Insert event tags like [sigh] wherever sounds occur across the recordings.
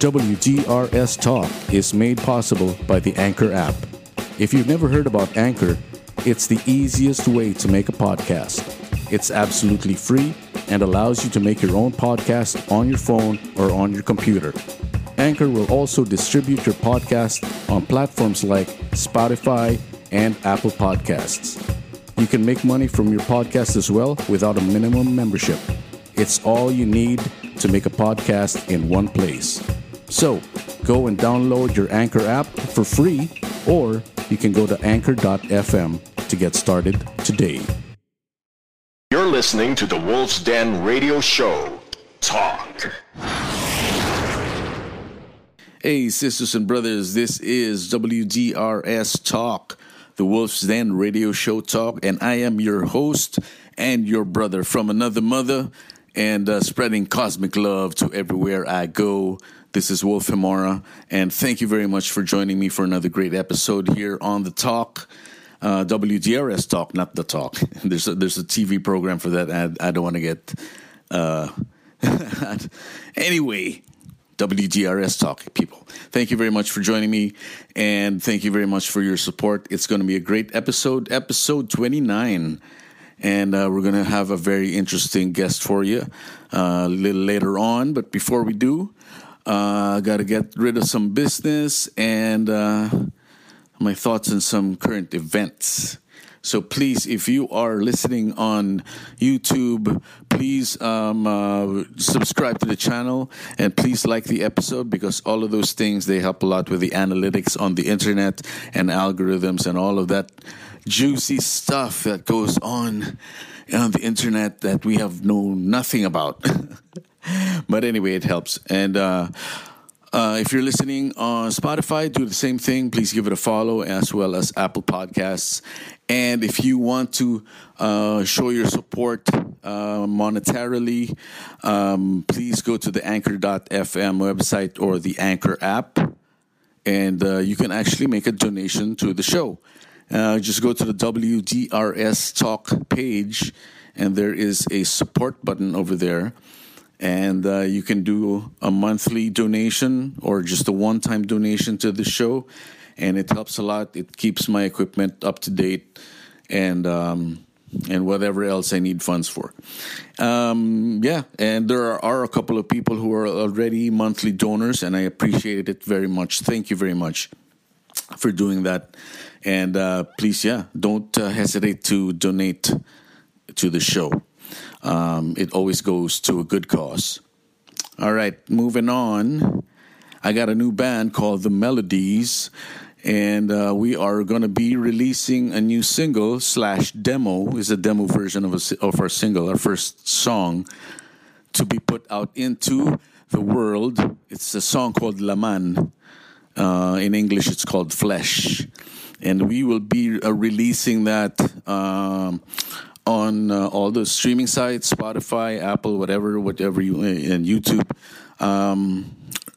WDRS Talk is made possible by the Anchor app. If you've never heard about Anchor, it's the easiest way to make a podcast. It's absolutely free and allows you to make your own podcast on your phone or on your computer. Anchor will also distribute your podcast on platforms like Spotify and Apple Podcasts. You can make money from your podcast as well without a minimum membership. It's all you need to make a podcast in one place. So go and download your Anchor app for free, or you can go to anchor.fm to get started today. You're listening to the Wolf's Den radio show. Talk. Hey, sisters and brothers, this is WDRS Talk, the Wolf's Den radio show talk, and I am your host and your brother from another mother and uh, spreading cosmic love to everywhere I go. This is Wolf Himora, and thank you very much for joining me for another great episode here on the Talk. Uh, WDRS Talk, not the Talk. [laughs] There's a, there's a TV program for that. I, I don't want to get. Uh, [laughs] anyway, WDRS Talk, people. Thank you very much for joining me, and thank you very much for your support. It's going to be a great episode, episode 29. And uh, we're going to have a very interesting guest for you uh, a little later on. But before we do, uh, got to get rid of some business and uh, my thoughts on some current events. So please, if you are listening on YouTube, please um, uh, subscribe to the channel and please like the episode because all of those things they help a lot with the analytics on the internet and algorithms and all of that juicy stuff that goes on on the internet that we have known nothing about. [laughs] [laughs] but anyway, it helps and. Uh, uh, if you're listening on Spotify, do the same thing. Please give it a follow as well as Apple Podcasts. And if you want to uh, show your support uh, monetarily, um, please go to the anchor.fm website or the Anchor app. And uh, you can actually make a donation to the show. Uh, just go to the WDRS Talk page, and there is a support button over there and uh, you can do a monthly donation or just a one-time donation to the show. And it helps a lot. It keeps my equipment up to date and um, and whatever else i need funds for. Um, yeah. And there are, are, a couple of people who are already monthly donors and i appreciate it very much. Thank you very much for doing that. And uh, please yeah don't uh, hesitate to donate to the show um, it always goes to a good cause. All right, moving on. I got a new band called The Melodies, and uh, we are going to be releasing a new single slash demo. is a demo version of a, of our single, our first song, to be put out into the world. It's a song called Laman. Uh, in English, it's called Flesh, and we will be uh, releasing that. Um, on uh, all the streaming sites, Spotify, Apple, whatever, whatever you and YouTube. Um,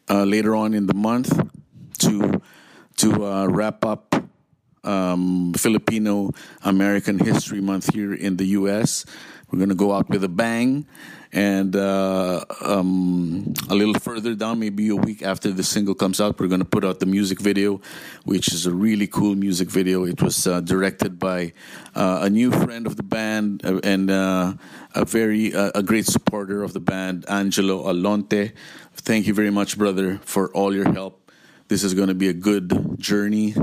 uh, later on in the month to to uh, wrap up um, Filipino American History Month here in the U.S. We're going to go out with a bang. And uh, um, a little further down, maybe a week after the single comes out, we're going to put out the music video, which is a really cool music video. It was uh, directed by uh, a new friend of the band uh, and uh, a very uh, a great supporter of the band, Angelo Alonte. Thank you very much, brother, for all your help. This is going to be a good journey,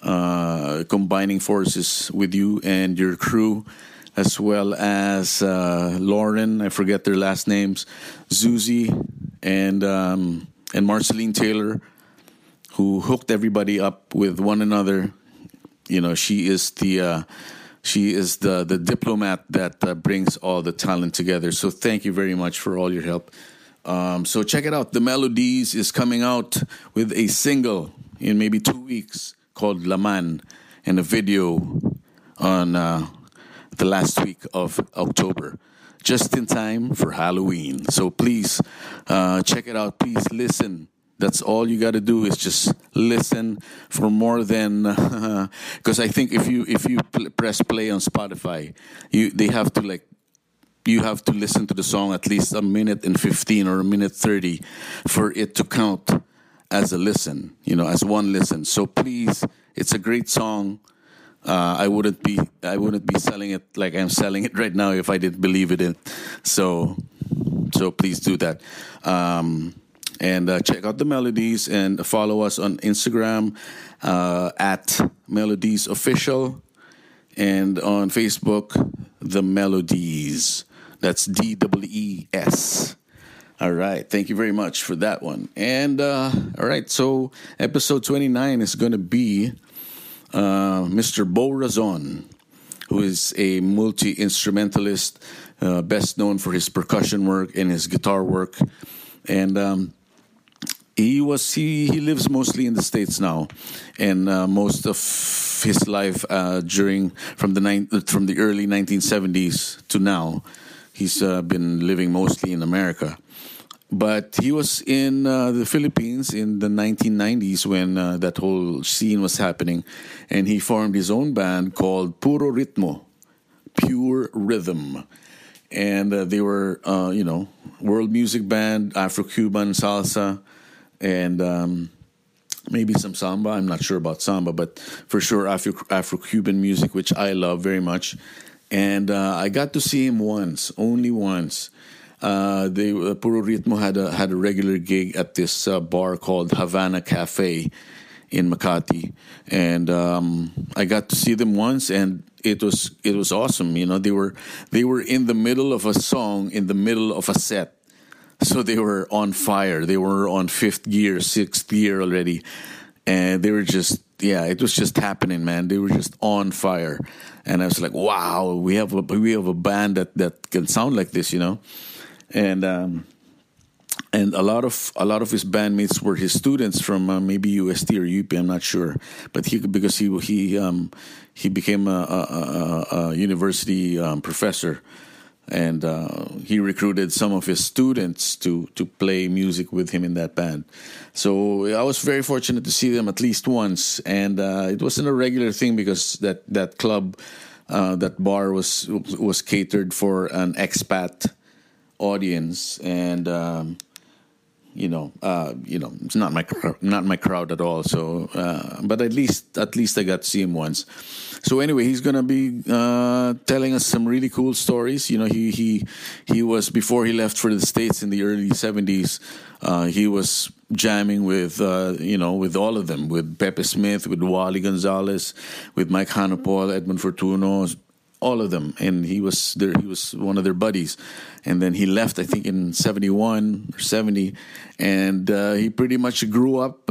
combining forces with you and your crew as well as uh, Lauren. I forget their last names, Zuzi, and um, and Marceline Taylor, who hooked everybody up with one another. You know, she is the uh, she is the the diplomat that uh, brings all the talent together. So thank you very much for all your help. Um, so check it out. The Melodies is coming out with a single in maybe two weeks called Laman and a video on uh, the last week of October, just in time for Halloween. So please uh, check it out. Please listen. That's all you got to do is just listen for more than [laughs] because I think if you if you pl- press play on Spotify, you they have to like you have to listen to the song at least a minute and 15 or a minute 30 for it to count as a listen, you know, as one listen. So please, it's a great song. Uh, I wouldn't be I wouldn't be selling it like I'm selling it right now if I didn't believe it in. So so please do that. Um, and uh, check out the melodies and follow us on Instagram uh, at Melodies Official and on Facebook, The Melodies. That's D W E S. All right. Thank you very much for that one. And uh, all right. So episode 29 is going to be uh, Mr. Bo Razon, who is a multi instrumentalist, uh, best known for his percussion work and his guitar work. And um, he was he, he lives mostly in the states now, and uh, most of his life uh, during from the nine, from the early 1970s to now, he's uh, been living mostly in America. But he was in uh, the Philippines in the 1990s when uh, that whole scene was happening, and he formed his own band called Puro Ritmo, Pure Rhythm, and uh, they were you know world music band, Afro Cuban salsa and um, maybe some samba. I'm not sure about samba, but for sure Afro Afro Cuban music, which I love very much. And uh, I got to see him once, only once. Uh, they uh, Puro Ritmo had a had a regular gig at this uh, bar called Havana Cafe in Makati, and um, I got to see them once, and it was it was awesome. You know, they were they were in the middle of a song, in the middle of a set, so they were on fire. They were on fifth gear, sixth gear already. And they were just, yeah, it was just happening, man. They were just on fire. And I was like, wow, we have a, we have a band that, that can sound like this, you know? And, um, and a lot of a lot of his bandmates were his students from uh, maybe UST or UP. I'm not sure, but he because he he um, he became a, a, a, a university um, professor and uh, he recruited some of his students to to play music with him in that band. So I was very fortunate to see them at least once, and uh, it wasn't a regular thing because that that club, uh, that bar was was catered for an expat audience, and um, you know, uh, you know, it's not my not my crowd at all. So, uh, but at least at least I got to see him once. So anyway, he's gonna be uh, telling us some really cool stories. You know, he he he was before he left for the states in the early seventies. Uh, he was jamming with uh, you know with all of them, with Pepe Smith, with Wally Gonzalez, with Mike Hanopol, Edmund Fortuno, all of them, and he was there. He was one of their buddies, and then he left. I think in seventy one or seventy, and uh, he pretty much grew up.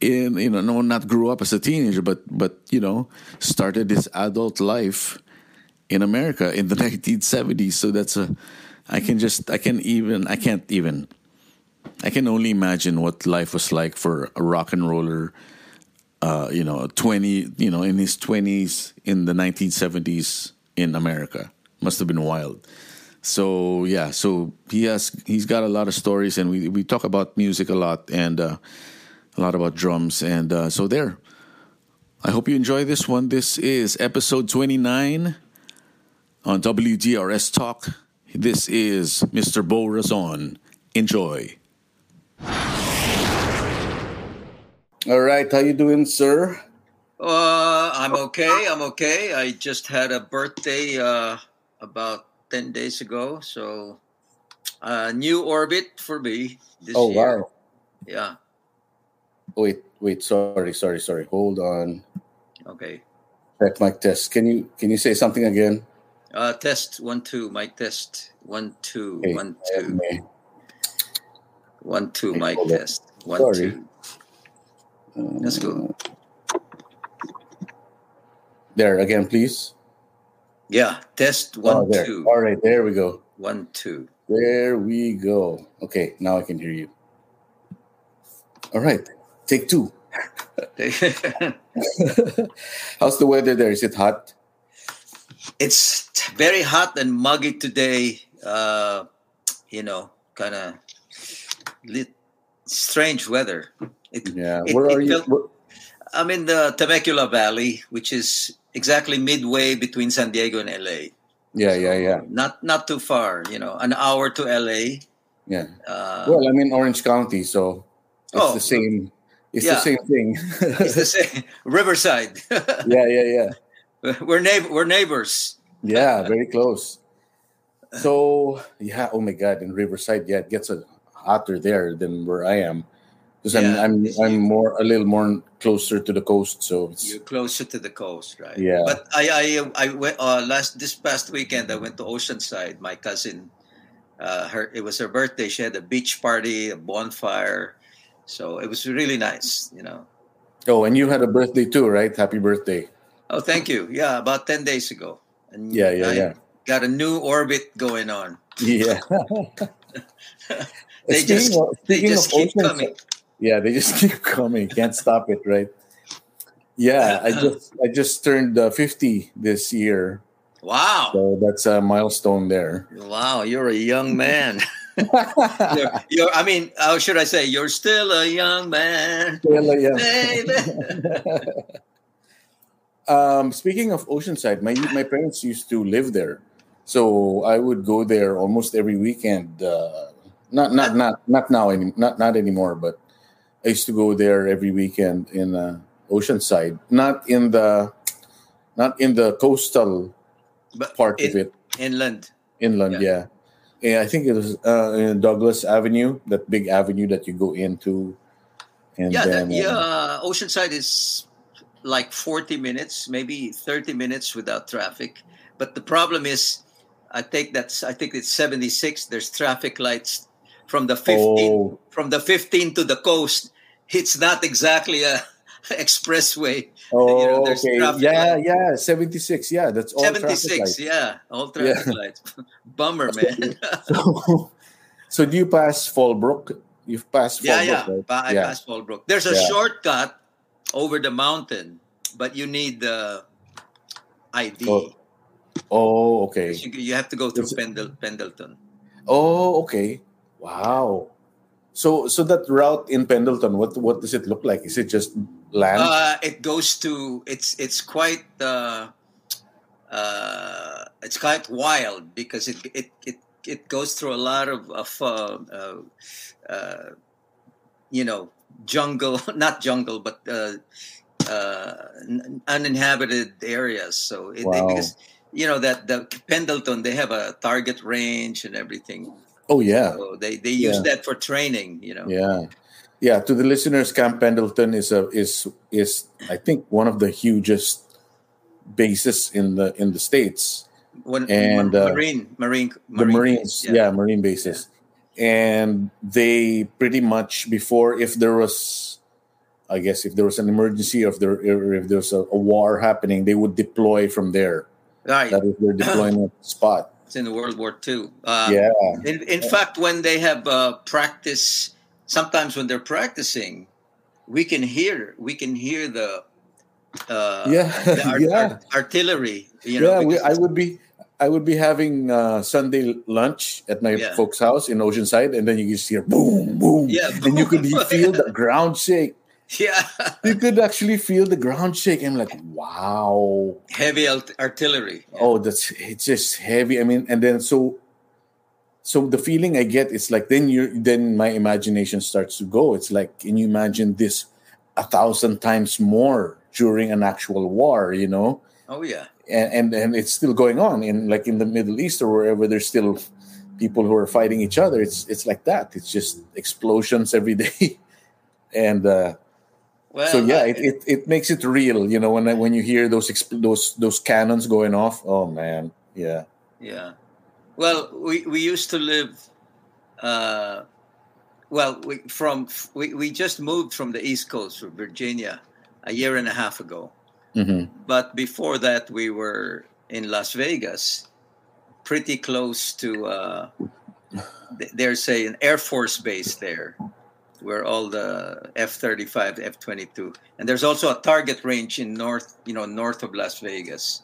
In you know, no, not grew up as a teenager, but but you know, started his adult life in America in the [laughs] 1970s. So that's a, I can just, I can even, I can't even, I can only imagine what life was like for a rock and roller uh, you know, 20, you know, in his 20s in the 1970s in America. Must have been wild. So yeah, so he has he's got a lot of stories, and we we talk about music a lot and uh, a lot about drums, and uh, so there. I hope you enjoy this one. This is episode 29 on WDRS Talk. This is Mr. Bo Razon. Enjoy. All right, how you doing, sir? Uh, I'm okay. I'm okay. I just had a birthday uh, about ten days ago, so a uh, new orbit for me this oh, year. wow! Yeah. Wait, wait. Sorry, sorry, sorry. Hold on. Okay. Check mic test. Can you can you say something again? Uh, test one two. Mic test one two okay. one two. One two. Mic test one sorry. two. Let's go. There again, please. Yeah, test one, oh, there. two. All right, there we go. One, two. There we go. Okay, now I can hear you. All right, take two. [laughs] How's the weather there? Is it hot? It's very hot and muggy today. Uh, you know, kind of strange weather. It, yeah, it, where are you? Felt, I'm in the Temecula Valley, which is exactly midway between San Diego and LA. Yeah, yeah, yeah, Not not too far, you know, an hour to LA. yeah. Uh, Well, I'm in Orange County, so it's Oh. the same. It's Yeah. the same thing. it's the same. [laughs] Riverside. [laughs] yeah, yeah, yeah. [laughs] we're neighbor. We're neighbors. Yeah, very close. So yeah, oh my god, in Riverside, yeah, it gets hotter there than where I am. Because Yeah. I'm I'm I'm more a little more closer to the coast, so it's You're closer to the coast, right? Yeah. But I I I went uh, last this past weekend. I went to Oceanside. My cousin, uh, her it was her birthday. She had a beach party, a bonfire. So it was really nice, you know. Oh, and you had a birthday too, right? Happy birthday. Oh, thank you. Yeah, about ten days ago. And Yeah, yeah, I yeah. Got a new orbit going on. Yeah. [laughs] [laughs] They just- of, they just keep oceans, coming. Yeah, they just [laughs] keep coming. Can't stop it, right? Yeah, I [laughs] just I just turned uh, 50 this year, Wow. so that's a milestone there. Wow, you're a young man. [laughs] you're, you're, I mean, how should I say? You're still a young man, uh, yeah. baby. Um, speaking of Oceanside, my my parents used to live there, so I would go there almost every weekend. Uh, not not not not now any not not anymore, but I used to go there every weekend in uh, Oceanside. Not in the not in the coastal But part in, of it, inland. inland. Yeah, yeah. I think it was uh, Douglas Avenue, that big avenue that you go into, and Yeah, then that, uh, yeah. Oceanside is like 40 minutes, maybe 30 minutes without traffic. But the problem is, I think that's I think it's 76. There's traffic lights from the 15 Oh. from the 15 to the coast. It's not exactly a [laughs] expressway. Oh, you know, oh, there's okay. Yeah, light. yeah. Seventy six. Yeah, that's all. 76, lights. yeah, all traffic lights. [laughs] Bummer, [laughs] man. So, so do you pass Fallbrook? You've passed yeah, Fallbrook, yeah. right? Pa- I yeah. passed Fallbrook. There's a Yeah. shortcut over the mountain, but you need the ID. Oh, Oh, okay. You, you have to go through Pendle, Pendleton. Oh, okay. Wow. So, so that route in Pendleton, what what does it look like? Is it just land? Uh, it goes to it's it's quite uh, uh, it's quite wild because it it it, it goes through a lot of of uh, uh, uh, you know jungle [laughs] not jungle but uh, uh, n- uninhabited areas. So it, Wow. because you know that the Pendleton they have a target range and everything. Oh, yeah. So they they use Yeah. that for training. You know. Yeah. Yeah, to the listeners, Camp Pendleton is a is is I think one of the hugest bases in the in the states. When, And, uh, marine, marine, the Marines, base, yeah. Marine bases, and they pretty much before if there was, I guess if there was an emergency or if there or if there was a, a war happening, they would deploy from there. Right. That is their [coughs] deployment spot. In World War II. Uh, Yeah, In, in fact, when they have uh, practice, sometimes when they're practicing, we can hear we can hear the uh, yeah, the art- [laughs] yeah, art- artillery. You know, yeah. We, I would be. I would be having uh, Sunday lunch at my Yeah. folks' house in Oceanside, and then you just hear boom, boom, Yeah, and you could [laughs] feel the ground shake. [laughs] yeah, You could actually feel the ground shake. I'm like, wow. heavy art- artillery. Oh, that's it's just heavy. I mean, and then so so the feeling I get is like then you then my imagination starts to go. It's like can you imagine this a thousand times more during an actual war, you know? Oh yeah, And and, and it's still going on in like in the Middle East or wherever there's still people who are fighting each other. It's it's like that. It's just explosions every [laughs] day. and uh well, so yeah, I- it, it, it makes it real, you know, when when you hear those expl- those those cannons going off. Oh man, yeah. Yeah. Well, we, we used to live. Uh, well, we, from we, we just moved from the East Coast, from Virginia, a year and a half ago. hmm But before that, we were in Las Vegas, pretty close to. Uh, there's a, an Air Force base there, where all the F thirty five, F twenty two, and there's also a target range in north, you know, north of Las Vegas.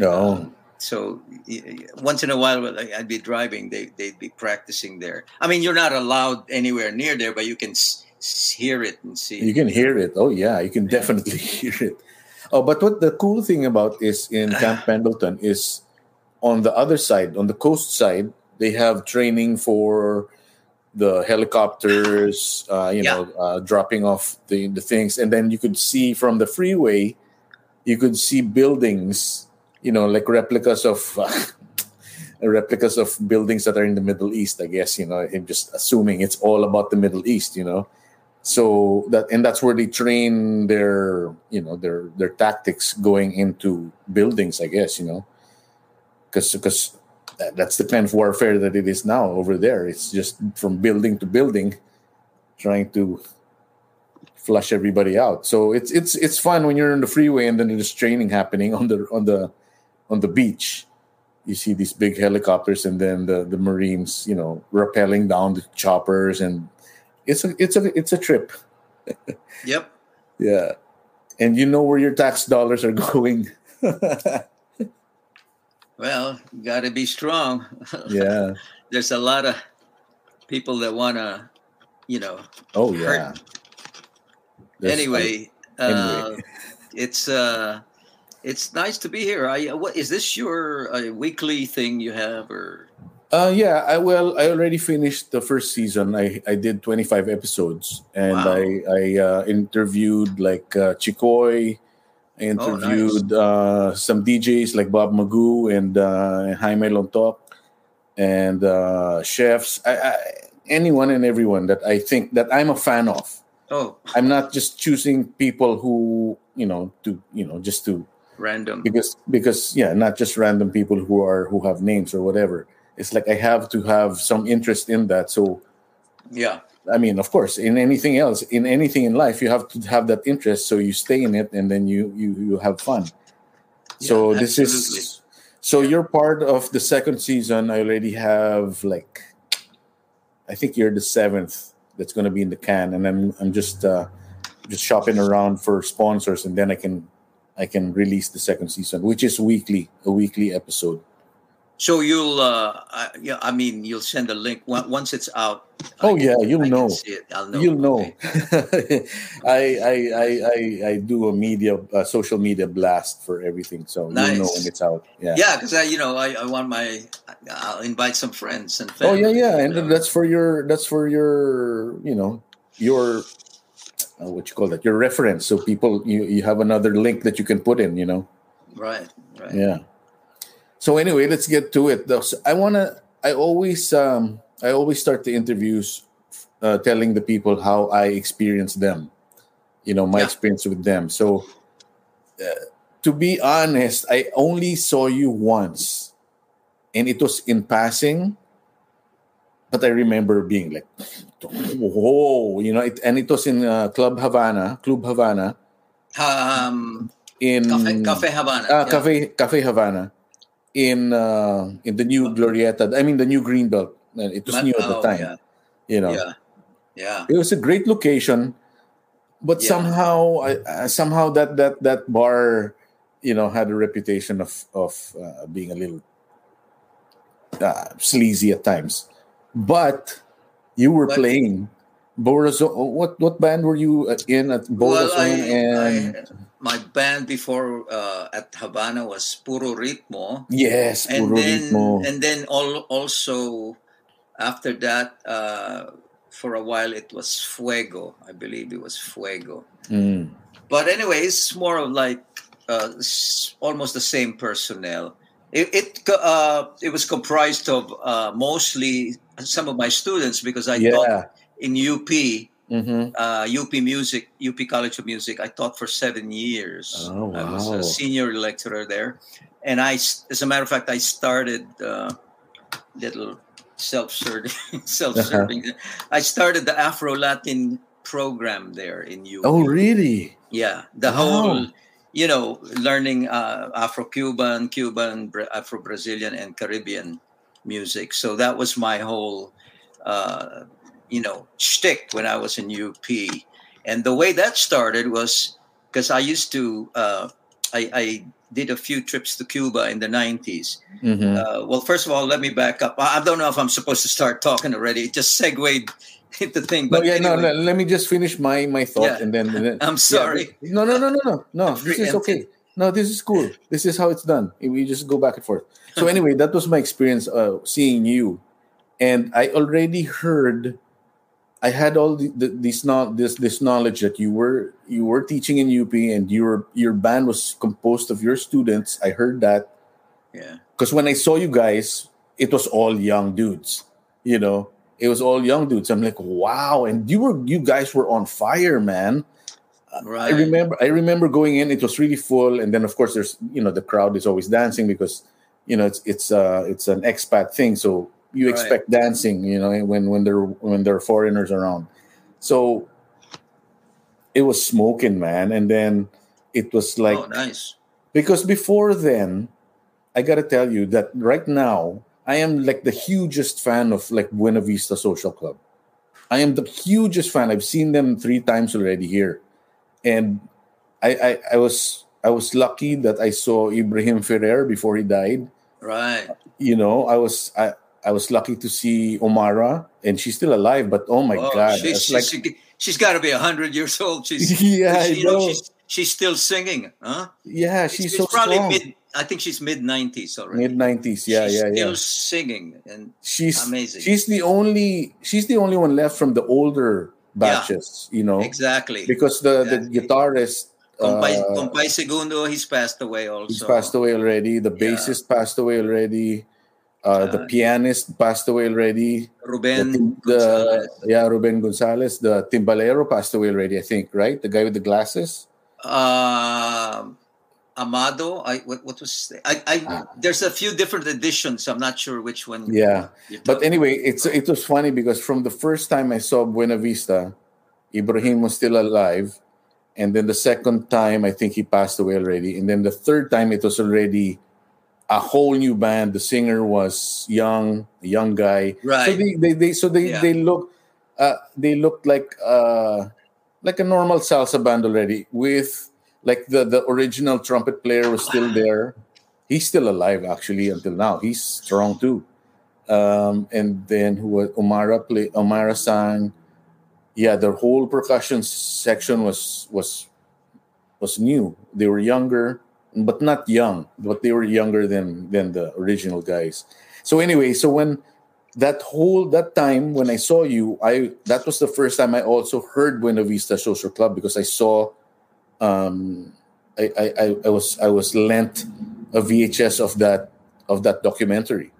Oh, So y- y- once in a while, I'd be driving. They they'd be practicing there. I mean, you're not allowed anywhere near there, but you can s- s- hear it and see. you can hear it. Oh yeah, you can definitely [laughs] hear it. Oh, but what the cool thing about is in [sighs] Camp Pendleton is on the other side, on the coast side, they have training for the helicopters, uh, you Yeah. know, uh, dropping off the, the things. And then you could see from the freeway, you could see buildings, you know, like replicas of. [laughs] replicas of buildings that are in the Middle East, I guess, you know, I'm just assuming it's all about the Middle East, you know. So that and that's where they train their, you know, their their tactics going into buildings, I guess, you know. Cuz because that's the kind of warfare that it is now over there. It's just from building to building trying to flush everybody out. So it's it's it's fun when you're on the freeway and then there's training happening on the on the on the beach you see these big helicopters and then the, the marines you know rappelling down the choppers and it's a it's a it's a trip Yep. [laughs] yeah and you know where your tax dollars are [laughs] going Well, got to be strong. yeah [laughs] There's a lot of people that want to, you know. oh yeah anyway. Uh, [laughs] it's uh, it's nice to be here. I what is this your uh, weekly thing you have or? Uh, yeah, I well, I already finished the first season. I, I did 25 episodes, and Wow. I I uh, interviewed like uh, Chikoy. I Oh, nice. interviewed uh, some DJs like Bob Magoo and uh, Jaime Lontok, and uh, chefs. I, I, anyone and everyone that I think that I'm a fan of. Oh, I'm not just choosing people who you know to you know just to random. because because yeah not just random people who are who have names or whatever it's like i have to have some interest in that so Yeah. I mean of course in anything else in anything in life you have to have that interest so you stay in it and then you you, you have fun. So this absolutely. is so you're part of the second season. I already have like i think you're the seventh that's going to be in the can and i'm i'm just uh just shopping around for sponsors and then i can i can release the second season which is weekly a weekly episode So you'll, uh, I, yeah, I mean, you'll send a link on- once it's out. Oh, can- yeah, you'll know. see it. I'll know. you'll know Okay. [laughs] I, I i i i do a media uh, social media blast for everything so you'll know when it's out yeah Yeah, because I, you know, I, I want my, I'll invite some friends and Oh yeah, yeah, and know. that's for your that's for your you know your uh, what you call that your reference. So people you you have another link that you can put in. You know, right, right. yeah. So anyway, let's get to it. I wanna. I always um I always start the interviews uh, telling the people how I experience them. You know my Yeah. experience with them. So uh, to be honest, I only saw you once, and it was in passing. But I remember being like, "Whoa!" You know, it, and it was in uh, Club Havana, Club Havana, Um, in Cafe, Cafe Havana. Ah, yeah. Cafe Cafe Havana in uh, in the new Glorietta. I mean the new Greenbelt. It was new at the oh, time. Yeah, You know, yeah, yeah. it was a great location, but Yeah. somehow I- uh, somehow that that that bar, you know, had a reputation of of uh, being a little uh, sleazy at times. But you were But- playing. Bo Razon, what what band were you uh, in at Well, I, and I, my band before uh, at Havana was Puro Ritmo, yes, and Puro then Ritmo. and then all, also after that uh, for a while it was Fuego. I believe it was Fuego. Mm. But anyway, it's more of like uh, almost the same personnel. It it, uh, it was comprised of uh, mostly some of my students because I taught yeah. In UP, hmm uh, UP Music, UP College of Music. I taught for seven years. Oh, I was a senior lecturer there, and I, as a matter of fact, I started uh, little self-serving, [laughs] self-serving. I started the Afro Latin program there in UP. Oh, really? Yeah, the Wow. whole, you know, learning uh, Afro-Cuban, Cuban, Afro-Brazilian, and Caribbean music. So that was my whole, uh, you know, shtick when I was in UP. And the way that started was because I used to, uh, I, I did a few trips to Cuba in the 90s. Mm-hmm. Uh, well, first of all, let me back up. I I don't know if I'm supposed to start talking already. It just segued [laughs] into the thing. no, But yeah, no, anyway, no. no, Let me just finish my my thought, Yeah. and then, and then [laughs] I'm sorry. Yeah, no, no, no, no, no, no. This is okay. no, this is cool. This is how it's done. We just go back and forth. So anyway, that was my experience uh, seeing you, and I already heard. I had all the, the, this, no, this this knowledge that you were you were teaching in UP and your your band was composed of your students. I heard that Yeah. because when I saw you guys, it was all young dudes. You know, it was all young dudes. I'm like, wow! And you were you guys were on fire, man. Right. I remember I remember going in, it was really full, and then of course there's you know the crowd is always dancing because you know it's it's uh it's an expat thing, so you Right. expect dancing, you know, when when they're when there are foreigners around. So it was smoking, man, and then it was oh, like oh, nice. because before then, I gotta tell you that right now I am like the hugest fan of like Buena Vista Social Club. I am the hugest fan. I've seen them three times already here, and I I, I was I was lucky that I saw Ibrahim Ferrer before he died. Right. You know, I was I. I was lucky to see Omara, and she's still alive. But oh my Oh, god, she's, like she's, she's got to be hundred years old. She's [laughs] Yeah, you know, know. she's she's still singing, huh? yeah, she's so probably strong. mid. I think she's mid nineties already. Mid nineties, yeah, yeah. she's yeah, still singing, and she's Amazing. She's the only she's the only one left from the older batches, you know, exactly. because the the guitarist Compay, uh, Compay Segundo, he's passed away also. he's passed away already. The Yeah. bassist passed away already. Uh, the Uh, pianist passed away already. The, Ruben Gonzalez. the yeah, Ruben Gonzalez. The timbalero passed away already. I think right. The guy with the glasses. Um, Amado. I what, what was I, I Ah. there's a few different editions. I'm not sure which one. Yeah. But anyway, it's it was funny because from the first time I saw Buena Vista, Ibrahim was still alive, and then the second time I think he passed away already, and then the third time it was already a whole new band. The singer was young, a young guy. So Right. they they, they so they Yeah. they look uh they looked like uh like a normal salsa band already with like the the original trumpet player was still [sighs] there. He's still alive actually until now. He's strong too um, and then who was Omara play Omara sang. Yeah, their whole percussion section was was was new. They were younger, but not young, but they were younger than than the original guys. So anyway, so when that whole that time when I saw you, I that was the first time I also heard Buena Vista Social Club because I saw um I I, I, was I was lent a VHS of that of that documentary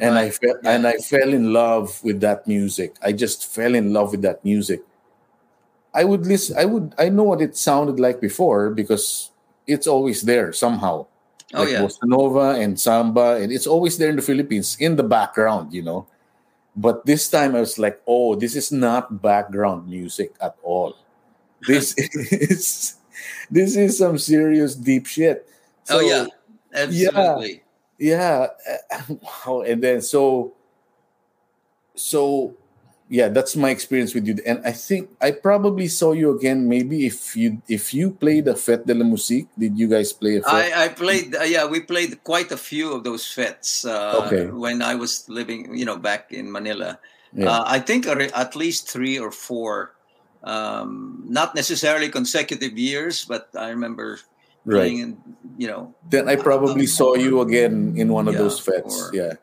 and I Right. fell Yeah. and I fell in love with that music. I just fell in love with that music. I would listen. I would. I know what it sounded like before because it's always there somehow. Oh like yeah. bossa nova and samba, and it's always there in the Philippines in the background, you know. But this time I was like, oh, this is not background music at all. This [laughs] is this is some serious deep shit. oh So, yeah. Absolutely. yeah [laughs] wow and then so so yeah that's my experience with you and i think i probably saw you again maybe if you if you played a fête de la musique did you guys play a fête I, I played, uh, yeah, we played quite a few of those fets uh, Okay. when I was living, you know, back in Manila. Yeah. Uh, I think at least three or four, um, not necessarily consecutive years, but I remember playing, right in, you know, then i probably saw you again in one of Yeah, those fêtes or- yeah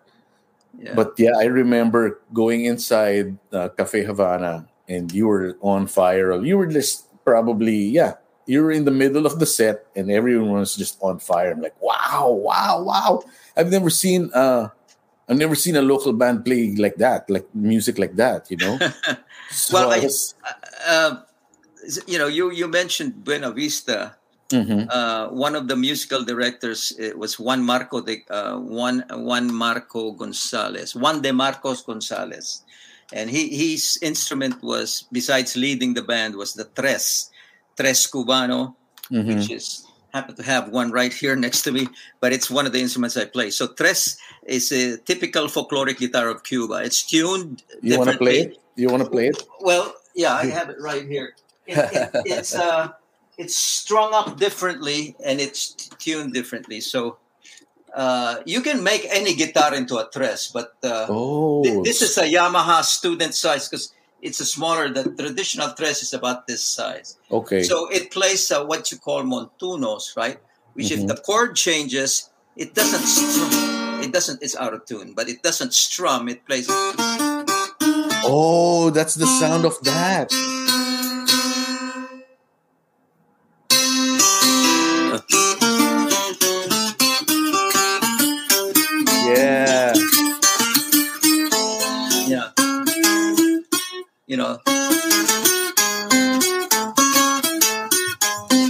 yeah. but yeah i remember going inside uh, cafe havana and you were on fire you were just probably yeah you were in the middle of the set and everyone was just on fire i'm like wow wow wow i've never seen uh i've never seen a local band play like that like music like that you know [laughs] so Well, I- I was, uh, you know, you you mentioned Buena Vista. Mhm. Uh, one of the musical directors uh, was Juan Marco de uh, Juan Juan Marco Gonzalez, Juan de Marcos Gonzalez, and he his instrument was besides leading the band was the tres, tres cubano, Mhm. which is happen to have one right here [laughs] next to me, but it's one of the instruments I play. So tres is a typical folkloric guitar of Cuba. It's tuned. you want to play it you want to play it Well, yeah, I [laughs] have it right here. [laughs] It, it, it's uh, it's strung up differently and it's tuned differently. So uh, you can make any guitar into a tres, but uh, oh thi- this is a Yamaha student size because it's a smaller. The traditional tres is about this size. okay So it plays uh, what you call montunos, right? which Mhm. if the chord changes, it doesn't strum. It doesn't. It's out of tune, but it doesn't strum. It plays. Oh, that's the sound of that. You know.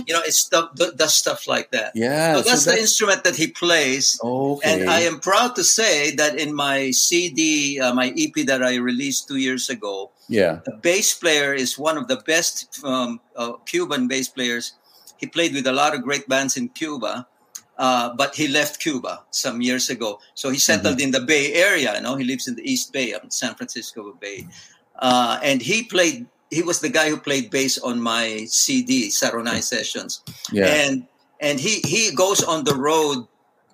You know, it's stuff does stuff like that. Yeah. So that's the that's- instrument that he plays. okay. And I am proud to say that in my CD, uh, my EP that I released two years ago, yeah. the bass player is one of the best um, uh, Cuban bass players. He played with a lot of great bands in Cuba, uh, but he left Cuba some years ago. So he settled in the Bay Area. You know, he lives in the East Bay, um, San Francisco Bay, uh, and he played. He was the guy who played bass on my CD, Saronai Sessions Yeah. and and he he goes on the road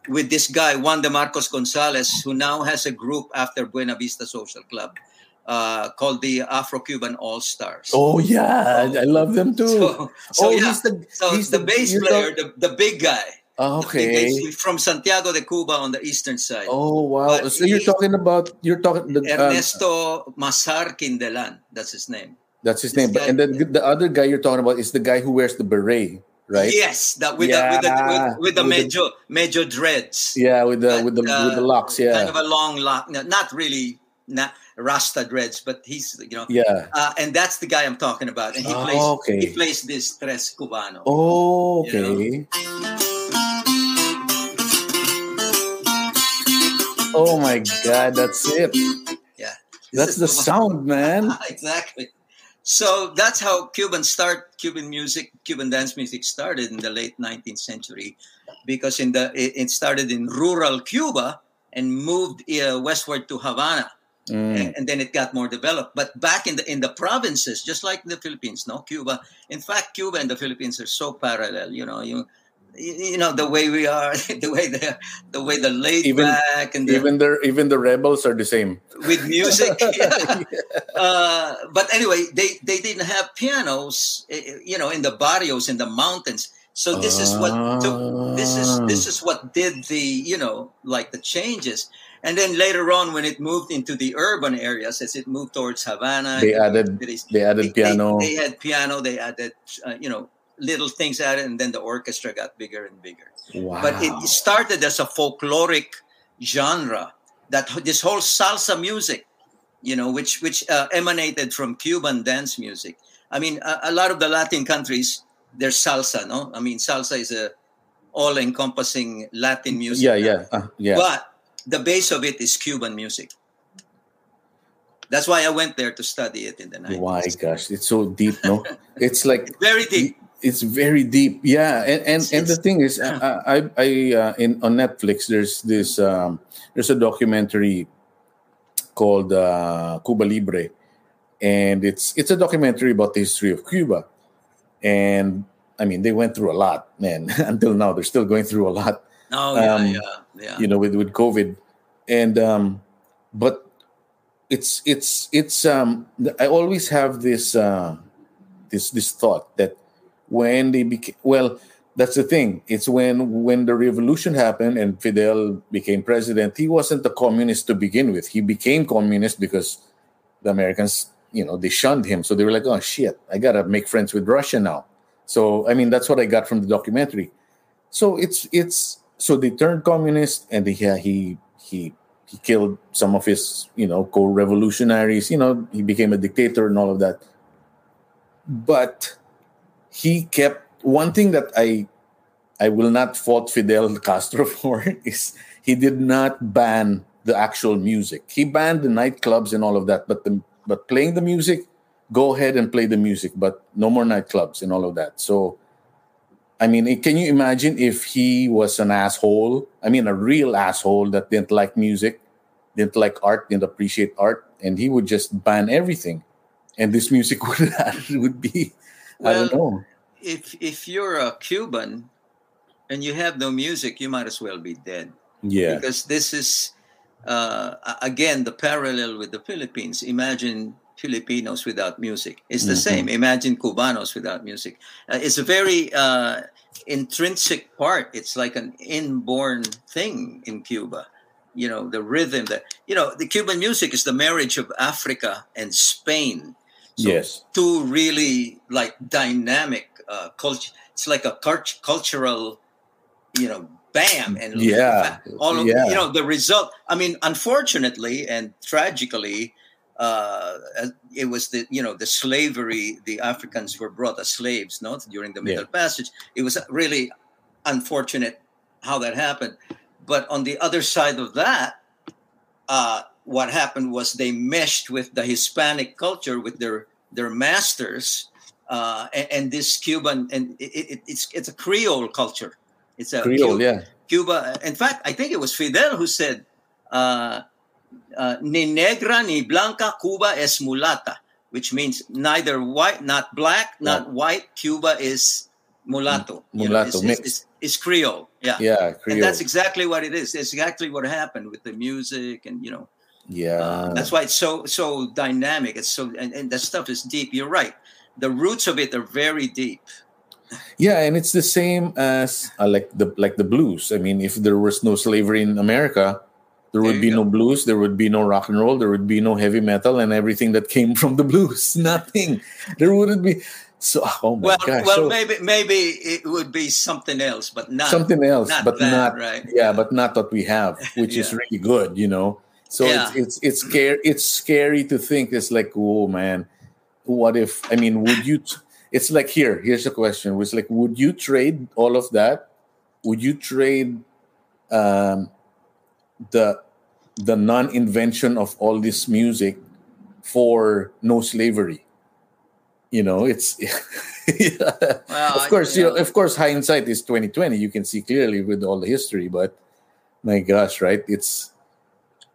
with this guy Juan de Marcos Gonzalez, who now has a group after Buena Vista Social Club uh, called the Afro-Cuban All Stars. oh yeah. I, I love them too. So, so oh, yeah, he's the so he's the, bass player, the, the big guy, the okay. from Santiago de Cuba on the eastern side. Oh wow! But so you're talking about you're talking the, um, Ernesto Masar Quindelan, that's his name. that's his name, but guy- and then the other guy you're talking about is the guy who wears the beret, right? Yes, that with the with the with, with the major major dreads. Yeah, with the But, with the with the uh, locks. Yeah, kind of a long lock, no, not really not Rasta dreads, but he's you know, yeah. uh, and that's the guy I'm talking about, and he Oh, plays okay. he plays this tres cubano. Oh, You know? Oh my God, that's it. Yeah, That's the [laughs] sound, man. [laughs] exactly. So that's how Cuban start Cuban music, Cuban dance music started in the late 19th century, because in the it, started in rural Cuba and moved uh, westward to Havana. Mm. and, and then it got more developed. But back in the in the provinces, just like in the Philippines, no Cuba. In fact, Cuba and the Philippines are so parallel. You know, you you know the way we are, [laughs] the way the the way the laid Even- back and the, Even the even the rebels are the same. with music. [laughs] yeah. uh, but anyway, they they didn't have pianos. eh, You know, in the barrios in the mountains. So this is what took, this is this is what did the you know like the changes. And then later on, when it moved into the urban areas, as it moved towards Havana, They added cities, they added piano. They, had piano. They added, uh, you know, little things added, and then the orchestra got bigger and bigger. wow. But it started as a folkloric genre that this whole salsa music, you know, which which uh, emanated from Cuban dance music. I mean, a, a lot of the Latin countries, there's salsa, no? I mean, salsa is a all-encompassing Latin music. yeah, yeah, uh, yeah. But the base of it is Cuban music. That's why I went there to study it in the 90s. My gosh, it's so deep, no? [laughs] It's like Very deep. It's very deep. Yeah and and, and the thing is i i, I uh, in on netflix there's this um there's a documentary called uh cuba libre and it's it's a documentary about the history of cuba. And i mean they went through a lot man [laughs] until now they're still going through a lot. Oh, yeah, Um, yeah, yeah. you know with with covid. And um but it's it's it's um i always have this uh this this thought that when they became well that's the thing. It's when when the revolution happened and fidel became president he wasn't a communist to begin with. He became communist because the americans you know they shunned him. So they were like oh shit i gotta make friends with russia now. So i mean that's what i got from the documentary. So it's it's so they turned communist and they, yeah, he he he killed some of his you know co-revolutionaries. You know he became a dictator and all of that. But he kept one thing that i i will not fault fidel castro [laughs] for is he did not ban the actual music he banned the nightclubs and all of that but the but playing the music go ahead and play the music but no more nightclubs and all of that so I mean, eh, can you imagine if he was an asshole? I mean, a real asshole that didn't like music, didn't like art, didn't appreciate art, and he would just ban everything, and this music [laughs] would would be, I don't know. If if you're a Cuban and you have no music, you might as well be dead. Yeah, Because this is uh, again the parallel with the Philippines. Imagine Filipinos without music. It's the Mhm. same. Imagine Cubanos without music. Uh, it's a very uh, intrinsic part. It's like an inborn thing in Cuba. You know, the rhythm that you know, the Cuban music is the marriage of Africa and Spain. So yes. two really like dynamic uh, culture. It's like a cult- cultural, you know, bam and Yeah. all of Yeah. you know the result. I mean, unfortunately and tragically, uh, it was the you know the slavery. The Africans were brought as slaves, not during the Middle Passage. It was really unfortunate how that happened. But on the other side of that, uh, what happened was they meshed with the Hispanic culture with their their masters, uh, and, and this Cuban and it, it, it's it's a Creole culture. It's a Creole, Cu- yeah. Cuba. In fact, I think it was Fidel who said, uh, uh, "Ni negra ni blanca, Cuba es mulata," which means neither white, not black, not white. Cuba is mulatto. You know, Mulatto, it's, mixed. it's, it's, it's Creole. Yeah. Yeah, Creole. And that's exactly what it is. It's exactly what happened with the music, and you know, yeah. uh, that's why it's so so dynamic. It's so and, and that stuff is deep. You're right. The roots of it are very deep. Yeah, and it's the same as uh, like the like the blues. I mean, if there was no slavery in America, there would There be you no blues, there would be no rock and roll, there would be no heavy metal, and everything that came [laughs] from the blues. [laughs] Nothing. There wouldn't be. So, oh my Well, gosh. well, so maybe maybe it would be something else, but not something else, not but that, not right. Yeah, but not what we have, which is really good. You know. So Yeah. it's it's it's scary. It's scary to think. It's like, oh man, what if? I mean, would you? T- it's like here. Here's a question. It's like, would you trade all of that? Would you trade um, the the non-invention of all this music for no slavery? You know, it's [laughs] Well, of I- course, you know, of course, hindsight is twenty twenty. You can see clearly with all the history, but my gosh, right? It's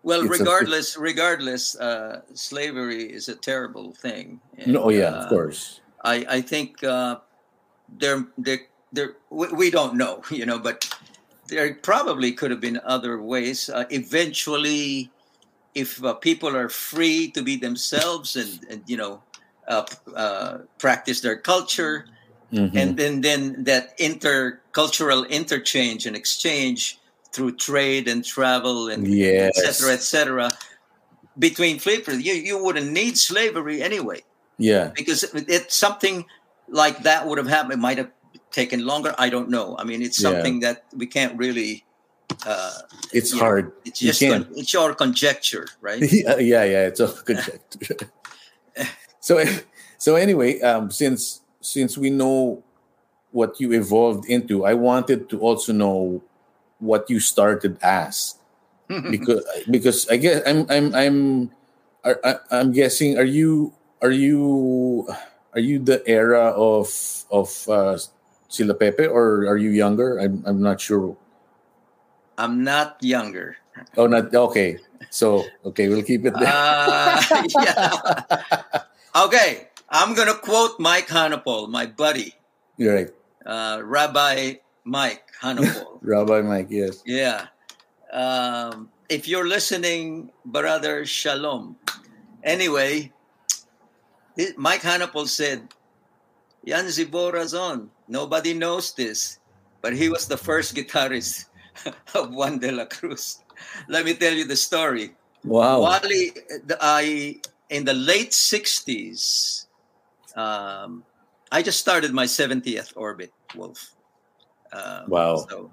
Well, It's a- regardless, regardless, uh, slavery is a terrible thing. And, no, oh yeah, uh, of course, I I think uh, there there there we, we don't know, [laughs] you know, but there probably could have been other ways. Uh, eventually, if uh, people are free to be themselves and and you know uh, uh, practice their culture, Mhm. and then then that intercultural interchange and exchange through trade and travel and Yes. et cetera, et cetera, between flippers, you, you wouldn't need slavery anyway yeah, because it's something like that would have happened. It might have taken longer. I don't know. I mean, it's Yeah. something that we can't really. Uh, it's Yeah. hard. it's You just con- it's your conjecture, right? [laughs] yeah, yeah, yeah. It's all conjecture. [laughs] so, so anyway, um, since since we know what you evolved into, I wanted to also know what you started as, [laughs] because because I guess I'm I'm I'm I, I'm guessing are you are you are you the era of of uh, Sila Pepe or are you younger? I'm I'm not sure. I'm not younger. Oh, not okay. So okay, we'll keep it there. Uh, [laughs] yeah. Okay, I'm gonna quote Mike Hanopol, my buddy, You're right, uh, Rabbi Mike Hanopol. [laughs] Rabbi Mike. Yes. Yeah. Um, if you're listening, brother, shalom. Anyway, Mike Hanopol said, Jan Zibora's on. Nobody knows this, but he was the first guitarist [laughs] of Juan de la Cruz. Let me tell you the story. Wow. Wally, I in the late '60s, um, I just started my 70th orbit, Wolf. Um, Wow. So,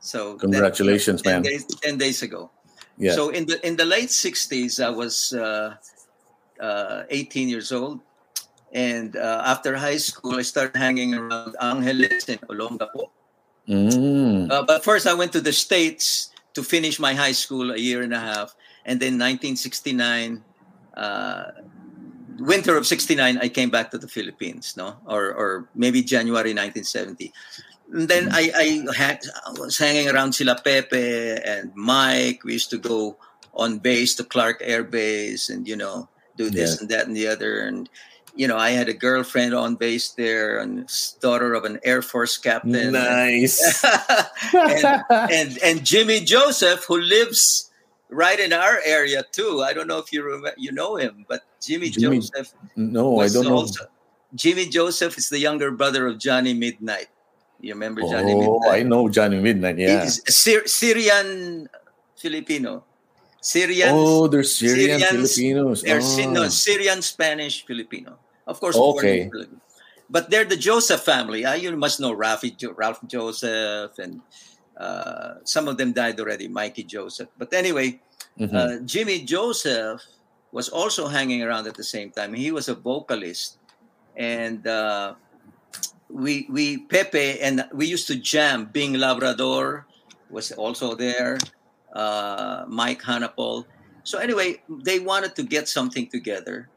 so that- Congratulations, 10 man. Days, Ten days ago. Yeah. So in the in the late '60s, I was uh, uh, 18 years old, and uh, after high school, I started hanging around Angeles and Olongapo. Mm. Uh, but first, I went to the States to finish my high school a year and a half. And then 1969, uh, winter of 69, I came back to the Philippines, no? Or, or maybe January 1970. And then I, I, had, I was hanging around Sila Pepe and Mike. We used to go on base to Clark Air Base and, you know, do this Yeah. and that and the other. And, you know, I had a girlfriend on base there and daughter of an Air Force captain. Nice. [laughs] and, and and Jimmy Joseph, who lives right in our area too. I don't know if you remember, you know him, but Jimmy, Jimmy- Joseph no, I don't know. Jimmy Joseph is the younger brother of Johnny Midnight. You remember Johnny Oh, Midnight? I know Johnny Midnight. Yeah. Syr- Syrian Filipino. Syrian. Oh, there's Syrian Syrians, Filipinos. They're Sy- no, Oh. Syrian, Spanish, Filipino. Of course, Okay. born in Philippines. But they're the Joseph family. Uh, you must know Ralphie, jo- Ralph Joseph, and uh, some of them died already, Mikey Joseph. But anyway, Mhm. uh, Jimmy Joseph was also hanging around at the same time. He was a vocalist, and uh, we we Pepe and we used to jam. Bing Labrador was also there. Uh, Mike Hanopol. So anyway, they wanted to get something together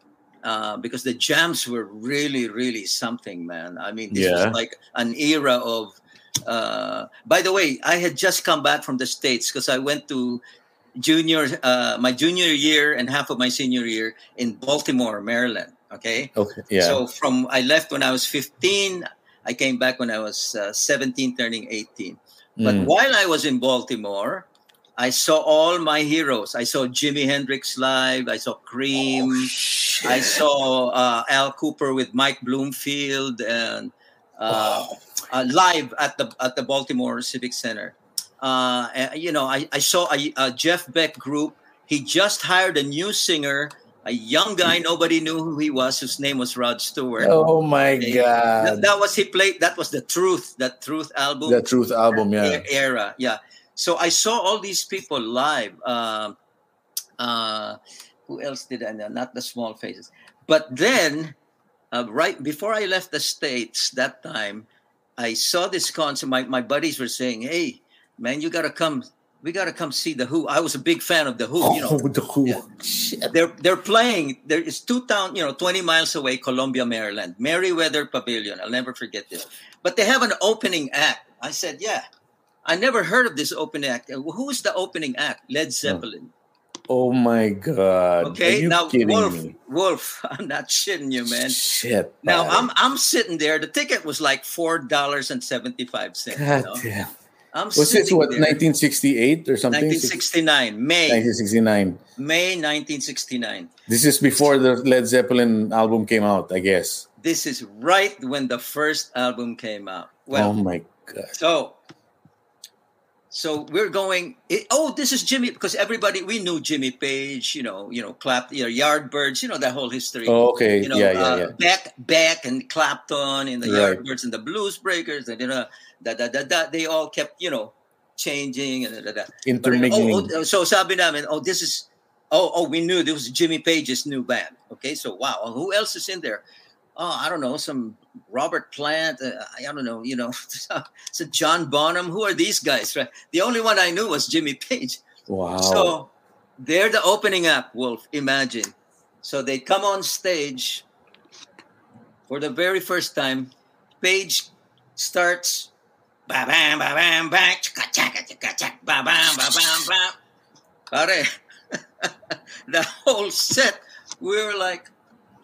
uh, because the jams were really, really something, man. I mean, this Yeah. was like an era of. Uh, by the way, I had just come back from the states because I went to junior, uh, my junior year and half of my senior year in Baltimore, Maryland. Okay, Okay. Yeah. so from I left when I was 15. I came back when I was uh, 17, turning 18. But Mm. while I was in Baltimore, I saw all my heroes. I saw Jimi Hendrix live. I saw Cream. Oh, I saw uh, Al Kooper with Mike Bloomfield and uh, uh, live at the at the Baltimore Civic Center. Uh, and, you know, I, I saw a, a Jeff Beck group. He just hired a new singer, a young guy nobody knew who he was, whose name was Rod Stewart. Oh my. God. That, that was he played. That was the Truth. That Truth album the Truth album, yeah. era. Yeah. So I saw all these people live. Um, uh, who else did I know? Not the small faces. But then, uh, right before I left the States that time, I saw this concert. My, my buddies were saying, hey, man, you got to come. We got to come see The Who. I was a big fan of The Who. You know, oh, the Who. yeah. They're they're playing. There is two town, you know, twenty miles away, Columbia, Maryland, Merriweather Pavilion. I'll never forget this. But they have an opening act. I said, yeah. I never heard of this opening act. Uh, Who's the opening act? Led Zeppelin. Oh my God. Okay, Are you now kidding Wolf, me? Wolf. [laughs] I'm not shitting you, man. Shit. Now pare. I'm I'm sitting there. The ticket was like four dollars and seventy five cents. God damn. I'm Was this sitting what, there. 1968 or something? 1969, May, 1969. May 1969. This is before the Led Zeppelin album came out, I guess. This is right when the first album came out. Well, oh my God. So, so we're going. It, oh, this is Jimmy because everybody we knew Jimmy Page. You know, you know, clap, you know, Yardbirds. You know that whole history. Oh, okay. You know, yeah, yeah, uh, yeah. Beck, Beck, and Clapton, and the Right. Yardbirds and the Blues Breakers, and you know, da da da da. They all kept, you know, changing and da da da. But, Intermingling. oh, oh, so sabi namin, oh, this is. Oh, oh, we knew this was Jimmy Page's new band. Okay, so wow, who else is in there? Oh, I don't know, some Robert Plant. Uh, I don't know, you know, [laughs] so John Bonham. Who are these guys? Right? The only one I knew was Jimmy Page. wow. So they're the opening act, Wolf. Imagine. So they come on stage for the very first time. Page starts. Ba bam ba bam bam chaka chaka chaka chaka ba bam ba bam bam. Pare, [laughs] the whole set, we were like,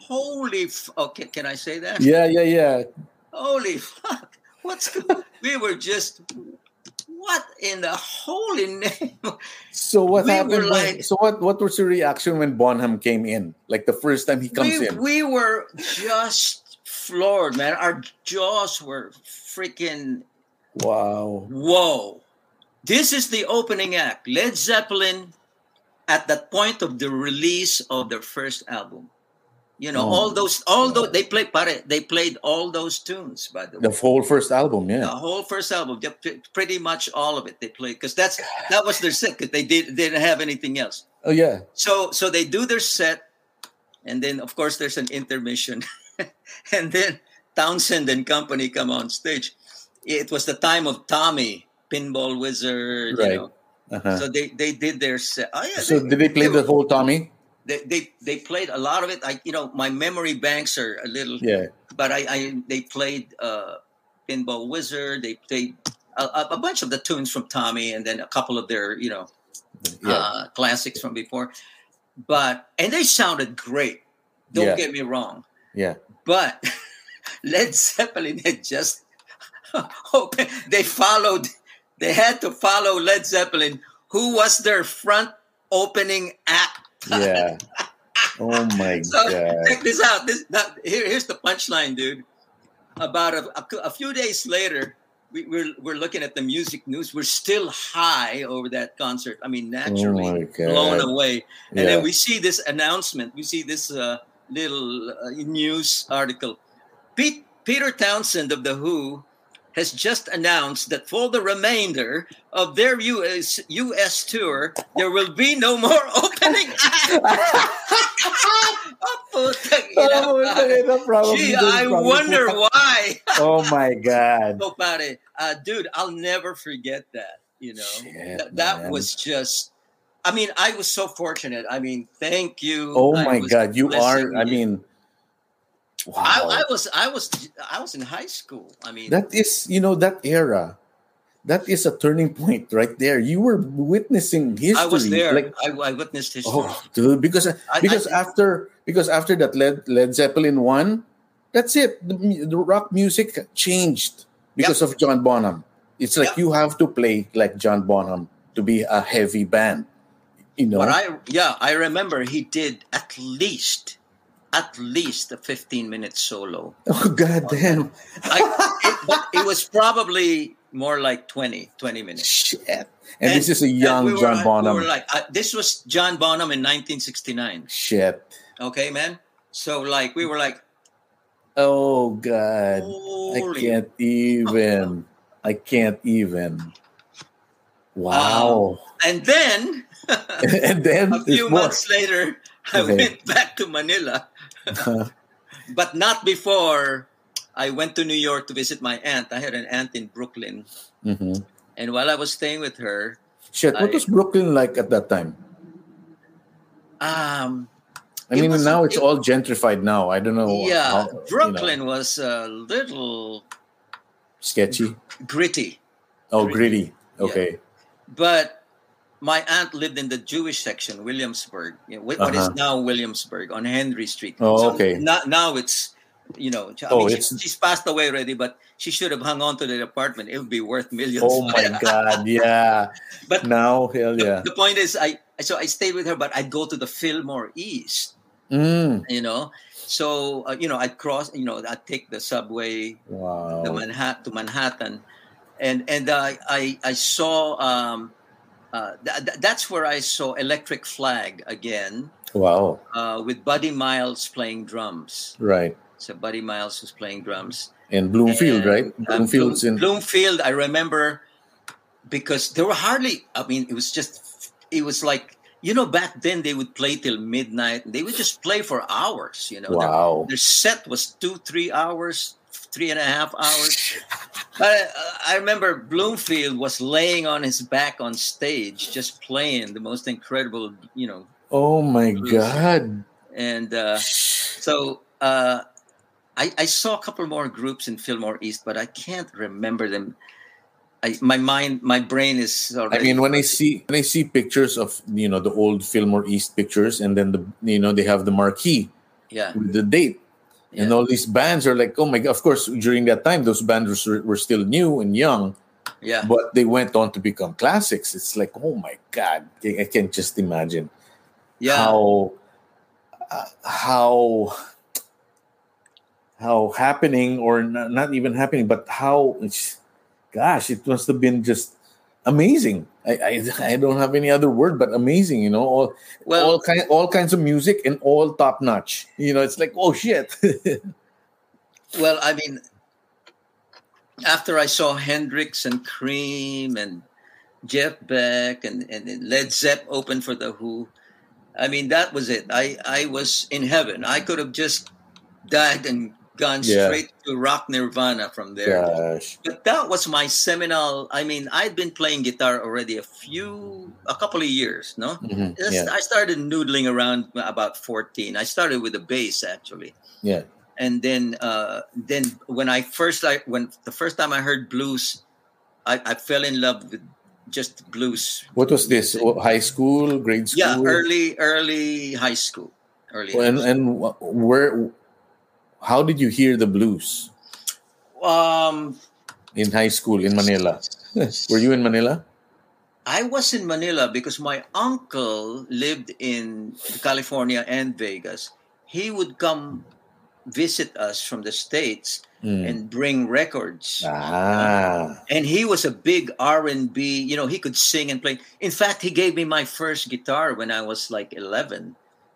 "Holy, f- oh, okay, can I say that? yeah, yeah, yeah. Holy fuck! What's we were just what in the holy name? So what We happened? when- so what? What was your reaction when Bonham came in? Like the first time he comes we, in. we were just floored, man. Our jaws were freaking wow. whoa. This is the opening act. Led Zeppelin at that point of the release of their first album. You know, Oh, all those all those they played they played all those tunes by the way. The whole first album, yeah. The whole first album, pretty much all of it they played because that's that was their set 'cause they did they didn't have anything else. Oh yeah. So so they do their set, and then of course there's an intermission, [laughs] and then Townshend and company come on stage. It was the time of Tommy, Pinball Wizard, you Right. know. Uh-huh. So they they did their set. Oh yeah. So did they play the whole Tommy? They, they they played a lot of it. I you know my memory banks are a little Yeah. but I, I they played uh, Pinball Wizard. They played a, a bunch of the tunes from Tommy, and then a couple of their you know Yeah. uh, classics from before. But and they sounded great. Don't Yeah. get me wrong. yeah. But [laughs] Led Zeppelin had just [laughs] open. They followed. They had to follow Led Zeppelin, who was their front opening act. Yeah. Oh my [laughs] So god. check this out. This that, here, here's the punchline, dude. About a, a, a few days later, we, we're we're looking at the music news. We're still high over that concert. I mean, naturally Oh blown away. And Yeah. then we see this announcement. We see this uh, little uh, news article. Pete, Peter Townshend of the Who has just announced that for the remainder of their US US tour, there will be no more [laughs] opening act. [laughs] oh, putang ina. Oh, ina, probably Gee, I wonder [laughs] why. oh my god. So, pare, uh, dude, I'll never forget that. You know, Shit, Th- that man. was just. I mean, I was so fortunate. I mean, thank you. Oh I my god, you are I mean wow. I, I was, I was, I was in high school. I mean, that is, you know, that era. That is a turning point right there. You were witnessing history. I was there. Like, I, I witnessed history. oh, dude, because I- because after because after that Led Led Zeppelin one, that's it. The, the rock music changed because of John Bonham. It's like Yep. you have to play like John Bonham to be a heavy band. You know, But I, yeah, I remember he did at least, at least a 15 minute solo. oh god damn, I, it, but it was probably more like 20, 20 minutes. shit. And, this is a young we were, John Bonham. We were like, uh, this was John Bonham in 1969. shit. Okay, man. So like, we were like, Oh god. I can't even. I can't even. Wow. And then [laughs] [laughs] and then a few months later, I Okay. went back to Manila, [laughs] but not before I went to New York to visit my aunt. I had an aunt in Brooklyn, Mhm. and while I was staying with her, Shit, what I- was Brooklyn like at that time? um, I It mean, was- now it's it- all gentrified now. I don't know. yeah, how, you know, Brooklyn was a little sketchy. gritty, Oh, Gritty. gritty. Okay. but my aunt lived in the Jewish section, Williamsburg, you know, what what is Uh-huh. now Williamsburg on Henry Street. Oh, okay. Now, now it's, you know, I Oh, mean, she- she's passed away already, but she should have hung on to the apartment. It would be worth millions. Oh my [laughs] God. Yeah. But Now, hell the, yeah. the point is, I so I stayed with her, but I'd go to the Fillmore East, Mm. you know. So uh, you know, I'd cross, you know, I'd take the subway the Wow. Manhattan to Manhattan, and and uh, I I saw um, uh, th- th- that's where I saw Electric Flag again Wow. uh, with Buddy Miles playing drums. Right. So Buddy Miles was playing drums. And Bloomfield, And, right? um, Bloomfield's Bloom- in. Bloomfield. I remember because there were hardly. I mean, it was just. It was like you know back then they would play till midnight. and They would just play for hours. You know, Their- Wow. their set was two, three hours, three and a half hours. But uh, I remember Bloomfield was laying on his back on stage, just playing the most incredible, you know. Oh my Blues. God. And uh, so uh, I, I saw a couple more groups in Fillmore East, but I can't remember them. I, my mind, my brain is I mean, when I see when I see pictures of you know the old Fillmore East pictures, and then the you know they have the marquee yeah, with the date, and all these bands are like, oh my god! Of course, during that time, those bands were, were still new and young, yeah, but they went on to become classics. It's like, oh my god! I can't just imagine yeah. how uh, how how happening or n- not even happening, but how it's, gosh, it must have been just amazing. I, I I don't have any other word but amazing. You know, all Well- all kind all kinds of music and all top notch. You know, it's like oh shit. [laughs] Well, I mean, after I saw Hendrix and Cream and Jeff Beck and, and Led Zepp open for the Who, I mean, that was it. I, I was in heaven. I could have just died and gone Yeah. straight to rock Nirvana from there. Gosh. But that was my seminal. I mean, I'd been playing guitar already a few, a couple of years, no? Mhm. Yeah. I started noodling around about 14. I started with the bass, actually Yeah. and then uh, then when I first I when the first time I heard blues, I, I fell in love with just blues. What was this? Oh, High school, grade school? Yeah, early early high school, early. And high and wh- where? How did you hear the blues um, in high school in Manila? [laughs] Were you in Manila? I was in Manila because my uncle lived in California and Vegas. He would come visit us from the states, Mm. and bring records. Ah. And he was a big R and B. You know, he could sing and play. In fact, he gave me my first guitar when I was like eleven.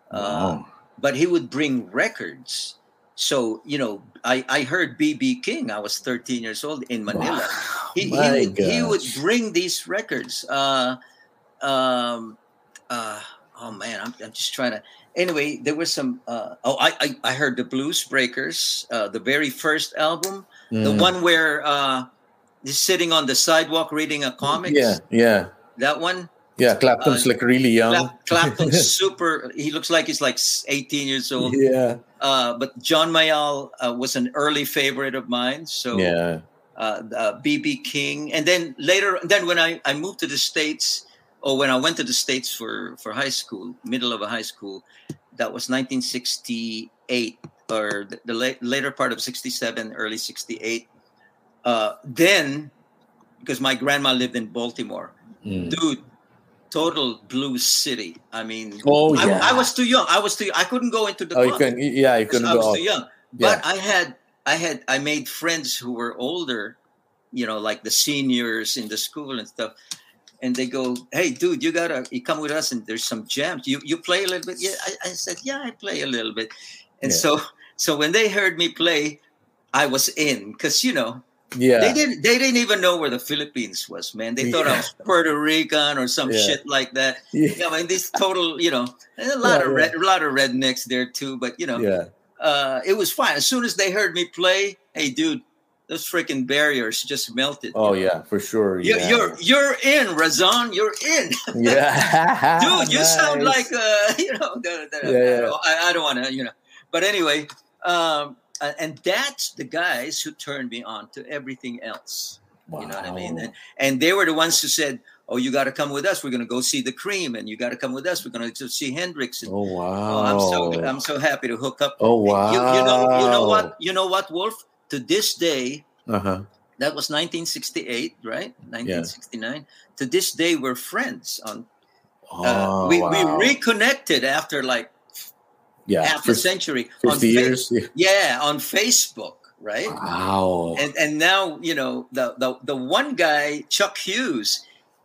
Uh, but he would bring records. So you know, I I heard BB King. I was thirteen years old in Manila. Wow. He, he would he would bring these records. Uh, um, uh, oh man, I'm, I'm just trying to. Anyway, there was some. Uh, oh, I, I I heard the Blues Breakers, uh, the very first album, the Mm. one where uh, he's sitting on the sidewalk reading a comic. Yeah, yeah, that one. Yeah. Clapton's Uh, like really young. Clap, Clapton's [laughs] super. He looks like he's like 18 years old. yeah, Uh, but John Mayall uh, was an early favorite of mine. So yeah. uh, uh, BB King, and then later, then when I, I moved to the states, or when I went to the states for for high school, middle of a high school, that was 1968 or the, the la- later part of 67, early 68. Uh, then, because my grandma lived in Baltimore, Mm. dude, total blue city. I mean, Oh, I, yeah. I was too young. I was too. I couldn't go into the Oh, you can. Yeah, you couldn't I was go. too young. But I had I had I made friends who were older, you know, like the seniors in the school and stuff. And they go, "Hey, dude, you gotta you come with us, and there's some jams. You you play a little bit." Yeah, I, I said, "Yeah, I play a little bit." And Yeah. so so when they heard me play, I was in because you know Yeah. they didn't they didn't even know where the Philippines was, man. They thought I was Puerto Rican or some Yeah. shit like that. Yeah. Yeah, I mean, this total, you know, a lot Yeah, of yeah. red, a lot of rednecks there too. But you know, Yeah. uh, it was fine. As soon as they heard me play, hey, dude, those freaking barriers just melted. Oh yeah, for sure. You, yeah. You're you're in, Razon. You're in, [laughs] yeah, dude. You sound [laughs] like uh, [laughs] you know. The, the, Yeah, yeah. I, I don't want to, you know. But anyway, um, uh, and that's the guys who turned me on to everything else. You know what I mean? And, and they were the ones who said, "Oh, you got to come with us. We're going to go see the Cream, and you got to come with us. We're going to see Hendrix." And, Oh wow. oh, I'm so I'm so happy to hook up. Oh wow. You, you know you know what you know what Wolf to this day Uh huh. that was 1968 right 1969 to this day we're friends on Oh, uh, we, wow. we reconnected after like yeah. half a fif- century on Fifty Fa- years. Yeah. on Facebook right Wow. and and now you know the the, the one guy Chuck Hughes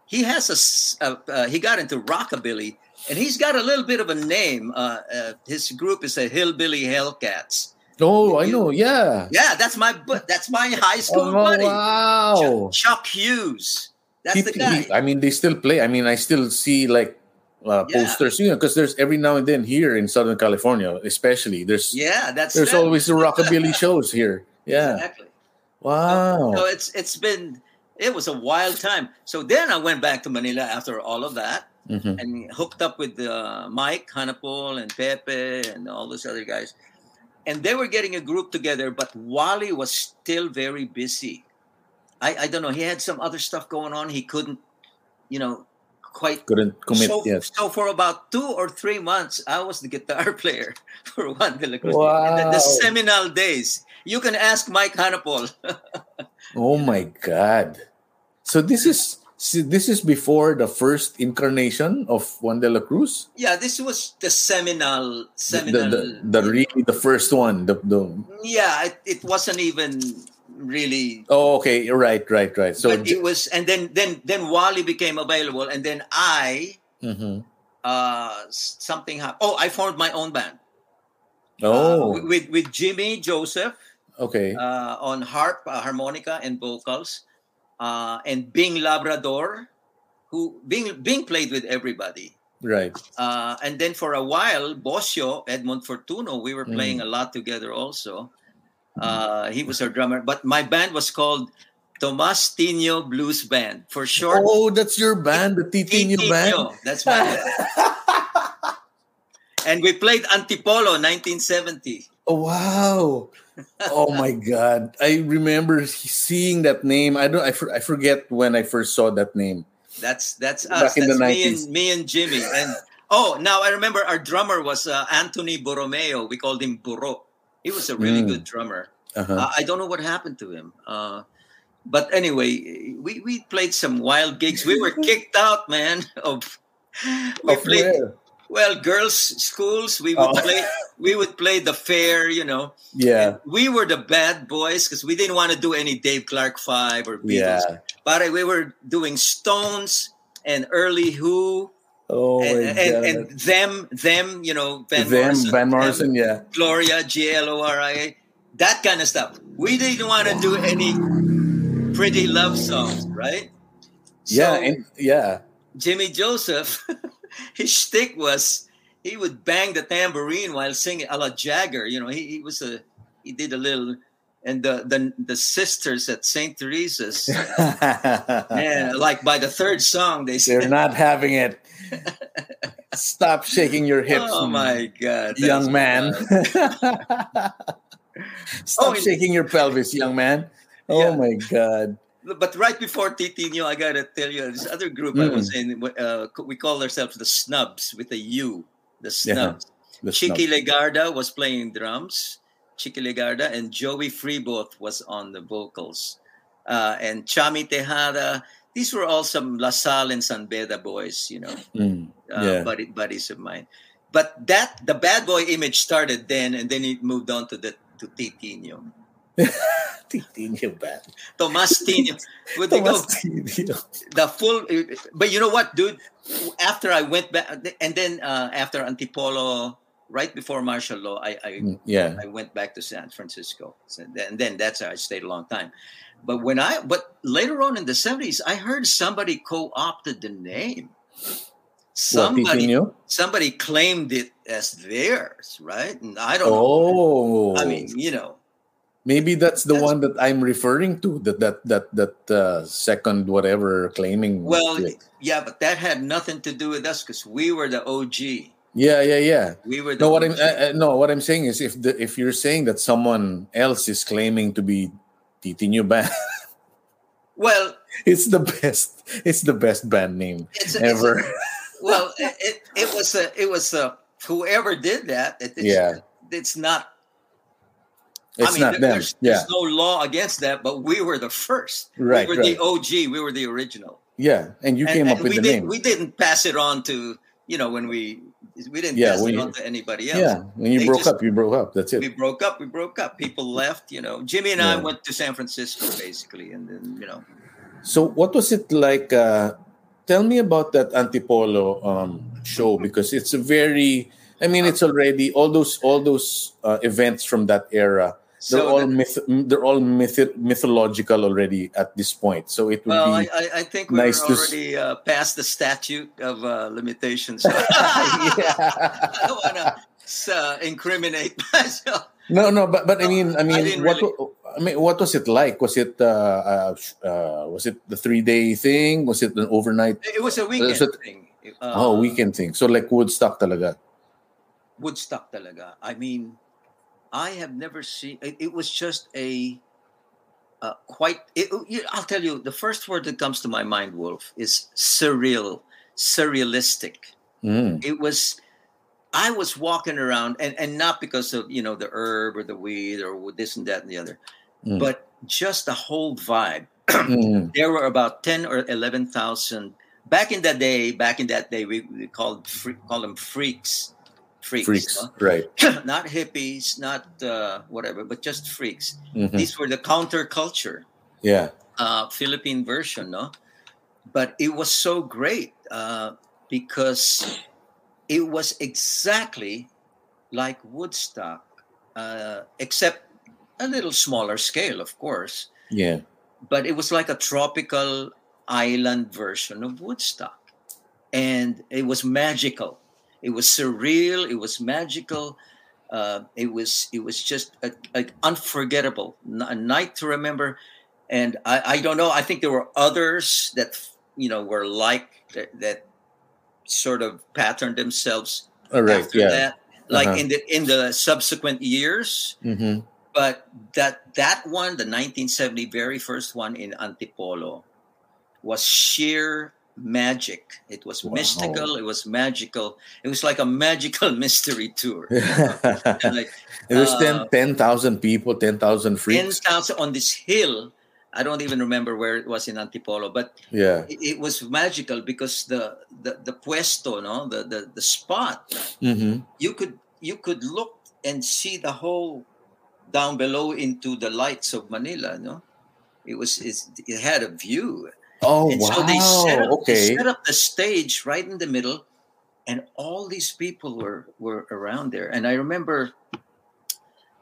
he has a, uh, uh, he got into rockabilly and he's got a little bit of a name uh, uh, his group is the Hillbilly Hellcats oh, I know. Yeah. yeah that's my that's my high school Oh buddy wow. Chuck, Chuck Hughes. That's He- the guy. he- I mean, they still play. I mean, I still see like uh, Yeah. posters, you know, because there's every now and then here in Southern California, especially there's yeah, that's there's them. always the rockabilly [laughs] shows here. Yeah. exactly. Wow. So it's it's been it was a wild time. So then I went back to Manila after all of that Mhm. and hooked up with uh, Mike Hanopol and Pepe and all those other guys, and they were getting a group together. But Wally was still very busy. I I don't know. He had some other stuff going on. He couldn't, you know, quite Couldn't commit. so, yes. so for about two or three months, I was the guitar [laughs] player for Juan de la Cruz. Wow. The, the seminal days. You can ask Mike Hanopol. [laughs] Oh my God. So this is see, this is before the first incarnation of Juan de la Cruz. yeah, this was the seminal, The, seminal. the, the, the really the first one. The, the yeah, it, it wasn't even really. oh okay right right right. So but it was, and then then then Wally became available, and then I Mhm. uh something happened. Oh, I formed my own band. oh uh, with with Jimmy Joseph. okay uh, on harp, uh, harmonica, and vocals, uh, and Bing Labrador, who Bing Bing played with everybody. right Uh, and then for a while, Bosio, Edmond Fortuno, we were playing Mm. a lot together also. Uh, he was our drummer, but my band was called Tomas Tino Blues Band for short. oh that's your band the Titinho band. That's my band. [laughs] and we played Antipolo 1970. Oh wow! Oh my God! I remember seeing that name. I don't. I, for, I forget when I first saw that name. That's that's us. Back in the That's me 90s. and me and Jimmy. And oh, now I remember our drummer was uh, Anthony Borromeo. We called him Burro. He was a really Mm. good drummer. Uh-huh. Uh, I don't know what happened to him. Uh, but anyway, we, we played some wild gigs. We were kicked out, man. [laughs] Of we Of played where? well, girls' schools. We would Oh. play. we would play the fair, you know. Yeah. We were the bad boys because we didn't want to do any Dave Clark Five or Beatles. Yeah. But we were doing Stones and early Who Oh and, and, and them, them, you know, Van Them, Morrison, Van them, Morrison, yeah. Gloria, G L O R I A, that kind of stuff. We didn't want to do any pretty love songs, right? Yeah, So- and yeah. Jimmy Joseph, [laughs] his shtick was he would bang the tambourine while singing a la Jagger. You know, he, he was a he did a little, and the the, the sisters at Saint Teresa's, [laughs] man, like by the third song they They're said, not having it. Stop shaking your hips. "Oh my God, young man. [laughs] Stop Oh, shaking your pelvis, young man. Oh Yeah. my god. But right before Titino, I gotta tell you, this other group I was in, uh, we call ourselves the Snubs with a U, the Yeah. Snubs. The Chicky snub. Legarda was playing drums. Chicky Legarda and Joey Freeboth was on the vocals. Uh, and Chami Tejada. These were all some La Salle and San Beda boys, you know, Mm, uh, buddy, buddies of mine. But that the bad boy image started then, and then it moved on to the to Titino, [laughs] Titinho bad. Tomas Tino. Would Tomas Titinho. the full? But you know what, dude? After I went back, and then uh, after Antipolo, right before martial law, I, I Mm, Yeah. I went back to San Francisco, and then that's how I stayed a long time. But when I, but later on in the seventies, I heard somebody co-opted the name. Somebody, Titinho? somebody claimed it as theirs, right? And I don't know. Oh. I mean, you know, maybe that's the That's- one that I'm referring to. That that that that uh, second whatever claiming. well, yeah, but that had nothing to do with us because we were the OG. Yeah, yeah, yeah. We were No, what I'm uh, uh, no, what I'm saying is if the if you're saying that someone else is claiming to be Titinho band, [laughs] well, it's the best. It's the best band name it's, a- it's a- ever. [laughs] well, it, it, was a, it was a, whoever did that. It, it's, Yeah. it's not It's I mean, not there- them. There's, Yeah, there's no law against that, but we were the first. Right, We were the. OG. We were the original. yeah. And you And- came and up with we the did, name. We didn't pass it on to you know when we we didn't Yeah, pass when it on to anybody else. yeah, when you They broke just- up, you broke up. That's it. We broke up. We broke up. People [laughs] left. You know, Jimmy and I went to San Francisco basically, and then you know, So, what was it like? Uh, tell me about that Antipolo um, show because it's a very. I mean, it's already all those all those uh, events from that era. They're So all the- myth, they're all myth, mythological already at this point. So it would well, I, be I, I think we nice were to uh, past the statute of uh, limitations. [laughs] [laughs] I don't want to uh, incriminate [laughs] myself. no, no, but but I mean, I I mean, didn't what really- I mean, what was it like? Was it uh, uh, uh was it the three day thing? Was it an overnight? It was a weekend So- thing. Uh, oh, weekend thing. So like Woodstock talaga. Woodstock talaga. I mean, I have never seen. It, it was just a uh, quite. It, I'll tell you, the first word that comes to my mind, Wolf, is surreal, surrealistic. Mm. It was. I was walking around, and and not because of you know the herb or the weed or this and that and the other, Mm. but just the whole vibe. [clears throat] Mm. There were about ten or eleven thousand back in that day. Back in that day, we, we called call them freaks. Freaks, Freaks, no? right? [laughs] not hippies, not uh, whatever, but just freaks. Mhm. These were the counterculture Yeah. uh, Philippine version, no? But it was so great uh, because it was exactly like Woodstock, uh, except a little smaller scale, of course. Yeah. But it was like a tropical island version of Woodstock, and it was magical. It was surreal. It was magical. Uh, it was it was just a, a unforgettable a night to remember. And I, I don't know. I think there were others that you know were like that, that sort of patterned themselves All right. after Yeah. that, like Uh-huh. in the in the subsequent years. hmm But that that one, the 1970 very first one in Antipolo, was sheer magic. It was Wow. mystical. It was magical. It was like a magical [laughs] mystery tour. [laughs] Like There's Uh, 10 10,000 people, 10,000 ten freaks. thousand on this hill. I don't even remember where it was in Antipolo, but Yeah. it, it was magical because the the, the puesto, no, the, the the spot, hmm you could you could look and see the whole down below into the lights of Manila. No, it was it's, it had a view. Oh and wow! so they set, up, they okay. set up the stage right in the middle, and all these people were were around there. And I remember,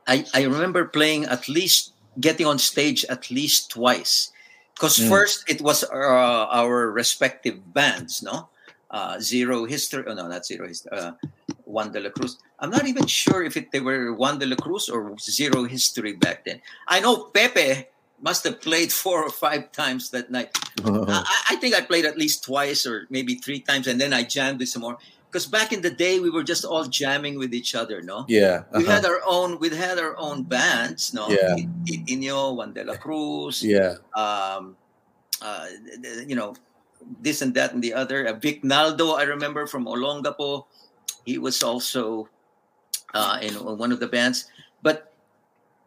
I I remember playing at least getting on stage at least twice, because Mm. first it was uh, our respective bands, no, uh, Zero History. Oh no, not Zero History. Uh, Juan de la Cruz. I'm not even sure if it, they were Juan de la Cruz or Zero History back then. I know Pepe must have played four or five times that night. I, I think I played at least twice or maybe three times, and then I jammed with some more. Because back in the day, we were just all jamming with each other, no? yeah. We uh-huh. had our own. We had our own bands, no? Yeah. Titino, Juan de la Cruz, yeah. um, uh, you know, this and that and the other. Uh, Vic Naldo, I remember from Olongapo. He was also uh, in one of the bands. But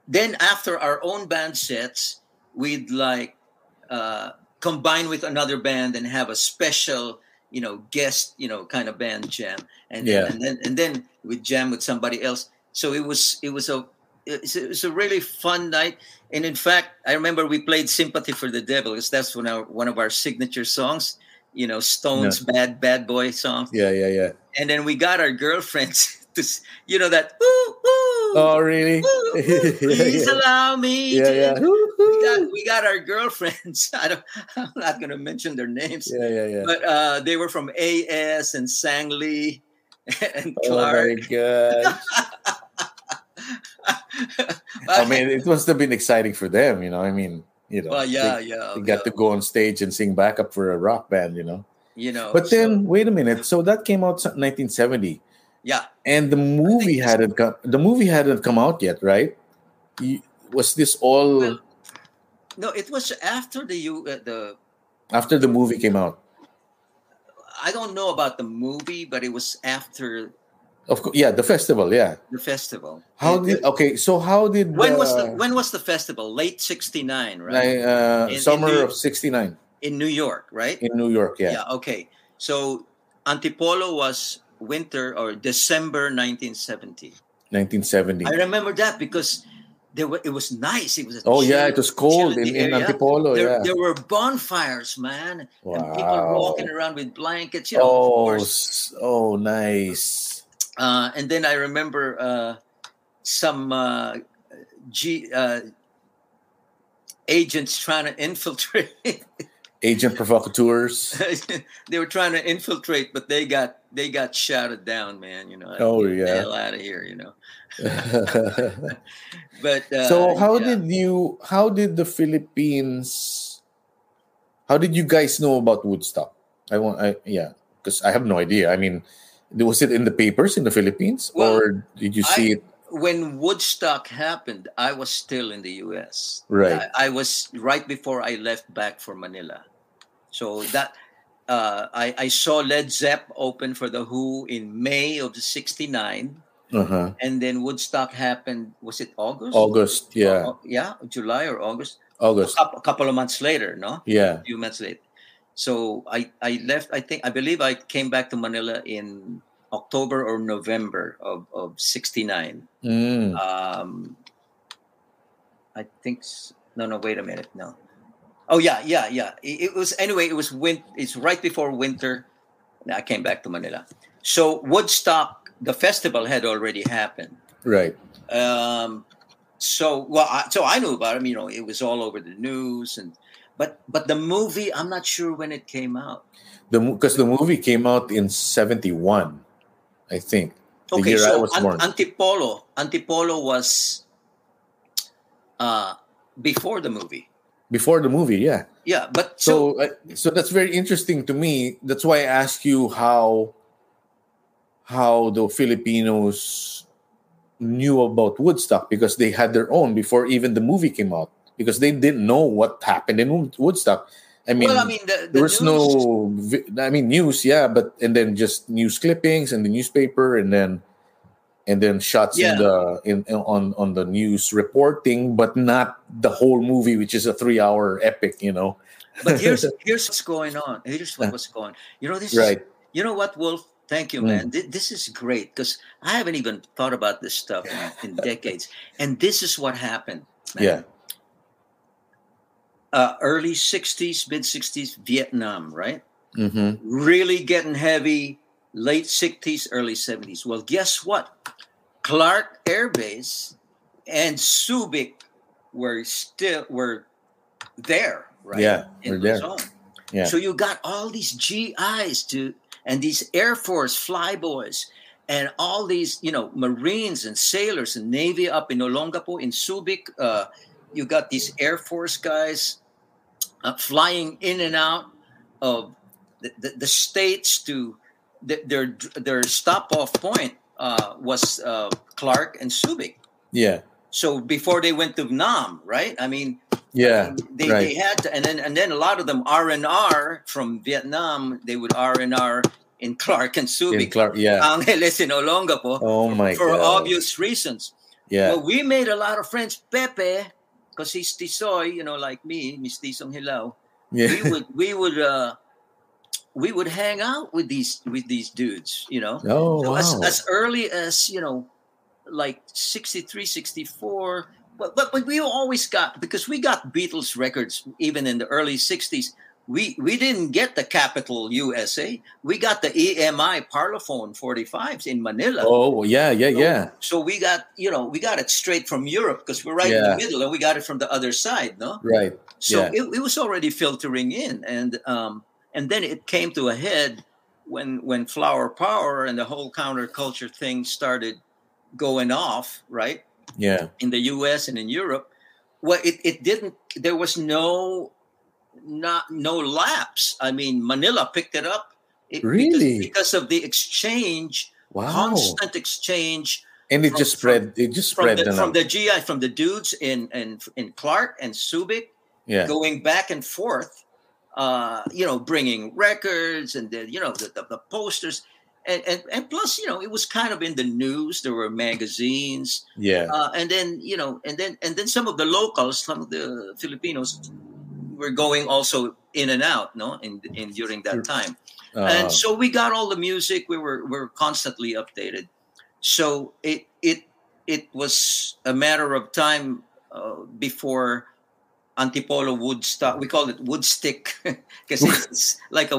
then after our own band sets, we'd like uh, combine with another band and have a special, you know, guest, you know, kind of band jam, and Yeah. and then and then we'd jam with somebody else. So it was it was a it's a, it's a really fun night. And in fact, I remember we played "Sympathy for the Devil" because that's one of one of our signature songs. You know, Stones' "Bad Bad Boy" song. Yeah. Yeah. Yeah. And then we got our girlfriends [laughs] to, you know, that woo woo. Oh really? woo, woo, [laughs] Please yeah. allow me. Yeah. to-" Yeah. We got, we got our girlfriends. [laughs] I don't, I'm not going to mention their names, Yeah. Yeah. Yeah. but uh, they were from AS and Sangley [laughs] and Oh my Clark. god! [laughs] I mean, it must have been exciting for them, you know. I mean, you know, well, yeah, they, yeah. they got to go on stage and sing backup for a rock band, you know. you know. But so- then, wait a minute. So that came out 1970, yeah, and the movie hadn't come. The movie hadn't come out yet, right? You, was this all Well, no, it was after the you uh, the after the movie came out? I don't know about the movie, but it was after Of course, yeah, the festival, yeah. the festival. How It- did okay? So how did when was the uh, when was the festival? Late '69, right? like, uh, In- in summer of '69 In New York, right? in New York? yeah. Yeah. Okay. So Antipolo was winter or December 1970. 1970. I remember that because there were, it was nice. It was. a Oh yeah, it was cold chill in, in. Antipolo. There, yeah. there were bonfires, man, and people walking around with blankets. You know, oh, course. oh, nice. Uh, and then I remember uh, some uh, G, uh, agents trying to [laughs] infiltrate. Agent provocateurs. [laughs] they were trying to infiltrate, but they got they got shouted down, man. You know. Oh, yeah. hell out of here, you know. [laughs] [laughs] But uh, so how yeah. did you? How did the Philippines? How did you guys know about Woodstock? I want. I yeah, because I have no idea. I mean, was it in the papers in the Philippines, Well, or did you see I- it? when Woodstock happened, I was still in the U.S. Right. I, I was right before I left back for Manila. So that uh, I, I saw Led Zepp open for the Who in May of '69, Uh huh. and then Woodstock happened. Was it August? August. Yeah. Uh, yeah, July or August. August. A couple, a couple of months later, no, Yeah. a few months later. So I I left. I think I believe I came back to Manila in October or November of of '69. Mm. um i think no no wait a minute no oh yeah yeah yeah it, was anyway it was win it's right before winter i came back to manila so woodstock the festival had already happened Right. um so well I, so i knew about it you know it was all over the news and but but the movie i'm not sure when it came out The because the movie came out in '71, I think. The okay year I so born. antipolo antipolo was uh before the movie Before the movie, yeah. yeah but so so uh, so that's very interesting to me that's why i ask you how how the filipinos knew about woodstock because they had their own before even the movie came out because they didn't know what happened in woodstock i mean, well, I mean, the, the there was news- no i mean news yeah but and then just news clippings and the newspaper and then and then shots Yeah. in the in, in- on on the news reporting but not the whole movie which is a three hour epic you know But here's [laughs] here's what's going on. Here's what was going. You know this. right Is, you know what, Wolf? Thank you, man. Th- This is great because I haven't even thought about this stuff in, in [laughs] decades. And this is what happened. man. Yeah. Uh, early 60s, mid 60s, Vietnam, right? Mm-hmm. Really getting heavy, late 60s, early 70s. Well, guess what? Clark Air Base and Subic were still were there, right? Yeah, in we're there. Yeah. So you got all these GIs to and these Air Force flyboys and all these, you know, Marines and sailors and Navy up in Olongapo in Subic. Uh, you got these Air Force guys uh, flying in and out of the, the, the states to th- their their stop off point uh, was uh, Clark and Subic. Yeah. So before they went to Nam, right? I mean, Yeah. they, right. they had to, and then and then a lot of them R and R from Vietnam. They would R and R in Clark and In Subic, Clark, yeah. Angeles in Olongapo, Oh my for god. obvious reasons. Yeah. Well, we made a lot of friends. Pepe, because he's Tisoy, you know, like me, Miss Tisong Hilaw. yeah. We would we would uh we would hang out with these with these dudes, you know. Oh So wow. as, as early as you know like 63 64 but, but but we always got because we got beatles records even in the early 60s we we didn't get the Capitol usa we got the emi parlophone 45s in manila oh yeah, yeah, So- yeah. so we got you know we got it straight from europe because we're right in the middle and we got it from the other side no Right. so Yeah. it, it was already filtering in, and um, and then it came to a head when when flower power and the whole counterculture thing started going off, right Yeah. in the U.S. and in Europe. Well, it, it didn't. There was no not no lapse. I mean, Manila picked it up. It, Really? because, of the exchange, Wow. constant exchange and it from- just spread. It just from spread. the, the from the GI from the dudes in in in Clark and Subic yeah. going back and forth, uh, you know, bringing records and the, you know the, the, the posters, and, and and plus you know it was kind of in the news. There were magazines, Yeah. uh, and then you know, and then and then some of the locals, some of the Filipinos, were going also in and out, no, in in during that time. Uh, and so we got all the music. We were we were constantly updated. So it it it was a matter of time uh, before Antipolo Woodstock. We call it Woodstick because [laughs] it's [laughs] like a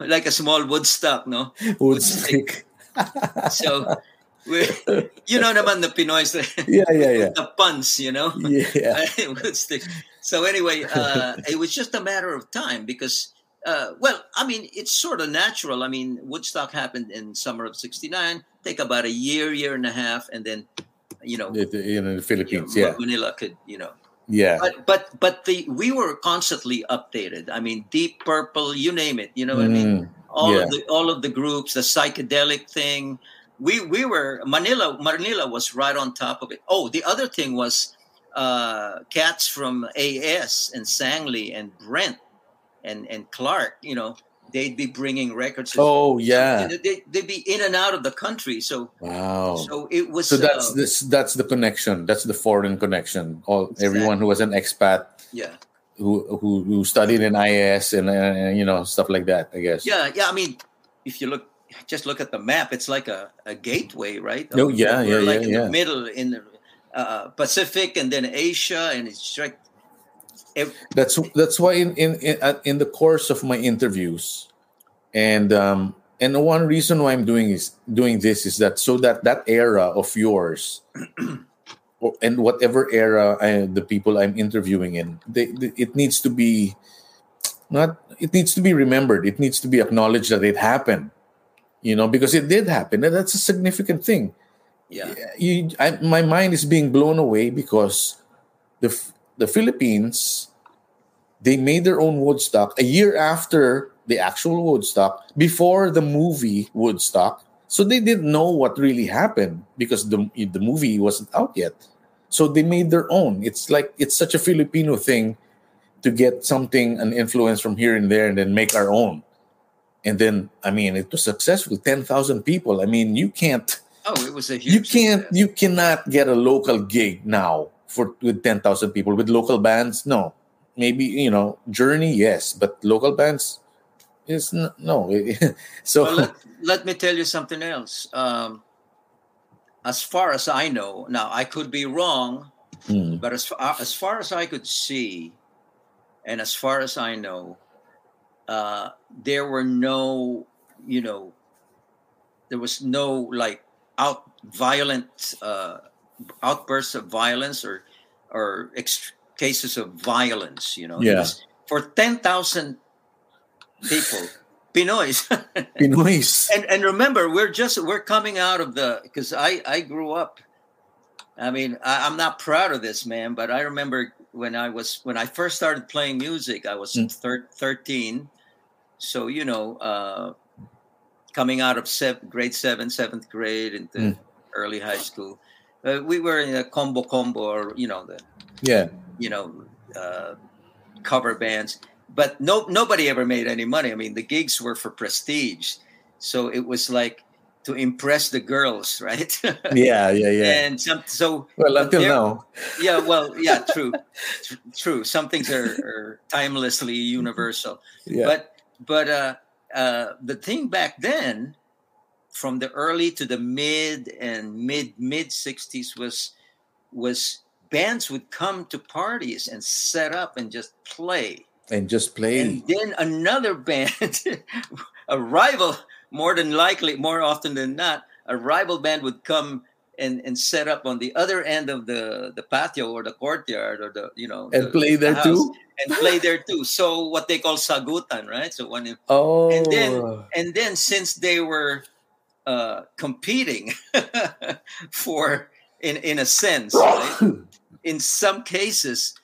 like a small Woodstock, no. wood stick. [laughs] So we you know naman the Pinoys yeah, yeah, yeah. the puns, you know. Yeah. Woodstick. So anyway, uh, it was just a matter of time because, uh, well, I mean, it's sort of natural. I mean, Woodstock happened in summer of '69. Take about a year, year and a half, and then, you know, The- the- In the you know, Philippines, yeah, Manila could, you know. Yeah, But but but the we were constantly updated. I mean, Deep Purple, you name it. You know what I mean? Mm, all yeah. of the all of the groups, the psychedelic thing. We we were Manila. Manila was right on top of it. Oh, the other thing was uh, cats from AS and Sangley and Brent and and Clark. You know, they'd be bringing records. Oh yeah, They, they, they'd be in and out of the country. So wow. so it was. So that's uh, this. That's the connection. That's the foreign connection. All everyone who was an expat yeah. who who, who studied in IS and uh, you know stuff like that. I guess. Yeah, yeah. I mean, if you look, just look at the map. It's like a, a gateway, right? Oh, yeah, yeah, like yeah, in yeah. the middle in the uh, Pacific and then Asia, and it's like That's that's why in in in, uh, in the course of my interviews, and um and the one reason why I'm doing is doing this is that so that that era of yours. [clears throat] or- And whatever era I, the people I'm interviewing in, they, they- it needs to be not. It needs to be remembered. It needs to be acknowledged that it happened, you know, because it did happen, and that's a significant thing. yeah, you, I, my mind is being blown away because the the Philippines they made their own Woodstock a year after the actual Woodstock, before the movie Woodstock. So they didn't know what really happened because the the movie wasn't out yet. So they made their own. It's like it's such a Filipino thing to get something an influence from here and there and then make our own. And then I mean it was successful. Ten thousand people. I mean you can't Oh, it was a huge. you can't success. you cannot get a local gig now for with 10,000 people with local bands no maybe you know journey yes but local bands is n- no. [laughs] so Well, let, let me tell you something else. Um, as far as I know, now I could be wrong, Mm, but as far, as far as I could see, and as far as I know, uh, there were no, you know, there was no like out violent uh, outbursts of violence or or ex- cases of violence. You know, Yeah. for ten thousand people, [laughs] Pinoys. Pinoys. [laughs] and and remember we're just we're coming out of the because i i grew up i mean I, i'm not proud of this man but i remember when i was when i first started playing music i was Mm. thir- 13 so you know uh coming out of sev- grade seven seventh grade into Mm. early high school uh, we were in a combo combo or you know the Yeah. you know uh, cover bands but no nobody ever made any money i mean the gigs were for prestige so it was like to impress the girls [laughs] right Yeah. Yeah. Yeah. and some so well, until now. yeah well [laughs] yeah true Tr- true some things are, are timelessly universal Yeah. but but uh uh the thing back then from the early to the mid and mid mid 60s was was bands would come to parties and set up and just play and just play. and then another band [laughs] a rival more than likely more often than not a rival band would come and, and set up on the other end of the, the patio or the courtyard or the you know and the- play the there house too. and play there too so what they call sagutan right so when Oh. and then- and then since they were uh, competing [laughs] for in in a sense [coughs] right? in some cases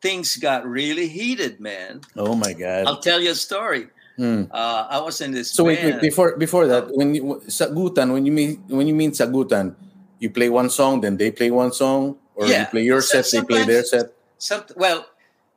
things got really heated man oh my God. i'll tell you a story Mm. uh, i was in this So wait, wait, before before that, when you sagutan, when you mean when you mean sagutan, you play one song, then they play one song, or Yeah. you play your So- set, they play their set. Some, well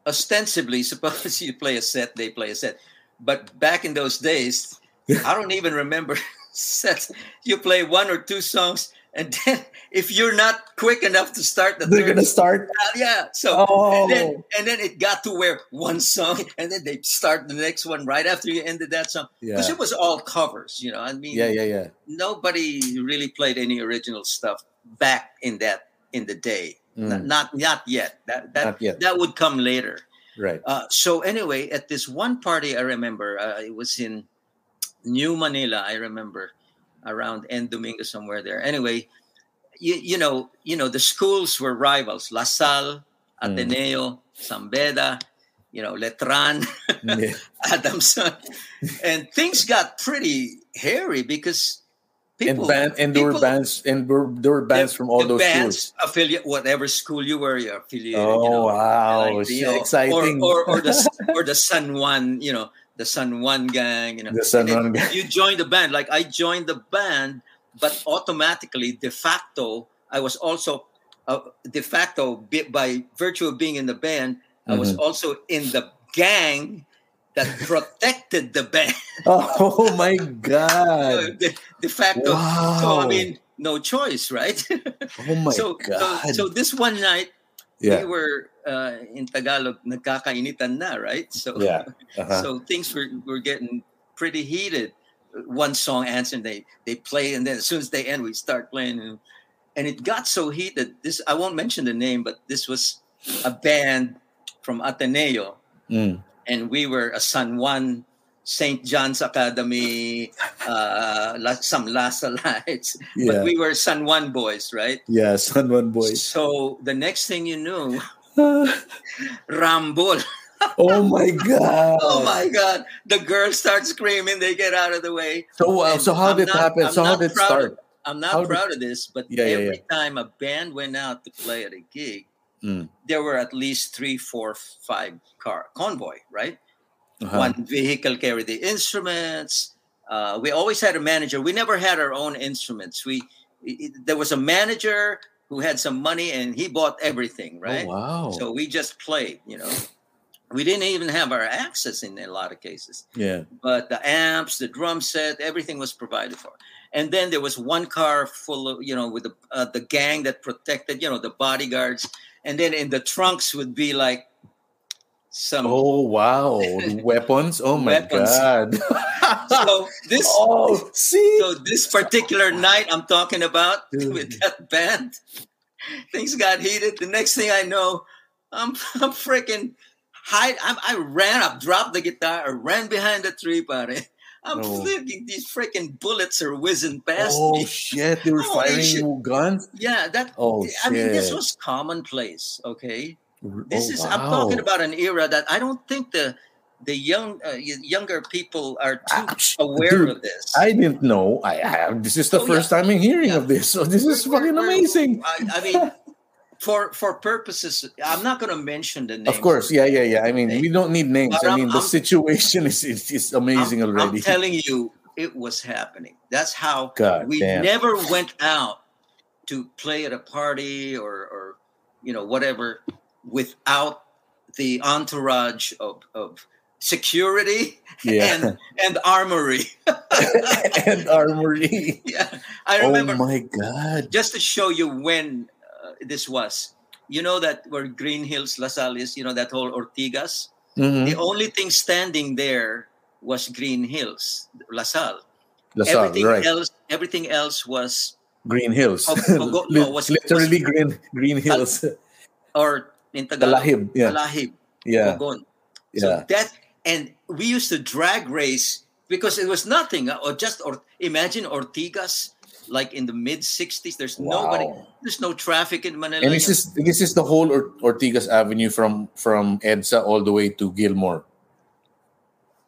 ostensibly [laughs] suppose you play a set they play a set but back in those days [laughs] i don't even remember sets you play one or two songs and then if you're not quick enough to start the They're third gonna start. Uh, yeah. So Oh, and then and then it got to where one song and then they start the next one right after you ended that song because yeah, it was all covers. You know, I mean, yeah, yeah, yeah. nobody really played any original stuff back in that in the day. Not, Mm, not not yet. That that Not yet. that would come later. right. Uh, so anyway, at this one party, I remember uh, it was in New Manila. I remember around N Domingo somewhere there. Anyway, you, you know, you know, the schools were rivals: La Salle, Mm. Ateneo, San Beda, you know, Letran, Yeah. [laughs] Adamson, and things got pretty hairy because and people band and there were people- bands and there, there were bands from all the those bands schools. affiliate whatever school you were you're affiliated. Oh you know, wow, like, you know, exciting! Or, or, or the [laughs] or the San Juan, you know, the San Juan gang, you know. The San Juan gang. You joined the band. Like I joined the band, but automatically, de facto, I was also uh, de facto by virtue of being in the band, I was Mm-hmm. also in the gang that protected the band. [laughs] oh my god! [laughs] de, de facto. So I mean, no choice, right? [laughs] Oh my so, god! so so this one night yeah, we were uh, in Tagalog nagkakainitan na, right? [laughs] So yeah. Uh-huh. so things were, were getting pretty heated. One song ends and they they play and then as soon as they end we start playing and, and it got so heated. This I won't mention the name, but this was a band from Ateneo Mm. and we were a San Juan St. John's Academy, uh, some La Sallites, Yeah, but we were San Juan boys, right? yeah. San Juan Boys. So the next thing you knew, [laughs] Rambol. oh my god! Oh my God! The girls start screaming. They get out of the way. So wow, so how I'm did it happen? I'm so how did it start? of- I'm not How did- proud of this, but Yeah, yeah, every time a band went out to play at a gig, Mm. there were at least three, four, five car convoy. Right, Uh-huh. one vehicle carried the instruments. Uh, we always had a manager. We never had our own instruments. We it, there was a manager who had some money and he bought everything. Right. Oh wow! So we just played, you know. We didn't even have our access in a lot of cases, yeah, but the amps, the drum set, everything was provided for. And then there was one car full of, you know, with the uh, the gang that protected, you know, the bodyguards. And then in the trunks would be like some. Oh wow, weapons! Oh my Weapons. god! So [laughs] this, oh, see, so this particular night I'm talking about Dude. [laughs] with that band, things got heated. The next thing I know, I'm [laughs] I'm freaking hide. I'm, I ran up, dropped the guitar, I ran behind the tree, buddy. I'm Oh. flipping these freaking bullets are whizzing past oh me. shit! They were Holy firing shit. guns. Yeah, that. Oh I mean, this was commonplace. Okay, this oh, is. I'm talking about an era that I don't think the the young uh, younger people are too sh- aware dude, of this. I didn't know. I have. This is the Oh, first time I'm hearing Yeah. of this. So this is We're- fucking amazing. I, I mean, for for purposes, I'm not going to mention the name. Of course, yeah, yeah, yeah. I mean, we don't need names. But I I'm- mean, the I'm- situation [laughs] is is, is amazing I'm, already. I'm telling you, it was happening. That's how God we damn. never went out to play at a party or or you know whatever without the entourage of of security yeah, [laughs] and and armory. [laughs] and armory. [laughs] yeah, I remember. Oh my god! just to show you when uh, this was. You know that where Green Hills, La Salle is, you know that whole Ortigas. Mhm. The only thing standing there was Green Hills, La Salle. La Salle, everything right? else, everything else was Green Hills. Lit- no, was- literally green Green Hills. or in Tagalog, Talahib. Yeah, Talahib, yeah, yeah. So that and we used to drag race because it was nothing uh, or just or imagine Ortigas like in the mid 60s there's nobody there's no traffic in Manila. And this is this is the whole Ortigas Avenue from from EDSA all the way to Gilmore.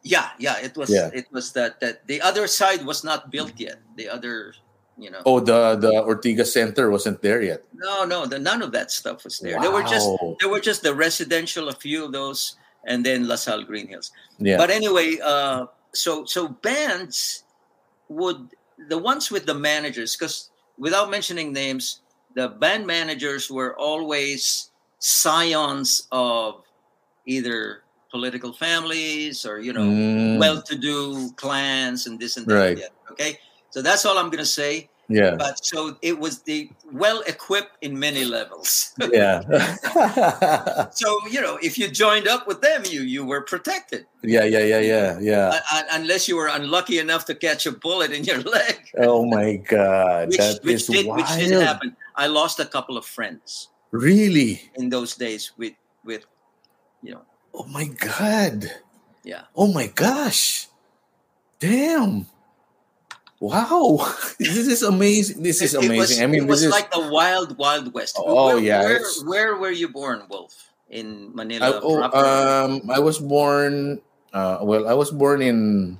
yeah, yeah, it was Yeah. it was that that the other side was not built yet. The other, you know. Oh, the the Ortigas Center wasn't there yet. No, no, the, none of that stuff was there. There were just there were just the residential, a few of those, and then LaSalle Green Hills. Yeah. But anyway, uh, so so bands would the ones with the managers, because without mentioning names, the band managers were always scions of either political families or you know Mm, well-to-do clans and this and that. Right. Okay, so that's all I'm gonna say. Yeah. But so it was the well-equipped in many levels. [laughs] yeah. [laughs] so you know, if you joined up with them, you you were protected. yeah, yeah, yeah, yeah, yeah. Uh, unless you were unlucky enough to catch a bullet in your [laughs] leg, Oh my god, which, that which is did wild. which did happen. I lost a couple of friends Really? in those days with with you know Oh my god. yeah Oh my gosh. Damn. Wow. [laughs] this is amazing. This is It- it amazing. was, I mean, it was this is like the wild wild west. Oh, where, yeah, Where, where were you born, Wolf? In I, Manila. oh, proper? um, I was born. Uh, well, I was born in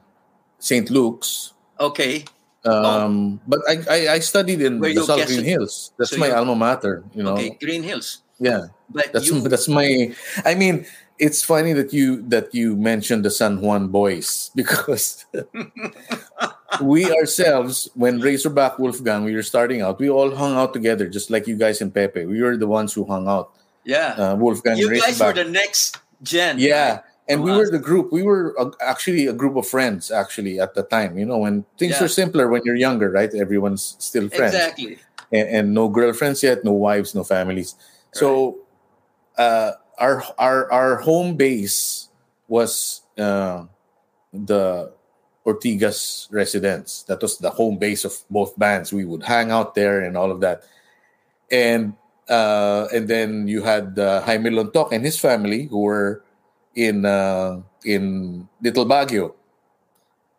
St. Luke's. okay. Um, but I, I, I studied in Were the South Green Hills. That's so my you- alma mater. You know. Okay. Green Hills. Yeah. But That's you, that's my. I mean, it's funny that you that you mentioned the San Juan boys [laughs] because [laughs] we ourselves, when Razorback Wolfgang, we were starting out, we all hung out together, just like you guys and Pepe. We were the ones who hung out. yeah. Uh, Wolfgang, you guys were the next gen. yeah. right? And from we were the group. We were actually a group of friends. Actually, at the time, you know, when things Yeah. are simpler when you're younger, right? Everyone's still friends Exactly. and, and no girlfriends yet, no wives, no families. So uh, our our our home base was uh, the Ortigas residence. That was the home base of both bands. We would hang out there and all of that. And uh, and then you had uh, Jaime Lontok and his family who were in uh, in Little Baguio.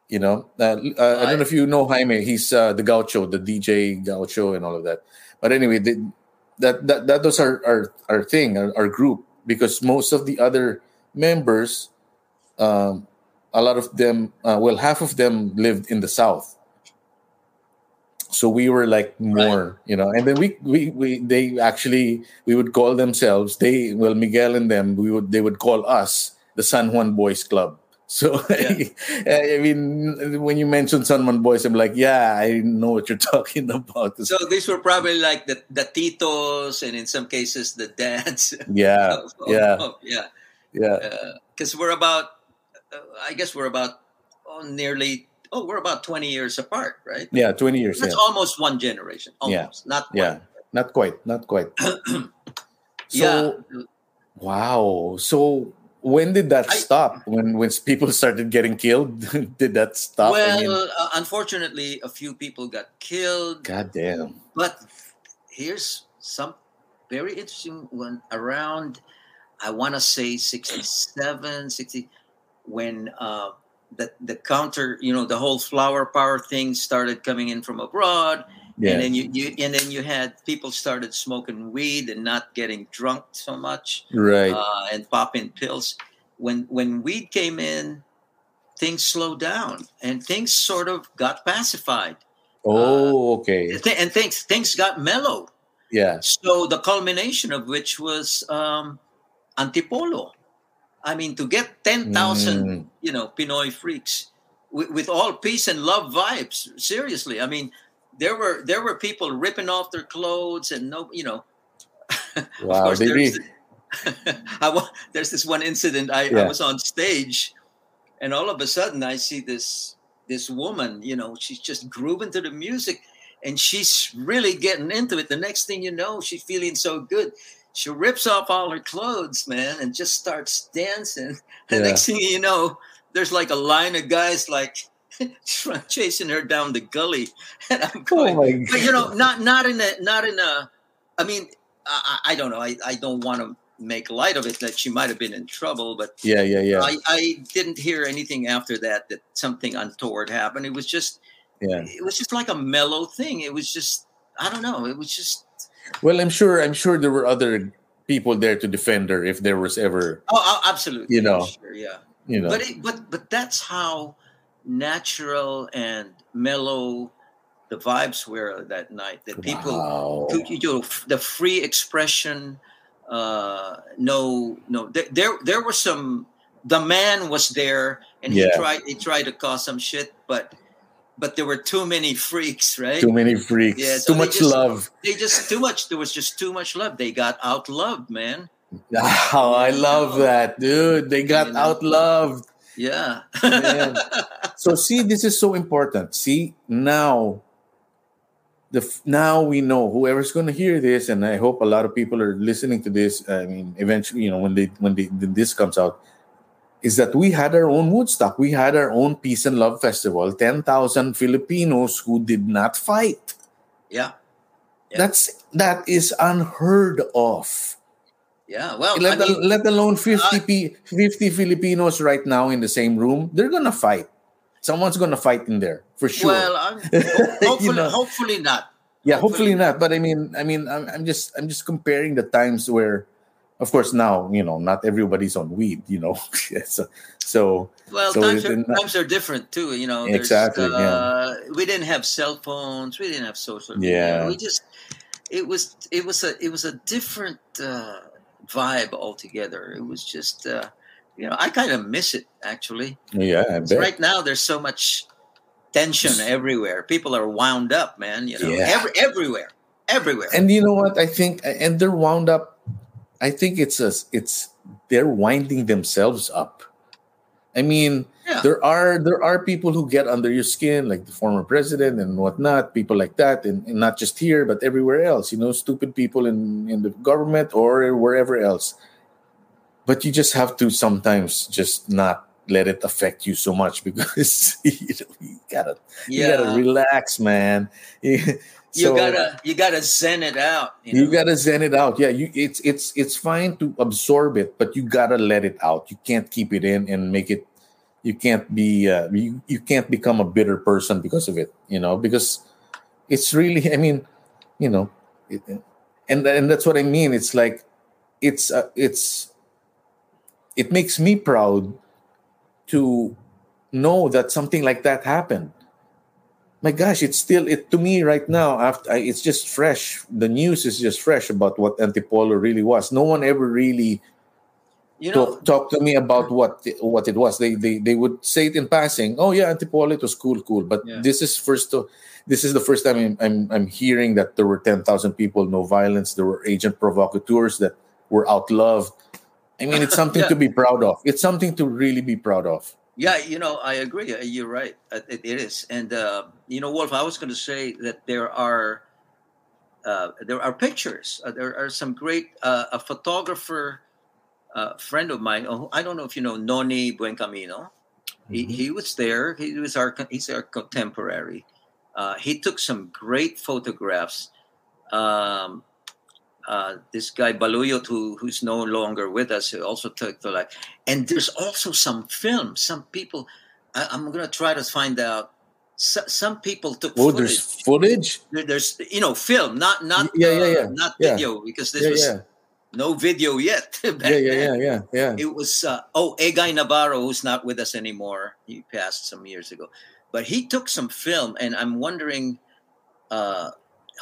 You know, uh, uh, I don't know if you know Jaime. He's uh, the Gaucho, the DJ Gaucho, and all of that. But anyway, that that that was our our our thing, our, our group, because most of the other members, um, a lot of them, uh, well, half of them lived in the south. So we were like more, you know, and then we, we we they actually we would call themselves they well Miguel and them we would they would call us the San Juan Boys Club. [laughs] So Yeah. I mean, when you mention San Juan Boys, I'm like, yeah, I know what you're [laughs] talking about. So these were probably like the, the titos and in some cases the dads. yeah, of- [laughs] of- yeah, of- yeah. yeah. Because we're about, uh, I guess we're about oh, nearly, oh, we're about 20 years apart, right? Yeah, 20 years. That's Yeah. almost one generation. Yeah. Almost. Not Yeah. Not quite, not quite. [clears throat] so, yeah. wow. So, when did that I- stop? When when people started getting killed, [laughs] did that stop? well, I mean, uh, unfortunately, a few people got killed. God damn. But here's some very interesting one around, I want to say 67, 60, when uh, the, the counter, you know, the whole flower power thing started coming in from abroad. Yeah. And then you, you and then you had people started smoking weed and not getting drunk so much right. uh, and popping pills. When when weed came in, things slowed down and things sort of got pacified. oh, okay. And th- and things things got mellow. Yeah. So the culmination of which was um, Antipolo. I mean, to get ten thousand, Mm. you know, Pinoy freaks with, with all peace and love vibes. Seriously, I mean, there were there were people ripping off their clothes and no, you know. [laughs] of Wow. course, They there's, [laughs] there's this one incident. I, I was on stage, and all of a sudden, I see this this woman. You know, she's just grooving to the music, and she's really getting into it. The next thing you know, she's feeling so good. She rips off all her clothes, man, and just starts dancing. [laughs] The Yeah. next thing you know, there's like a line of guys like [laughs] chasing her down the gully, [laughs] and I'm Oh going, my but you know, not not in a not in a. I mean, I, I I don't know. I, I don't want to make light of it that she might have been in trouble, but Yeah, yeah, yeah. I, I didn't hear anything after that that something untoward happened. It was just yeah. it was just like a mellow thing. It was just I don't know. It was just Well, I'm sure. I'm sure there were other people there to defend her if there was ever, oh, oh absolutely You know. sure, yeah. you know. But it, but but that's how natural and mellow the vibes were that night. That people Wow. you know, the free expression uh no no there, there there were some the man was there and he Yeah. tried he tried to cause some shit but but there were too many freaks right Too many freaks. Yeah, so Too much just- love. they just too much there was just too much love they got out loved man [laughs] Oh, I love that, dude. They got You know. out loved. yeah Man. So see, this is so important. See, now the now we know whoever's going to hear this, and I hope a lot of people are listening to this. I mean, eventually, you know, when they when they this comes out, is that we had our own Woodstock. We had our own Peace and Love Festival. Ten thousand Filipinos who did not fight. yeah Yeah. That's that is unheard of. yeah well let, I mean, let alone 50, I- P, 50 Filipinos right now in the same room. They're gonna fight. Someone's gonna fight in there for sure. well I'm, [laughs] You hopefully know. hopefully not yeah, hopefully hopefully not. But I mean, I mean, I'm, I'm just, I'm just comparing the times where, of course, now you know, not everybody's on weed. You know, [laughs] so, so Well, So times, are, not- times are different too. You know, Exactly, yeah. Uh, We didn't have cell phones. We didn't have social media Yeah. We just it was it was a it was a different uh, vibe altogether. It was just uh, you know I kind of miss it actually. yeah, I 'Cause bet. Right now, there's so much tension everywhere. People are wound up, man. You know, Yeah. every, everywhere, everywhere. And you know what? I think, and they're wound up. I think it's a, it's they're winding themselves up. I mean, Yeah. there are there are people who get under your skin, like the former president and whatnot, people like that, and, and not just here but everywhere else. You know, stupid people in in the government or wherever else. But you just have to sometimes just not let it affect you so much [laughs] because you, know, you gotta you gotta relax, man. you [laughs] So- gotta you gotta zen it out. You, you gotta zen it out. Yeah, you it's it's it's fine to absorb it, but you gotta let it out. You can't keep it in and make it. You can't be. Uh, you you can't become a bitter person because of it. You know, because it's really. I mean, you know, it, and and that's what I mean. It's like, it's uh, it's. It makes me proud to know that something like that happened my gosh, it's still it to me right now. After I, it's just fresh. The news is just fresh about what Antipolo really was. No one ever really you know, talk, talk to me about what what it was. They they they would say it in passing. Oh yeah, Antipolo it was cool, cool. But Yeah. this is first. This is the first time I'm, I'm I'm hearing that there were ten thousand people, no violence. There were agent provocateurs that were outloved. I mean, it's something Yeah. to be proud of. It's something to really be proud of. Yeah, you know, I agree. Uh, You're right. Uh, It, it is, and uh, you know, Wolf. I was going to say that there are uh, there are pictures. Uh, there are some great. Uh, a photographer friend of mine. Oh, I don't know if you know Noni Buencamino. He, he was there. He was our he's our contemporary. Uh, he took some great photographs. Um, uh, this guy Baluyot, who who's no longer with us, he also took the life. And there's also some film. Some people, I, I'm going to try to find out. So, some people took Oh, footage. there's footage. There- There's you know film, not not Yeah, yeah, uh, yeah. not Yeah. video because this Yeah, was yeah, no video yet. [laughs] yeah, yeah, yeah, yeah, yeah. It was uh, oh Egay Navarro, who's not with us anymore. He passed some years ago, but he took some film, and I'm wondering uh,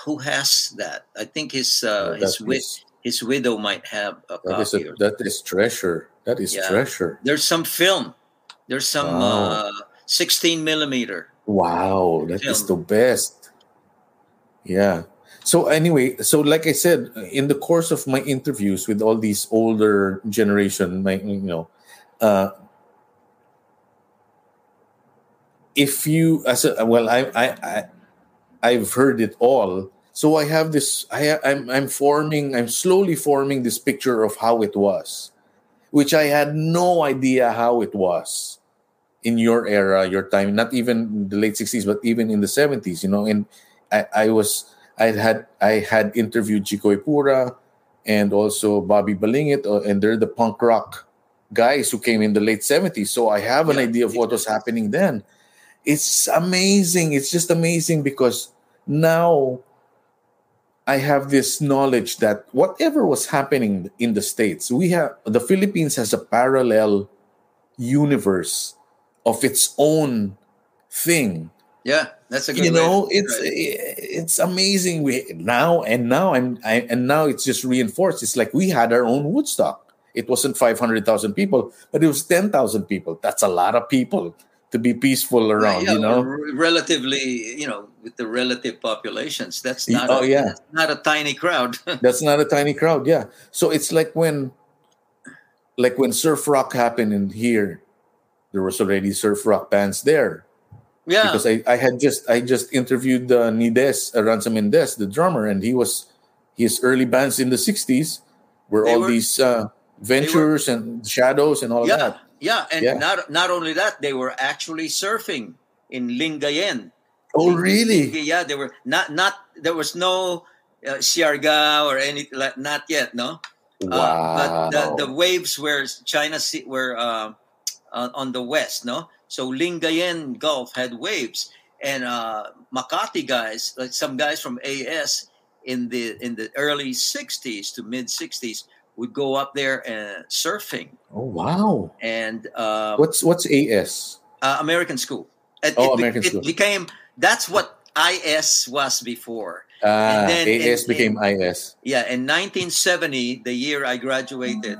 who has that. I think his uh, his that, wi- is, his widow might have a that is copy. a, that is treasure. That is Yeah. treasure. There's some film. There's some Wow. uh, 16 millimeter. Wow, that is the best. Yeah. So anyway, so like I said, in the course of my interviews with all these older generation, my you know, uh, if you as a well, I I, I I've heard it all. So I have this. I I'm I'm forming. I'm slowly forming this picture of how it was, which I had no idea how it was in your era, your time, not even the late sixties, but even in the seventies, you know. And I, I was, I had, I had interviewed Chico Ipura and also Bobby Balingit, uh, and they're the punk rock guys who came in the late seventies. So I have an idea of what was happening then. It's amazing. It's just amazing because now I have this knowledge that whatever was happening in the States, we have the Philippines has a parallel universe of its own thing. Yeah, that's a good. You know, it's it. it's amazing. We now and now I'm I, and now it's just reinforced. It's like we had our own Woodstock. It wasn't five hundred thousand people, but it was ten thousand people. That's a lot of people to be peaceful around. Yeah, you know, relatively, you know, with the relative populations, that's not. oh, a, yeah. that's not a tiny crowd. [laughs] That's not a tiny crowd, yeah. So it's like when like when surf rock happened in here, there was already surf rock bands there. yeah, Because I, I had just I just interviewed uh, Nides, uh, Ransom Indes, the drummer, and he was his early bands in the sixties were They all were- these uh, ventures and shadows and all yeah, that. Yeah, and Yeah. not not only that, they were actually surfing in Lingayen. Oh really? Yeah, they were not not. There was no uh, Siargao or any like not yet, no. Wow. Uh, but the, the waves were China Sea were uh, uh, on the west, no. So Lingayen Gulf had waves, and uh, Makati guys, like some guys from AS in the in the early '60s to mid '60s, would go up there and surfing oh wow. and um, What's what's AS? uh, American school. It, Oh, it American it school. became that's what IS was before. Ah, then AS in- became IS. Yeah, in 1970, the year I graduated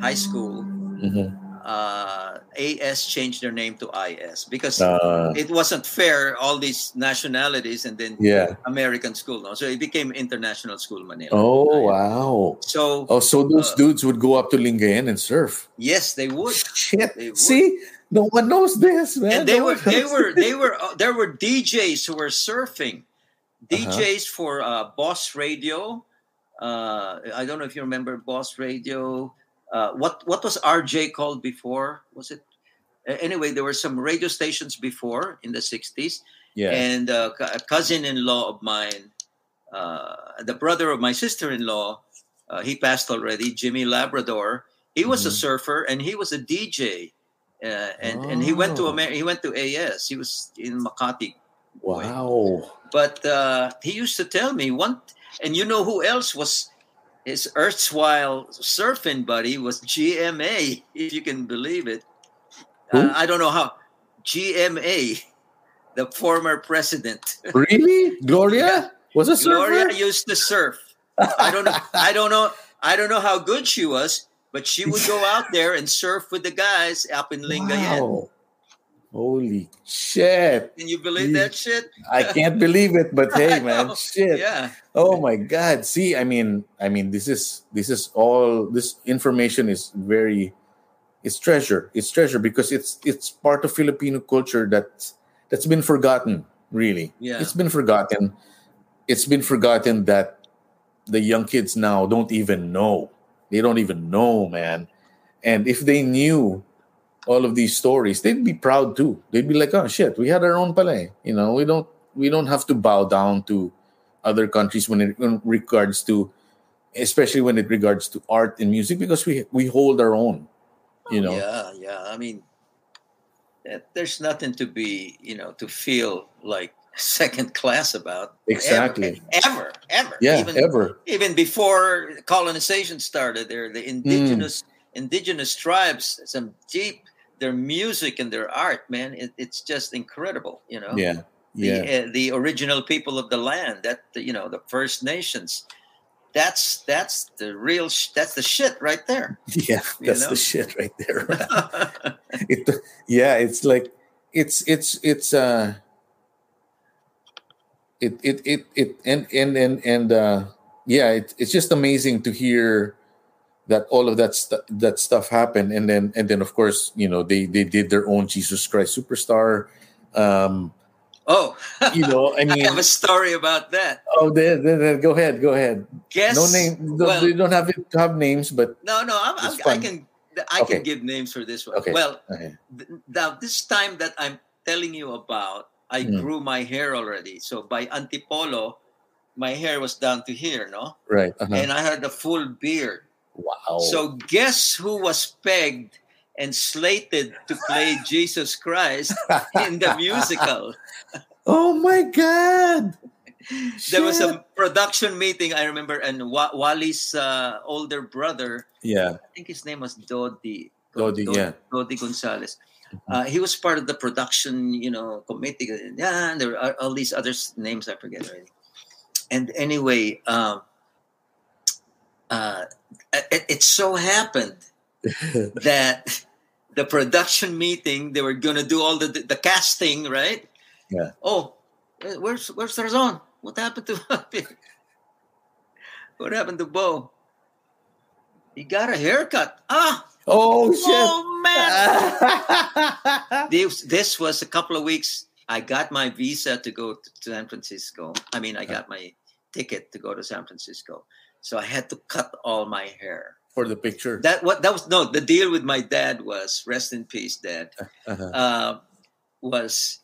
high school, Mhm. Uh, AS changed their name to IS because Uh, it wasn't fair. All these nationalities and then yeah. American school, no? so it became International School Manila. Oh wow. So Oh, so those Uh, dudes would go up to Lingayen and surf. yes, they would. Shit. They would. See, no one knows this, man. and they No were they were this. they were uh, there were DJs who were surfing, Uh-huh. DJs for uh, Boss Radio. Uh, I don't know if you remember Boss Radio. Uh, what what was RJ called before? Was it uh, anyway? There were some radio stations before in the '60s, Yeah. and uh, a cousin-in-law of mine, uh, the brother of my sister-in-law, uh, he passed already. Jimmy Labrador. He was a Mhm. surfer and he was a DJ, uh, and and he went to Oh. Amer- he went to AS. He was in Makati, wow. but uh, he used to tell me one. And you know who else was his erstwhile surfing buddy was GMA, if you can believe it. Uh, I don't know how. GMA, the former president. [laughs] Really? Gloria was a surfer. Gloria used to surf. I don't know. I don't know. I don't know how good she was, but she would go out there and surf with the guys up in Lingayen. Wow. Holy shit. Can you believe that shit? I can't believe it, but [laughs] hey man, shit. Yeah. Oh my god. See, I mean, I mean this is this is all this information is very it's treasure. It's treasure because it's it's part of Filipino culture that that's been forgotten, really. Yeah. It's been forgotten. It's been forgotten that the young kids now don't even know. They don't even know, man. And if they knew all of these stories, they'd be proud too. They'd be like, "Oh shit, we had our own palais." You know, we don't we don't have to bow down to other countries when it in regards to, especially when it regards to art and music, because we we hold our own. You know, Yeah, yeah. I mean, eh, there's nothing to be, you know, to feel like [laughs] second class about. Exactly. Ever, ever. ever. yeah, Even, ever. even before colonization started, there the indigenous indigenous tribes, some deep their music and their art, man. It, it's just incredible, you know. Yeah, The, uh, the original people of the land, that you know, the First Nations. That's that's the real. Sh- that's the shit right there. [laughs] yeah. That's know? the shit right there. [laughs] [laughs] it, yeah, it's like it's it's it's uh it it it it and and and and uh yeah it, it's just amazing to hear that all of that stu- that stuff happened and then and then of course you know they they did their own jesus christ superstar um oh, you know [laughs] i I have a story about that. oh then, then, then go ahead go ahead Guess no name don't, well- they don't have to have names but No, no, I'm, I'm, I can I Okay. can give names for this one. Okay. Well, okay. th- now this time that I'm telling you about, I Mm. grew my hair already. So by Antipolo, my hair was down to here, no, right uh-huh. and I had a full beard. Wow So guess who was pegged and slated to play [laughs] Jesus Christ in the musical? [laughs] oh my god There was a production meeting, I remember, and Wa- Wally's uh, older brother, yeah I think his name was Dodi. Dodi, Dodi, yeah. Dodi Gonzalez. Uh, he was part of the production, you know, committee. Yeah, and there are all these other names I forget already. And anyway, um, uh, it, it so happened [laughs] that the production meeting they were going to do all the the casting, right? Yeah. Oh, where's where's Tarzan? What happened to [laughs] what happened to Bo? He got a haircut. Ah, oh shit oh man! [laughs] this this was a couple of weeks. I got my visa to go to San Francisco. I mean, I got my ticket to go to San Francisco. So I had to cut all my hair. for the picture That what that was no the deal with my dad was rest in peace, dad. [laughs] uh-huh. Uh, was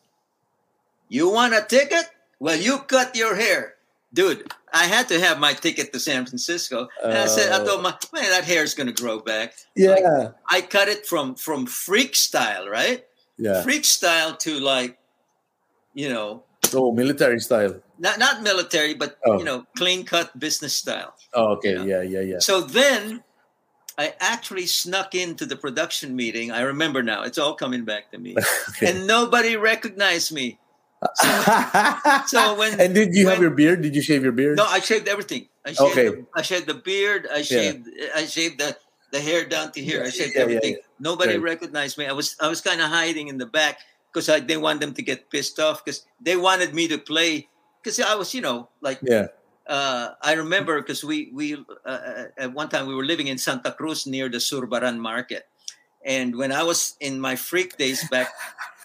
you want a ticket? Well, you cut your hair, dude. I had to have my ticket to San Francisco. And I said, I told my man, that hair is gonna grow back. yeah I cut it from from freak style, right? yeah Freak style to like, you know, oh military style not not military, but Oh. you know, clean cut business style. oh okay Yeah. yeah yeah yeah So then I actually snuck into the production meeting. I remember now; it's all coming back to me, [laughs] Okay. and nobody recognized me. so [laughs] when- and did you have your beard? Did you shave your beard? No, I shaved everything. I shaved, Okay. the, I shaved the beard. I shaved. I shaved the, the hair down to here. I shaved Yeah, yeah, everything. Nobody Right. recognized me. I was I was kind of hiding in the back because I didn't want them to get pissed off because they wanted me to play. Because I was, you know, like Yeah. uh, I remember because we we uh, at one time we were living in Santa Cruz near the Zurbaran market, and when I was in my freak days back,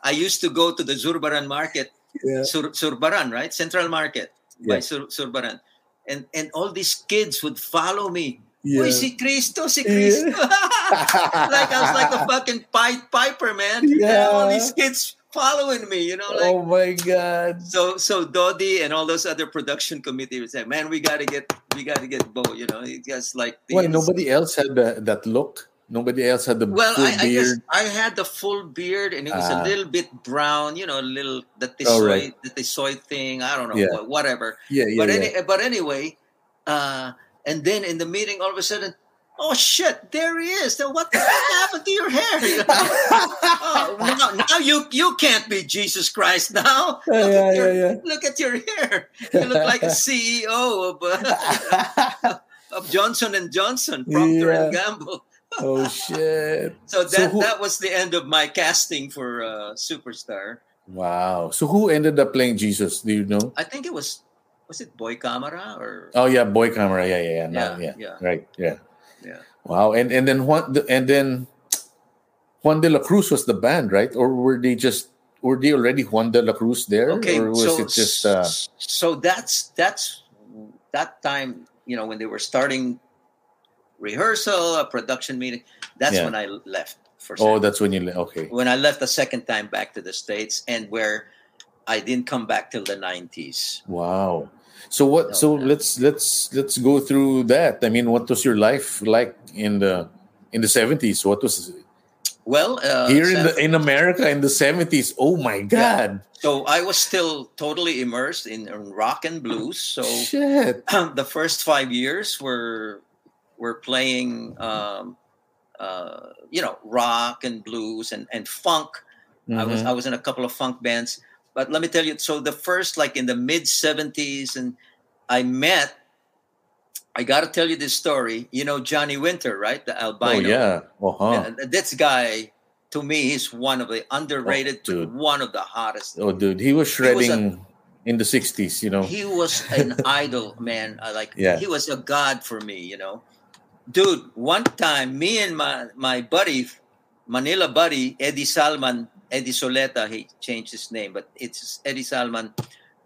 I used to go to the Zurbaran market Yeah. Sur, Zurbaran, right? Central Market by Yeah. Sur, Zurbaran. And and all these kids would follow me. Yeah. Uy, si Cristo, si Cristo. [laughs] like I was like a fucking Pied Piper, man. Yeah. all these kids following me, you know, like oh my god. so so Dodi and all those other production committee would say, Man, we gotta get we gotta get Bo, you know. It's just like these- nobody else had the, that look? Nobody else had the Well, I, I guess. I had the full beard and it was Ah. a little bit brown, you know, a little that the Oh, right. the soy thing. I don't know, Yeah. whatever. yeah, yeah, but yeah. any, but anyway, uh, and then in the meeting, all of a sudden, oh shit, there he is. Then what the fuck happened to your hair? You [laughs] know? oh, now, now you you can't be Jesus Christ now. [laughs] Look, yeah, at your, yeah, yeah. look at your hair. You look like a [laughs] CEO of uh, of Johnson and Johnson, Procter and Gamble. oh shit. So So that who- that was the end of my casting for uh, Superstar. Wow. So who ended up playing Jesus? Do you know? I think it was was it Boy Camara or Oh yeah, boy Camara. Yeah, yeah, yeah. Now, Yeah, yeah, yeah. Right. Yeah. Yeah. Wow. And and then Juan and then Juan de la Cruz was the band, right? Or were they just were they already Juan de la Cruz there? Okay, or was so it just uh so that's that's that time you know when they were starting rehearsal, a production meeting. That's Yeah. when I left for Oh, that's when you le- okay. when I left the second time back to the states, and where I didn't come back till the nineties. Wow. So what? So let's let's let's go through that. I mean, what was your life like in the in the seventies? What was Well, uh, here in the in America in the seventies? Oh my God! so I was still totally immersed in, in rock and blues. So [clears throat] the first five years were were playing, um, uh, you know, rock and blues and and funk. I was Mhm. I was in a couple of funk bands. But let me tell you, so the first like in the mid seventies, and I met. I got to tell you this story. You know Johnny Winter, right? The albino. Oh yeah. Uh-huh. Yeah, this guy, to me, is one of the underrated, Oh, dude. one of the hottest. Oh dude, he was He was a- shredding in the sixties. You know. He was an [laughs] idol, man. I like. Yeah. He was a god for me, you know. Dude, one time, me and my my buddy, Manila buddy Eddie Salman, Eddie Soleta, he changed his name, but it's Eddie Salman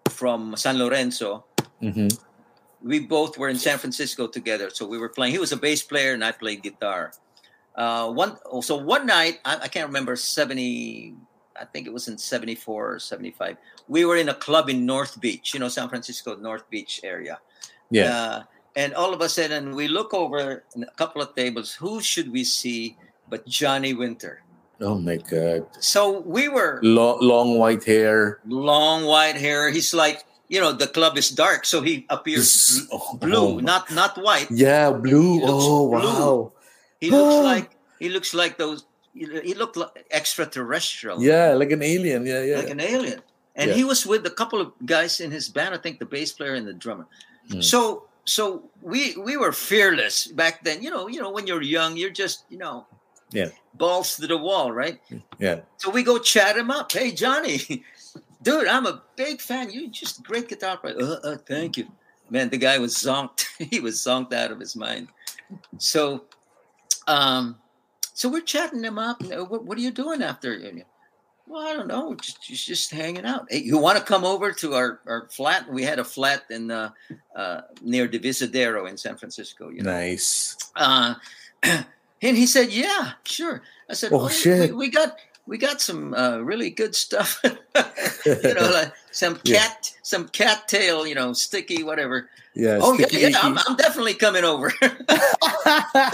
from San Lorenzo. Mhm. we both were in San Francisco together. So we were playing. He was a bass player and I played guitar. Uh, one so one night I, I can't remember seventy. I think it was in seventy four or seventy five. We were in a club in North Beach, you know, San Francisco North Beach area. Yeah. Uh, and all of a sudden we look over a couple of tables. Who should we see but Johnny Winter? Oh my God. So we were Long, long white hair. long white hair. He's like, you know, the club is dark, so he appears Oh, blue, oh. not not white. Yeah, blue. Oh blue. wow. He looks Oh. like he looks like those. He looked like extraterrestrial, Yeah, like an alien. Yeah, yeah. like an alien. And Yeah. he was with a couple of guys in his band. I think the bass player and the drummer. Hmm. So so we we were fearless back then. You know, you know when you're young, you're just you know, Yeah. balls to the wall, right? Yeah. So we go chat him up. Hey Johnny, [laughs] dude, I'm a big fan. You're just a great guitar player. Uh, uh, thank you, man. The guy was zonked. [laughs] he was zonked out of his mind. So, um, so we're chatting him up. What, what are you doing after? Well, I don't know. Just, just, just hanging out. Hey, you want to come over to our, our flat? We had a flat in uh, uh, near Divisadero in San Francisco. You know. Nice. Uh, [clears throat] and he said, "Yeah, sure." I said, Oh, "Oh, shit. We, we got we got some uh, really good stuff. [laughs] you know, like some [laughs] Yeah. cat some cattail, you know, sticky, whatever. Yeah. oh yeah, yeah, I'm. I'm definitely coming over. [laughs]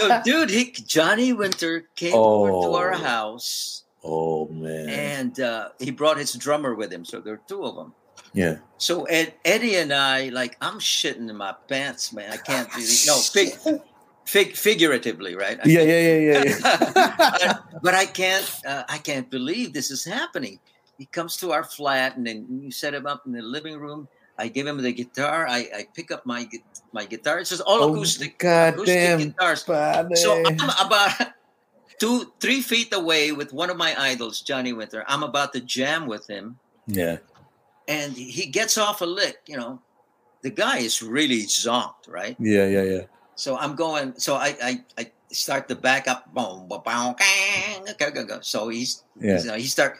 so, dude, he Johnny Winter came over to our Oh. house, oh man. and uh, he brought his drummer with him. So there are two of them. yeah. So Ed, Eddie and I, like, I'm shitting in my pants, man. I can't really no fig, fig, figuratively, right? I Yeah, yeah, yeah, yeah, yeah. [laughs] but, I can't. Uh, I can't believe this is happening. He comes to our flat, and then you set him up in the living room. I give him the guitar. I, I pick up my my guitar. It's just all Oh, acoustic, God acoustic damn, guitars. Padre. So I'm about [laughs] two, three feet away with one of my idols, Johnny Winter. I'm about to jam with him, yeah. and he gets off a lick. You know, the guy is really zonked, right? Yeah, yeah, yeah. So I'm going. So I I, I start the back up. Boom, boom, boom, go, go, go. So he's Yeah. you know, he start.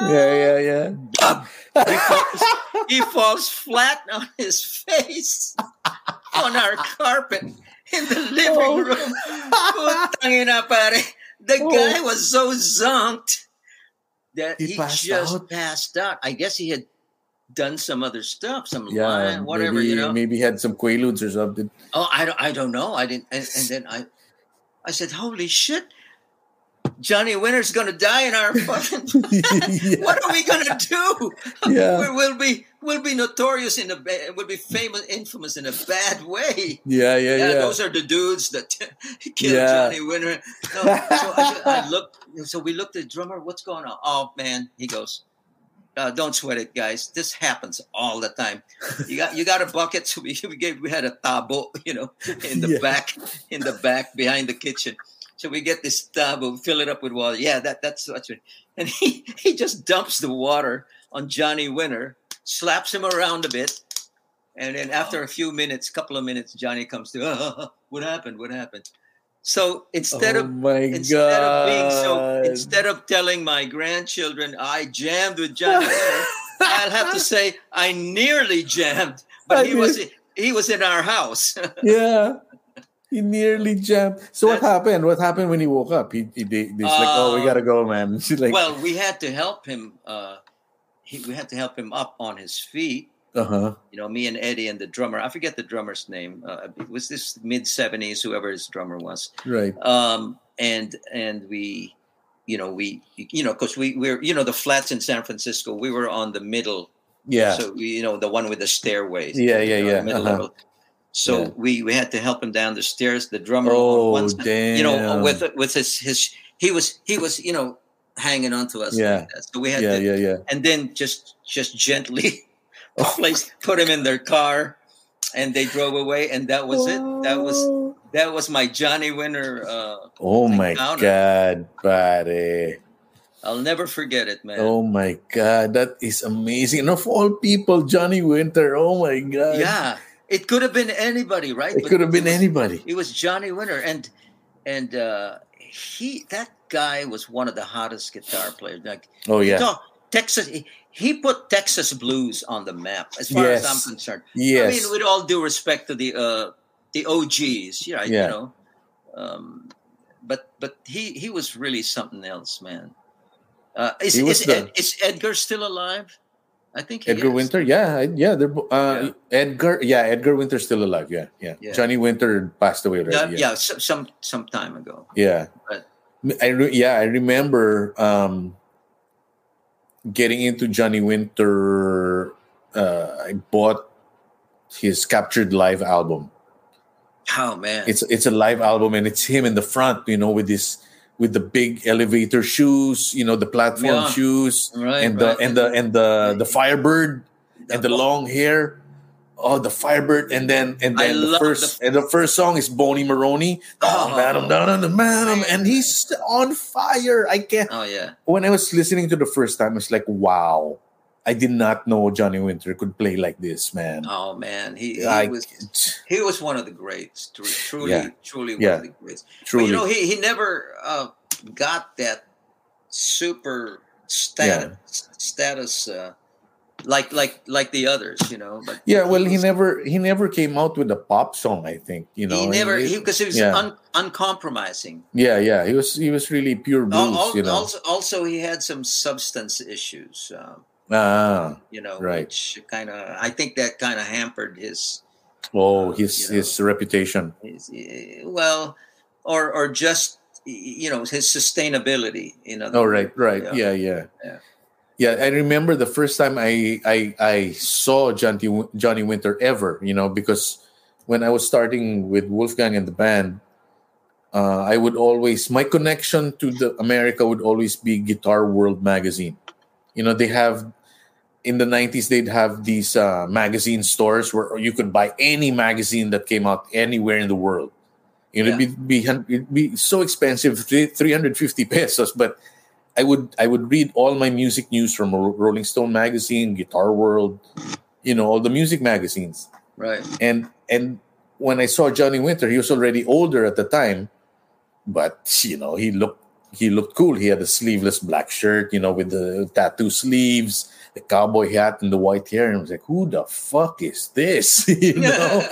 Yeah, yeah, yeah. He [laughs] falls, he falls flat on his face on our carpet in the living Oh. room. Putang pare. The Oh. guy was so zonked that He he, passed just out? passed out. I guess he had done some other stuff, some Yeah, line, whatever, maybe, you know. maybe had some quaaludes or something. Oh, I don't, I don't know. I didn't. And, and then I, I said, "Holy shit, Johnny Winter's gonna die in our [laughs] fucking. [laughs] yeah. what are we gonna do? [laughs] Yeah. we, will be, we'll be notorious in a, ba- we'll be famous, infamous in a bad way. Yeah, yeah, Yeah, yeah. those are the dudes that killed Yeah. Johnny Winter. No, so I, I looked. So we looked at the drummer. What's going on? Oh man, he goes. Uh, don't sweat it, guys. This happens all the time. You got you got a bucket. So we [laughs] we, gave, we had a tabo, you know, [laughs] in the Yeah. back, in the back behind the kitchen. So we get this tabo, fill it up with water. Yeah, that that's what's it. And he [laughs] he just dumps the water on Johnny Winter, slaps him around a bit, and then after a few minutes, couple of minutes, Johnny comes to, "Uh, what happened? What happened? So instead oh of instead god. of being so instead of telling my grandchildren I jammed with Johnny I'll have to say I nearly jammed, but I he was he was in our house. [laughs] yeah. He nearly jammed. So what happened? What happened when he woke up? He, he they, he's like, "Oh, we Um, gotta go, man." [laughs] She's like, well, we had to help him. Uh, he, we had to help him up on his feet. "Uh huh." You know, me and Eddie and the drummer. I forget the drummer's name. Uh, it was this mid seventies, whoever his drummer was. Right. Um, and and we, you know, we, you know, because we we're you know the flats in San Francisco. We were on the middle. Yeah. So we, you know the one with the stairways. Yeah, yeah, know, yeah, Middle uh-huh. level. So Yeah. we we had to help him down the stairs. The drummer, oh, on one side, you know, with with his his he was he was you know hanging on to us. Yeah. like that. So we had yeah, to, yeah, yeah. and then just just gently [laughs] [laughs] Oh. place put him in their car, and they drove away, and that was it. That was that was my Johnny Winter. Uh, Oh my encounter. god, buddy. I'll never forget it, man. Oh my god, that is amazing. And of all people, Johnny Winter. Oh my god. yeah, it could have been anybody, right? It But could have been was- anybody. It was Johnny Winter, and and uh, he that guy was one of the hottest guitar players. Like Oh yeah. talk- Texas, he, he put Texas blues on the map, as far as I'm concerned. Yes. I mean, with all due respect to the uh, the OGs, yeah, Yeah. you know, um, but but he he was really something else, man. Uh, is, is, the- Ed, is Edgar still alive? I think he Edgar is. Winter, yeah, yeah, uh, Edgar, yeah, Edgar Winter's still alive, yeah, yeah. Yeah. Johnny Winter passed away Yeah, already, yeah, some, some some time ago. yeah. But- I re- yeah, I remember um, getting into Johnny Winter. Uh, I bought his Captured Live album. Oh man, It's it's a live album, and it's him in the front, you know, with this with the big elevator shoes, you know, the platform Yeah. shoes, right, and the right. and the and the the Firebird and the The- long hair. Oh, the Firebird, and then and I then the first the- and the first song is Bony Moronie. Oh, Oh. madam, madam, madam, and he's on fire. I can't. Oh yeah, When I was listening to the first time, it's like, wow, I did not know Johnny Winter could play like this, man. oh man, he, he I- was [sniffs] he was one of the greats. Truly, Yeah. truly one Yeah. of the greats. truly, But you know, he he never uh, got that super status status uh, like like like the others, you know. But yeah. Well, he never he never came out with a pop song. I think you know he never He- he because he was yeah. un, uncompromising. yeah, yeah. He was he was really pure blues. Al- al- you know. also, also, he had some substance issues. Um, ah, you know, Right. which kind of I think that kind of hampered his, oh, Uh, his you know. his reputation. his eh, well, or or just you know his sustainability. You know. Oh, right, right. Yeah, yeah. Yeah. Yeah, I remember the first time I I I saw Johnny Johnny Winter ever, you know, because when I was starting with Wolfgang and the band, uh, I would always my connection to the America would always be Guitar World magazine. You know, they have in the 90s they'd have these uh, magazine stores where you could buy any magazine that came out anywhere in the world. You know, it'd, be, be, it'd be so expensive, 350 pesos, but I would I would read all my music news from Rolling Stone magazine, Guitar World, you know, all the music magazines. Right. And and when I saw Johnny Winter, he was already older at the time, but you know, he looked he looked cool. He had a sleeveless black shirt, you know, with the tattoo sleeves, the cowboy hat, and the white hair. And I was like, "Who the fuck is this?" [laughs] you [laughs] know?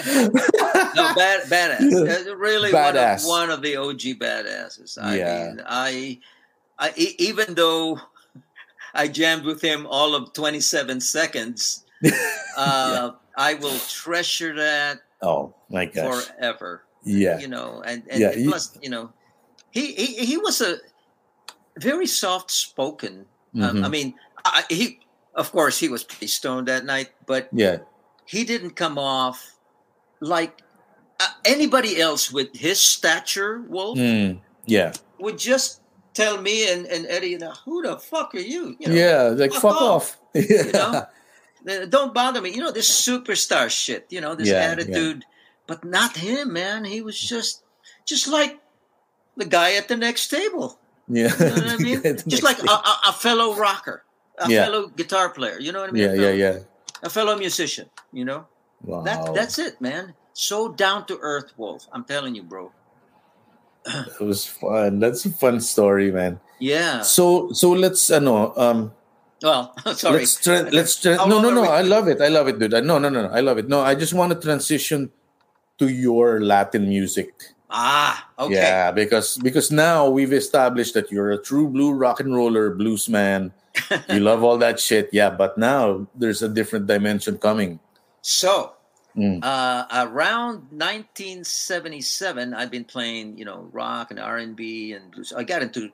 No, bad, badass. [laughs] Really, Badass. One, of, one of the OG badasses. I Yeah. mean, I, I, even though I jammed with him all of 27 seconds, [laughs] uh, I will treasure that oh my gosh! forever. Yeah, You know, and, and Yeah, you- plus, you know, he, he, he was a very soft spoken. Um, Mhm. I mean, I, he, of course, he was pretty stoned that night, but yeah, he didn't come off like uh, anybody else with his stature, Wolf, Mm, yeah, would just tell me and, and Eddie, you know, who the fuck are you? you know, yeah. Like fuck fuck off, off. [laughs] yeah. know? uh, Don't bother me. You know, this superstar shit, you know, this Yeah, yeah. attitude. But not him, man. He was just just like the guy at the next table. Yeah. You know what I [laughs] mean? Just like a, a, a fellow rocker, a Yeah. fellow guitar player. You know what I mean? yeah, a yeah, yeah. A fellow musician, you know? Wow. That that's it, man. So down to earth, Wolf. I'm telling you, bro. It was fun. That's a fun story, man. Yeah. So so let's uh, no um Well, [laughs] sorry. let's tra- let's tra- no no no we- I love it I love it dude I, no no no no I love it no I just want to transition to your Latin music. Ah, okay. Yeah, because because now we've established that you're a true blue rock and roller blues man. [laughs] you love all that shit. Yeah, but now there's a different dimension coming. So, Mm. uh, around 1977, I'd been playing, you know, rock and R and B and blues. I got into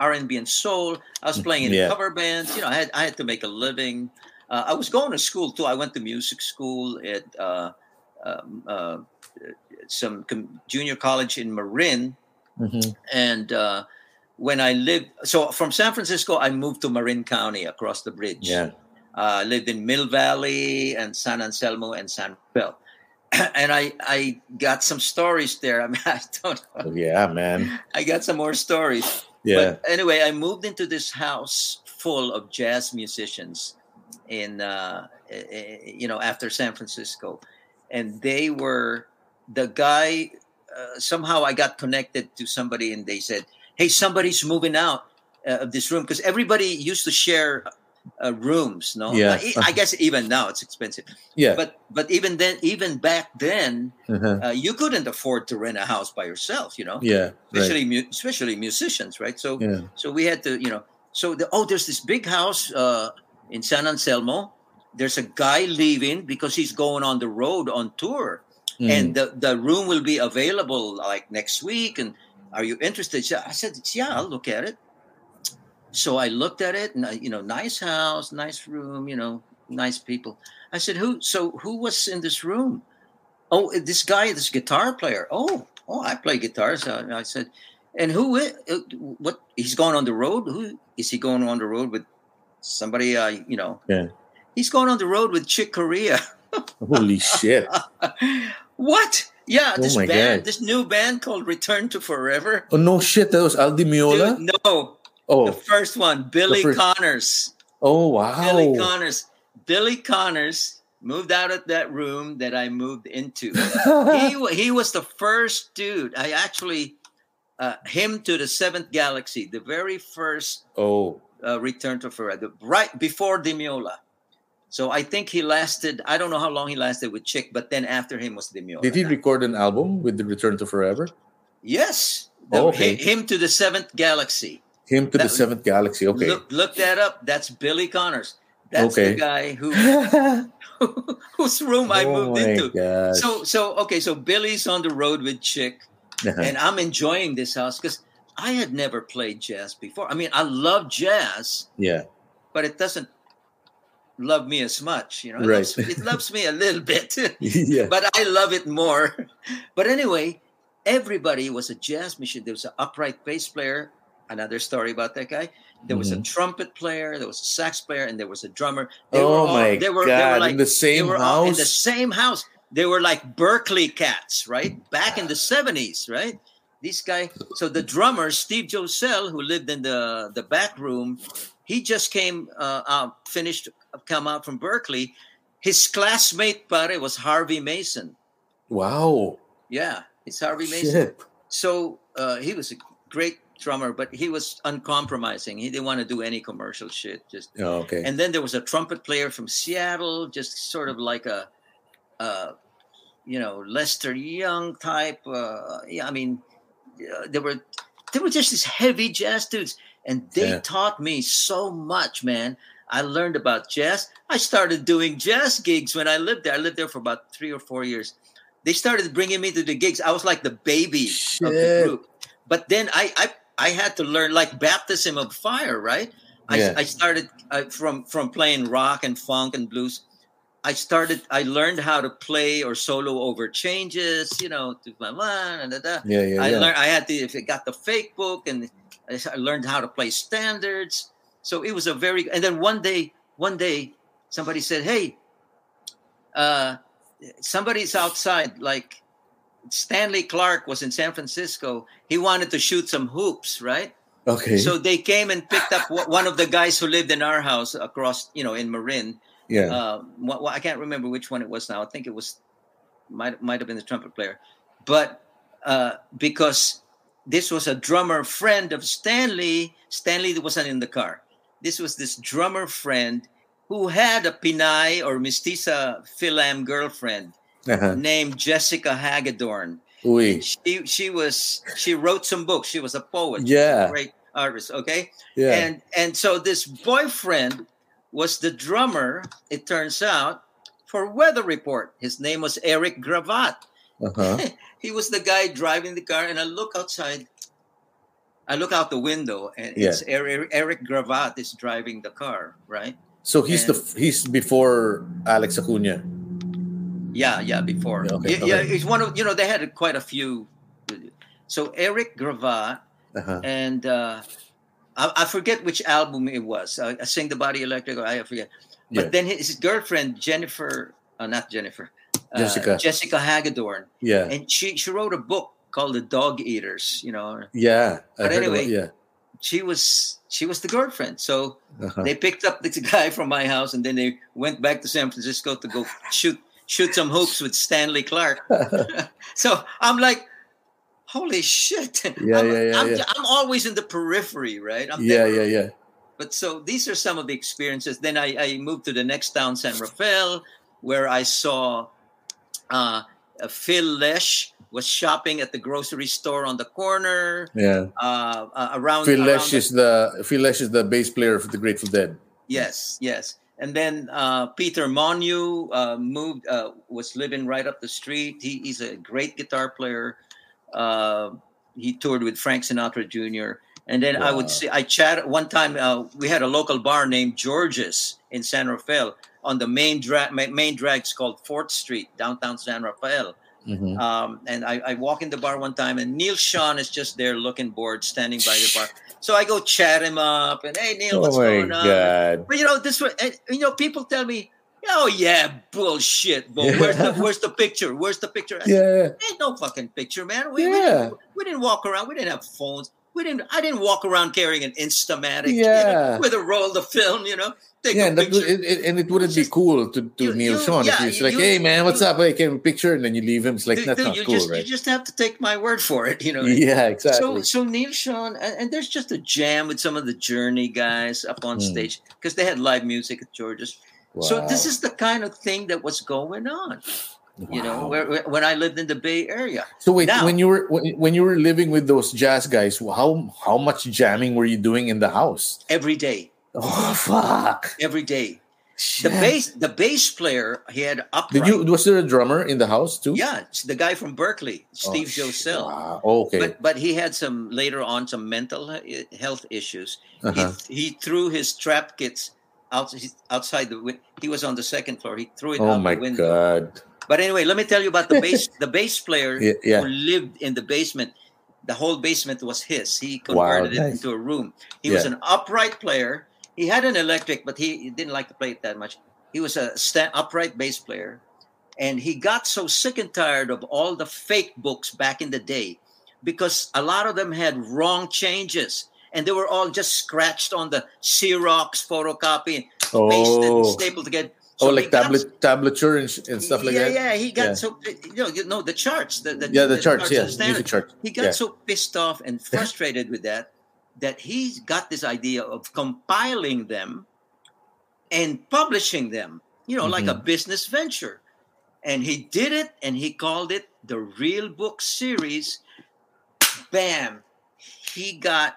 R and B and soul. I was playing in Yeah. cover bands. You know, I had I had to make a living. Uh, I was going to school too. I went to music school at uh, um, uh, some com- junior college in Marin, Mhm. and uh, when I lived, so from San Francisco, I moved to Marin County across the bridge. Yeah. Uh, lived in Mill Valley and San Anselmo and San Rafael. [clears throat] and I, I got some stories there. [laughs] I mean, I don't know. Oh, yeah, man. I got some more stories. Yeah. But anyway, I moved into this house full of jazz musicians in, uh, you know, after San Francisco. And they were, the guy, uh, somehow I got connected to somebody and they said, hey, somebody's moving out uh, of this room because everybody used to share uh, rooms, no? Yeah. I, I guess even now it's expensive. yeah. But but even then, even back then, Uh-huh. uh, you couldn't afford to rent a house by yourself, you know Yeah. Right. especially mu- especially musicians, right? So Yeah. so we had to, you know, so the, oh, there's this big house uh, in San Anselmo. There's a guy leaving because he's going on the road on tour, Mm. and the the room will be available like next week. And are you interested? So I said, yeah, I'll look at it. So I looked at it, and I, you know, nice house, nice room, you know, nice people. I said, who? So who was in this room? Oh, this guy, this guitar player. Oh, oh, I play guitar. So I said, and who? i- uh, What? He's going on the road. Who is he going on the road with? Somebody, uh, you know. Yeah. He's going on the road with Chick Corea. [laughs] Holy shit. [laughs] what? Yeah, Oh this band, God. this new band called Return to Forever. Oh no shit, that was Al Di Meola? Dude, no, Oh. the first one, Billy first- Connors. Oh wow. Billy Connors. Billy Connors moved out of that room that I moved into. [laughs] he he was the first dude. I actually uh, Hymn to the Seventh Galaxy, the very first oh. uh, Return to Forever, right before Di Meola. So I think he lasted. I don't know how long he lasted with Chick, but then after him was Di Meola. Did he record an album with the Return to Forever? Yes, The- Oh, okay. hi- Hymn to the Seventh Galaxy. Hymn to the Seventh Galaxy. Okay. Look, look that up. That's Billy Connors. That's Okay. the guy who [laughs] whose room I oh moved my into. gosh. So so okay, so Billy's on the road with Chick, Uh-huh. and I'm enjoying this house because I had never played jazz before. I mean, I love jazz, yeah. but it doesn't love me as much. You know, it, Right. loves, it loves me a little [laughs] bit, [laughs] yeah. but I love it more. But anyway, everybody was a jazz musician. There was an upright bass player. Another story about that guy. There was a Mhm. trumpet player. There was a sax player, and there was a drummer. They oh were all, my they were, god. They were like in the same they were all house. in the same house. They were like Berklee cats, right? Back in the seventies, right? This guy. So the drummer Steve Josell, who lived in the the back room, he just came uh, out, finished, come out from Berklee. His classmate, pare, was Harvey Mason. wow. Yeah, it's Harvey Mason. Shit. So uh, he was a great drummer, but he was uncompromising. He didn't want to do any commercial shit. Just Oh, okay. and then there was a trumpet player from Seattle, just sort of like a, uh, you know, Lester Young type. Uh, yeah, I mean, uh, there were there were just these heavy jazz dudes, and they Yeah. taught me so much, man. I learned about jazz. I started doing jazz gigs when I lived there. I lived there for about three or four years. They started bringing me to the gigs. I was like the baby of the group. But then I, I I had to learn like baptism of fire, right? I, Yeah. I started uh, from from playing rock and funk and blues. I started. I learned how to play or solo over changes. You know, to blah, blah, da, da, da. Yeah, yeah, I yeah. learned. I had to. If I got the fake book, and I I learned how to play standards. So it was a very. And then one day, one day, somebody said, "Hey, uh, somebody's outside. Like Stanley Clarke was in San Francisco. He wanted to shoot some hoops, right? okay. So they came and picked up one- of the guys who lived in our house across, you know, in Marin. yeah. Uh, wha- I can't remember which one it was now. I think it was might might have been the trumpet player, but uh, because this was a drummer friend of Stanley, Stanley wasn't in the car. This was this drummer friend who had a Pinay or Mestiza Philam girlfriend, Uh-huh. named Jessica Hagedorn. Uy. She she was she wrote some books. She was a poet. Yeah. a great artist. Okay, Yeah. and and so this boyfriend was the drummer. It turns out for Weather Report. His name was Eric Gravatt. uh-huh. [laughs] He was the guy driving the car, and I look outside. I look out the window, and Yeah. it's Eric, Eric Gravatt is driving the car, right? So he's the he's before Alex Acuna. Yeah, yeah, before. Yeah, okay, yeah, yeah, okay. he's one of you know they had quite a few. So Eric Gravatt Uh-huh. and uh, I, I forget which album it was. I, I sing the Body Electric. I forget. But Yeah. then his girlfriend Jennifer, uh, not Jennifer, uh, Jessica. Jessica Hagedorn, Yeah. and she she wrote a book called The Dogeaters. You know, Yeah. I But anyway, yeah. she was she was the girlfriend. So Uh-huh. they picked up the [laughs] guy from my house, and then they went back to San Francisco to go shoot shoot some hoops with Stanley Clarke. [laughs] so I'm like, holy shit! Yeah, I'm, yeah, yeah, I'm, yeah. I'm always in the periphery, right? I'm yeah, never- yeah, yeah. But so these are some of the experiences. Then I, I moved to the next town, San Rafael, where I saw uh, uh, Phil Lesh was shopping at the grocery store on the corner. Yeah. Uh, uh, around Phil around Lesh the- is the Phil Lesh is the bass player for the Grateful Dead. Yes, yes. And then uh, Peter Monu uh, moved, uh, was living right up the street. He, he's a great guitar player. Uh, he toured with Frank Sinatra Jr. And then I would see, I chat one time. Uh, we had a local bar named George's in San Rafael on the main drag. Main drag's called Fourth Street, downtown San Rafael. Mhm. Um, and I, I walk in the bar one time, and Neal Schon is just there looking bored, standing by the bar. [laughs] So I go chat him up, and hey Neal, what's Oh my going on? god. But you know, this and, you know, people tell me, oh yeah, bullshit, but where's the where's the [laughs] picture? Where's the picture? I said, Yeah. Ain't no fucking picture, man. We, we, Yeah. didn't, we didn't walk around. We didn't have phones. We didn't. I didn't walk around carrying an Instamatic. you know, with a roll of film, you know. Take Yeah, and, that, it, it- and it wouldn't be cool to, to you- Neal you- Schon yeah, if he's like, "Hey man, what's up? Hey, can we picture?" And then you leave him. It's like Dude, that's dude, not you cool, just right? you just have to take my word for it, you know. yeah, exactly. So, so Neal Schon, and, and there's just a jam with some of the Journey guys up on Hmm. stage because they had live music at George's. So this is the kind of thing that was going on, you know, where, where- when I lived in the Bay Area. So wait, Now- when you were when, when you were living with those jazz guys, how how much jamming were you doing in the house? Every day, Oh fuck! every day. The bass, the bass player, he had upright. Did you was there a drummer in the house too? Yeah, the guy from Berklee, Oh, Steve shit. Josell. Wow. Okay. But but he had some later on some mental health issues. Uh-huh. He he threw his trap kits out outside the he was on the second floor. He threw it Oh out my the window. god. But anyway, let me tell you about the bass [laughs] the bass player Yeah, yeah. who lived in the basement. The whole basement was his. He Wow, converted it into a room. He was an upright player. He had an electric, but he, he didn't like to play it that much. He was a sta- upright bass player, and he got so sick and tired of all the fake books back in the day because a lot of them had wrong changes and they were all just scratched on the Xerox photocopy and pasted and Oh, stapled together. Oh, So he like got tablet tablature and, and stuff like yeah, that. Yeah, yeah. he got Yeah. so you know, you know the charts. The, the, Yeah, the charts. Yeah, and music chart. He got Yeah. so pissed off and [laughs] frustrated with that that he's got this idea of compiling them and publishing them. You know, like a Mm-hmm. business venture. And he did it, and he called it the Real Book Series. Bam! He got.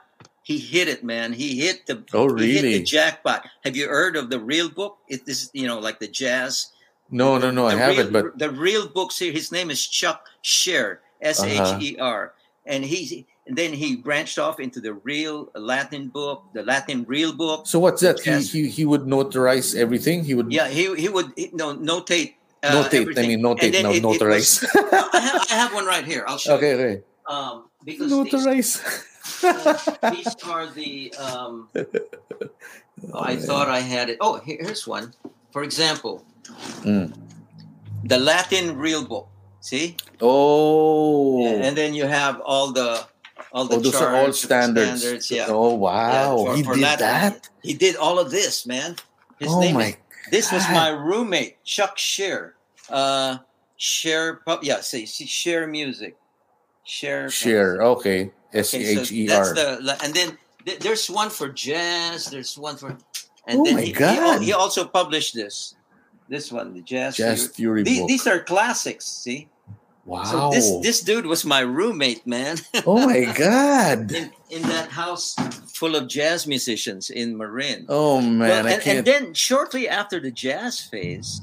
He hit it, man. He hit the. Oh, really? the jackpot. Have you heard of the Real Book? It is, you know, like the jazz No, no, no, I the haven't. But the real books here. his name is Chuck Sher, S H E R, Uh-huh. And he and then he branched off into the real Latin book, the Latin real book. so what's that? He, he he would notarize everything. He would Yeah, he he would he, no notate. Uh, notate. I mean, notate, no, it- it was- notarize. [laughs] I, have, I have one right here. I'll show okay, you. okay. Um, because these, Notarize. Uh, [laughs] these are the. Um, [laughs] oh, I thought I had it. Oh, here- here's one. For example, Mm. the Latin real book. See, Oh, and then you have all the all the oh, those are all charts, the standards. yeah. Oh wow, Yeah, for- he for did Latin. that. He did all of this, man. His oh name my. is, this was my roommate, Chuck Sher. Uh Share Pub yeah, see, see Sher Music. Share Share. Okay. S Okay, C so H E that's the and then th- there's one for jazz, there's one for and Oh then my he, he God. al- he also published this. This one, the jazz. Jazz theory. theory These, these are classics. See. wow. So this this dude was my roommate, man. oh my [laughs] god. in, in that house full of jazz musicians in Marin. Oh man, Well, I and, can't. and then shortly after the jazz phase,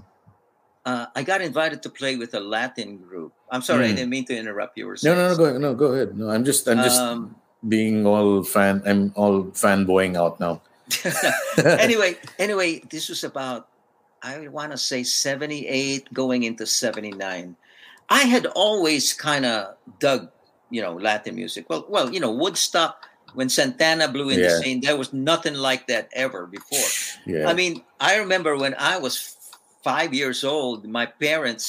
uh, I got invited to play with a Latin group. I'm sorry, I Mm. didn't mean to interrupt you. No, no, no, go no, go ahead. No, I'm just, I'm just Um, being all fan. I'm all fanboying out now. [laughs] anyway, anyway, this was about I want to say 78 going into 79. I had always kind of dug, you know, Latin music. Well, well, you know, Woodstock when Santana blew in Yeah. the scene, there was nothing like that ever before. yeah. I mean, I remember when I was five years old, my parents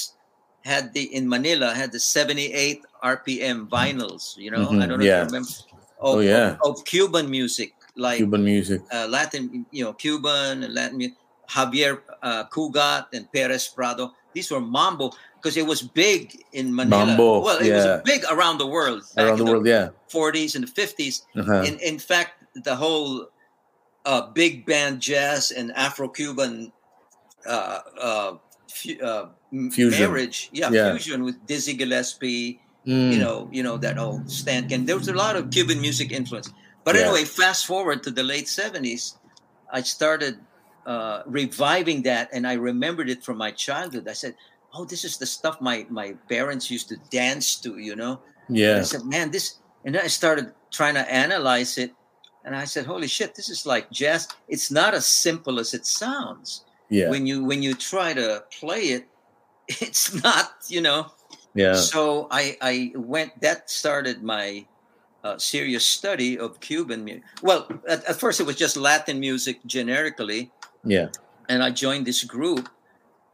had the in Manila had the 78 RPM vinyls. You know, Mhm, I don't know yeah. if you remember. Oh, yeah. of, of Cuban music, like Cuban music. uh, Latin, you know, Cuban and Latin, mu- Xavier uh, Cugat and Perez Prado. These were mambo because it was big in Manila. Mambo, well, it yeah. was big around the world. back Around in the world, yeah. 40s and the 50s. Uh-huh. In in fact, the whole uh, big band jazz and Afro-Cuban uh, uh, fu- uh, Fusion. marriage, yeah, Yeah. fusion with Dizzy Gillespie, Mm. you know, you know that old Stan Ken. There was a lot of Cuban music influence. But Yeah. anyway, fast forward to the late seventies, I started uh, reviving that, and I remembered it from my childhood. I said, "Oh, this is the stuff my my parents used to dance to," you know. And yeah. I said, "Man, this," and then I started trying to analyze it, and I said, "Holy shit, this is like jazz. It's not as simple as it sounds. Yeah. When you when you try to play it, [laughs] it's not, you know." Yeah. So I, I went. That started my uh, serious study of Cuban music. Well, at, at first it was just Latin music generically, Yeah. and I joined this group.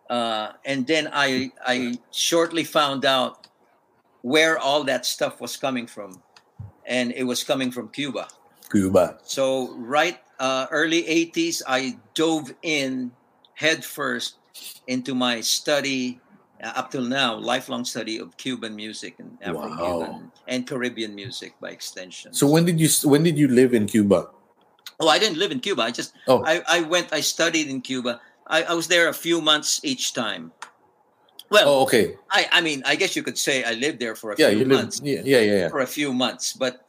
Uh, and then I I shortly found out where all that stuff was coming from, and it was coming from Cuba. Cuba. So right uh, early '80s, I dove in headfirst into my study uh, up till now, lifelong study of Cuban music and Afro-Cuban Wow. and Caribbean music by extension. So when did you when did you live in Cuba? oh, I didn't live in Cuba. I just Oh. I, I went. I studied in Cuba. I, I was there a few months each time. Well, Oh, okay. I, I mean, I guess you could say I lived there for a Yeah, few months. Yeah, yeah, yeah. yeah. For a few months, but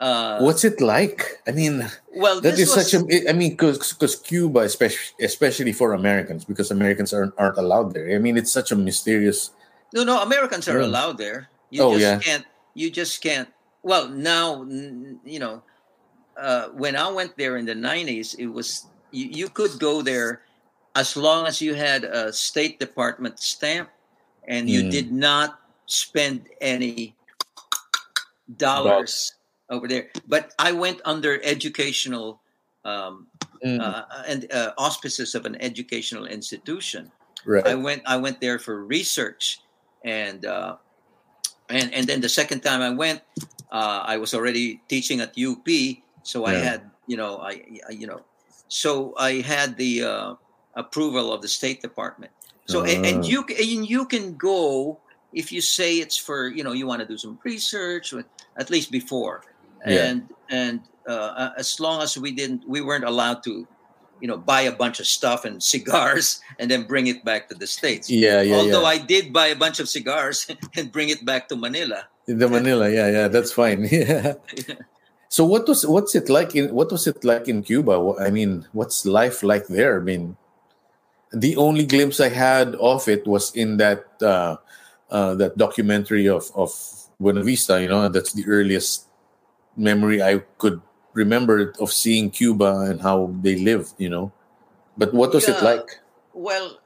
uh, What's it like? I mean, well, that this is was, such a. I mean, because Cuba, especially especially for Americans, because Americans aren't aren't allowed there. I mean, it's such a mysterious. No, no, Americans are allowed there. You Oh, just yeah. can't. You just can't. Well, now you know. Uh, when I went there in the '90s, it was you, you could go there as long as you had a State Department stamp and you Mm. did not spend any dollars over there. But I went under educational um, Mm, uh, and uh, auspices of an educational institution. right. I went I went there for research, and uh, and and then the second time I went, uh, I was already teaching at UP, so I had you know I, I you know, so I had the uh, approval of the State Department. So and, and Ah. you and you can go if you say it's for you know you want to do some research at least before Yeah. and and uh, as long as we didn't we weren't allowed to you know buy a bunch of stuff and [laughs] cigars and then bring it back to the states yeah, yeah, although yeah. i did buy a bunch of cigars [laughs] and bring it back to manila the Manila, yeah, yeah, that's fine. [laughs] Yeah. So what was what's it like in what was it like in Cuba? I mean, what's life like there? I mean, the only glimpse I had of it was in that uh, uh, that documentary of of Buena Vista. You know, that's the earliest memory I could remember of seeing Cuba and how they lived. You know, but what was it like? well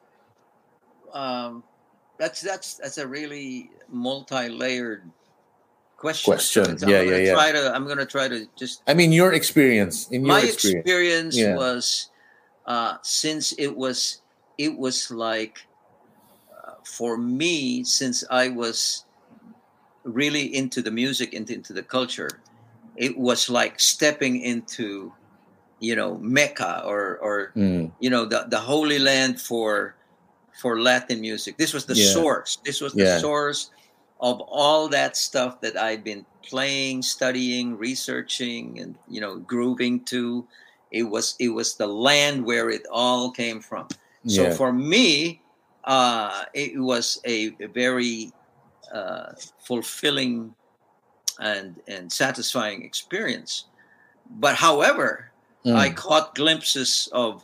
um that's that's that's a really multi-layered question Question. So I'm Yeah, yeah, yeah. try to i'm gonna try to just I mean, your experience in your my experience. experience Yeah. was uh, since it was it was like uh, for me since I was really into the music into, into the culture it was like stepping into you know Mecca or or Mm, you know the, the holy land for for Latin music this was the Yeah. source this was the Yeah. source of all that stuff that I've been playing, studying, researching, and you know, grooving to. It was it was the land where it all came from. So yeah. for me, uh, it was a, a very uh, fulfilling and and satisfying experience. But however, Mm. I caught glimpses of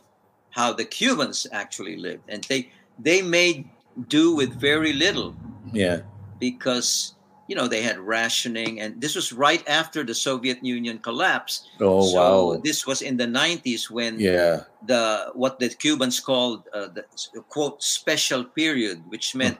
how the Cubans actually lived, and they they made do with very little Yeah. because you know they had rationing, and this was right after the Soviet Union collapsed. Oh so wow. this was in the 90s when Yeah. the what the Cubans called uh, the quote special period, which meant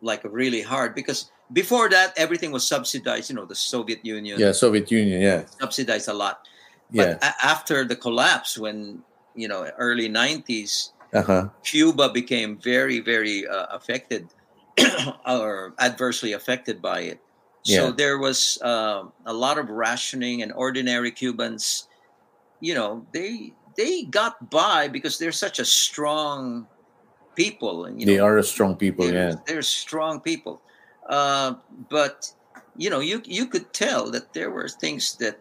like really hard because before that everything was subsidized. You know, the Soviet Union Yeah. Soviet Union. Yeah. subsidized a lot. Yeah. But a- after the collapse, when you know early 90s, Uh huh. Cuba became very very uh, affected [clears throat] or adversely affected by it. So Yeah. there was uh, a lot of rationing, and ordinary Cubans, you know, they they got by because they're such a strong people, and you They know, are a strong people. they're, Yeah. they're strong people. Uh, but you know, you you could tell that there were things that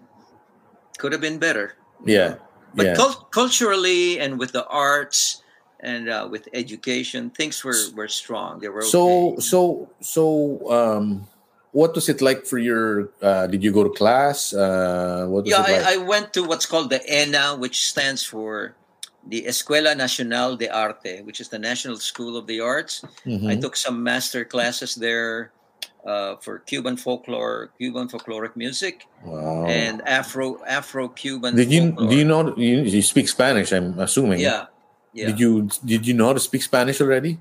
could have been better. Yeah. But yeah. cul- culturally and with the arts and uh, with education, things were, were strong. They were So okay. so so um what was it like for your uh did you go to class? Uh what yeah, it like? I, I went to what's called the ENA, which stands for the Escuela Nacional de Arte, which is the National School of the Arts. Mhm. I took some master classes there uh, for Cuban folklore, Cuban folkloric music, wow. and Afro Afro Cuban. did you do you know you, you speak Spanish, I'm assuming. Yeah, yeah. Did you did you know how to speak Spanish already?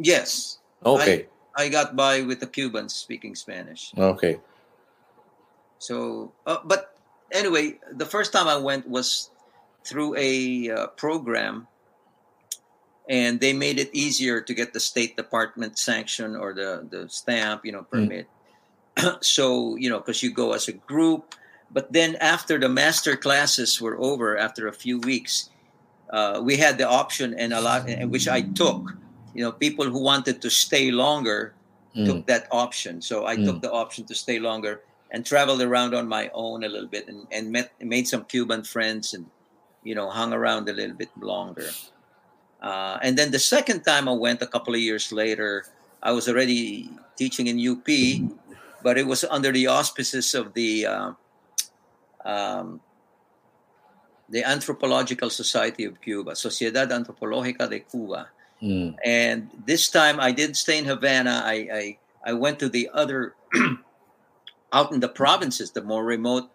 yes, Okay. I got by with the Cubans speaking Spanish. okay. So, uh, but anyway, the first time I went was through a uh, program, and they made it easier to get the State Department sanction or the the stamp, you know, permit. [clears throat] so you know, because you go as a group, but then after the master classes were over, after a few weeks, uh, we had the option and a lot, which I took. You know, people who wanted to stay longer Mm. took that option. So I Mm. took the option to stay longer and traveled around on my own a little bit and, and met made some Cuban friends and you know hung around a little bit longer. Uh, and then the second time I went a couple of years later, I was already teaching in UP, but it was under the auspices of the uh, um, the Anthropological Society of Cuba, Sociedad Antropológica de Cuba. Mm. And this time I didn't stay in Havana. I I, I went to the other [clears throat] out in the provinces, the more remote,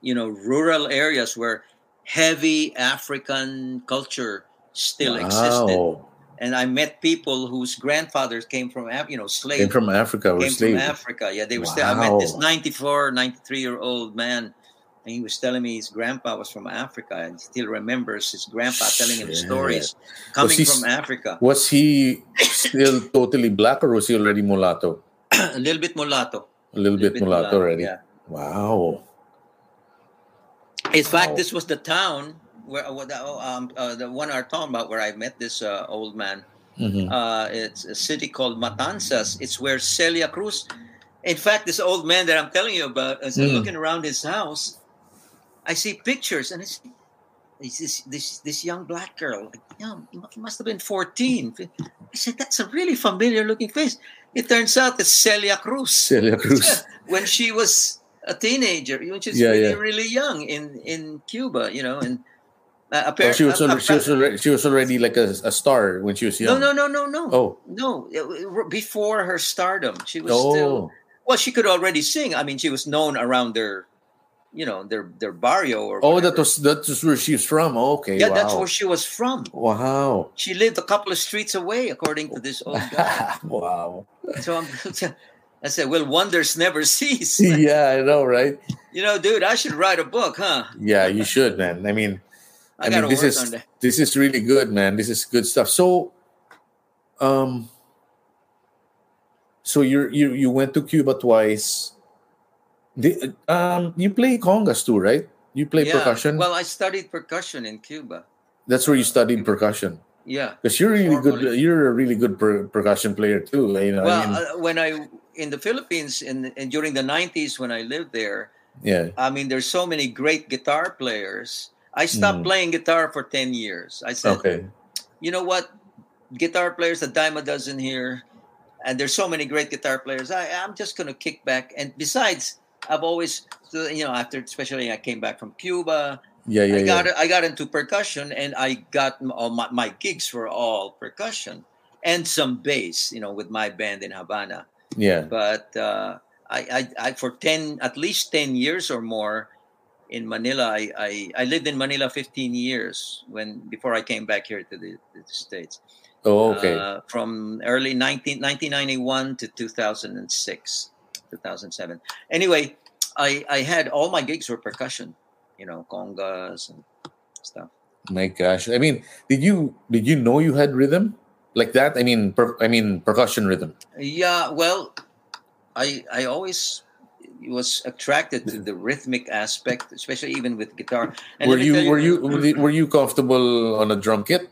you know, rural areas where heavy African culture still existed. And I met people whose grandfathers came from you know, slaves Came from Africa, came from. Africa. Yeah, they were still. I met this Wow. 94, 93 year old man, and he was telling me his grandpa was from Africa, and he still remembers his grandpa telling him Shit. stories coming he from Africa. Was he still totally black or was he already mulatto? [coughs] a little bit mulatto. A little, bit, mulatto already. Yeah. Wow. In fact, this was the town where the, um, uh, the one I'm talking about, where I met this uh, old man. Mhm. Uh, it's a city called Matanzas. It's where Celia Cruz. In fact, this old man that I'm telling you about, as I'm Mm. looking around his house, I see pictures, and it's, it's this this this young black girl. Like, yeah, he must have been 14. I said, that's a really familiar looking face. It turns out it's Celia Cruz. Celia Cruz. [laughs] when she was a teenager, when she was Yeah, really, yeah. really young in, in Cuba, you know, and uh, Oh, she was already, she was already she was already like a, a star when she was young. no, no, no, no, no. Oh. no. Before her stardom, she was Oh. still well. She could already sing. I mean, she was known around their, you know, their their barrio or. Oh, that whatever. was that was where she was from. Okay. yeah, wow. that's where she was from. Wow. She lived a couple of streets away, according to this old guy. [laughs] wow. so I'm, [laughs] I said, "Well, wonders never [laughs] cease." [laughs] yeah, I know, right? You know, dude, I should write a book, huh? Yeah, you should, man. I mean, [laughs] I, I, mean, this is this is really good, man. This is good stuff. So, um, so you you you went to Cuba twice. The, um, you play congas too, right? You play Yeah. percussion. Well, I studied percussion in Cuba. That's where you studied percussion. Yeah. Because you're really good. You're a really good per, percussion player too. You know, Well, I mean, uh, when I in the Philippines in, in during the '90s when I lived there, yeah. I mean, there's so many great guitar players. I stopped Mm. playing guitar for ten years. I said, Okay. you know what? guitar players a dime a dozen here, and there's so many great guitar players. I, I'm just going to kick back. And besides, I've always, you know, after especially I came back from Cuba, Yeah, yeah, I got yeah. I got into percussion, and I got all my, my gigs were all percussion and some bass, you know, with my band in Havana. Yeah. But uh, I, I, I for ten at least ten years or more in Manila. I, I, I lived in Manila fifteen years when before I came back here to the, to the states. Oh, okay. Uh, from early 19, 1991 to 2006, 2007. Anyway, I, I had all my gigs were percussion, you know, congas and stuff. My gosh. I mean, did you did you know you had rhythm like that? I mean, per, I mean percussion rhythm. Yeah, well, I I always was attracted to the rhythmic aspect, especially even with guitar. And were you were you were you- were you comfortable on a drum kit?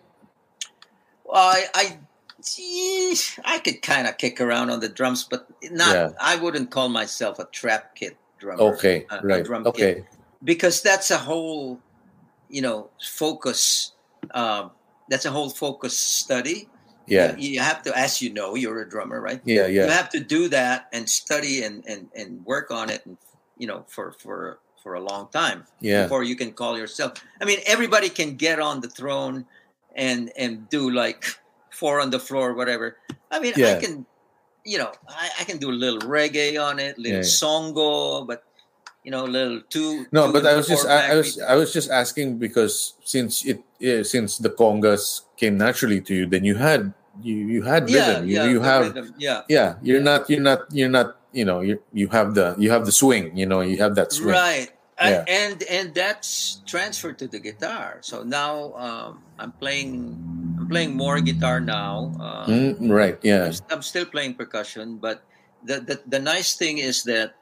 I I gee, I could kind of kick around on the drums, but not. Yeah. I wouldn't call myself a trap kit drummer. Okay, a- a right. drum kit. Okay. because that's a whole you know focus um, that's a whole focus study Yeah. you, you have to as you know you're a drummer right Yeah, yeah. you have to do that and study and, and, and work on it and you know for for for a long time Yeah. before you can call yourself i mean everybody can get on the throne and and do like four on the floor whatever i mean i can you know I, I can do a little reggae on it little Yeah. songo but you know little two No, two but I was just I, I was. I was just asking because since it yeah, since the congas came naturally to you, then you had you you had yeah rhythm. You, yeah you have rhythm, yeah yeah. You're not you're not you're not you know you you have the you have the swing. You know you have that swing. right I- Yeah. and and that's transferred to the guitar so now um, i'm playing i'm playing more guitar now uh, Mm, right. Yeah. I'm, I'm still playing percussion but the, the the nice thing is that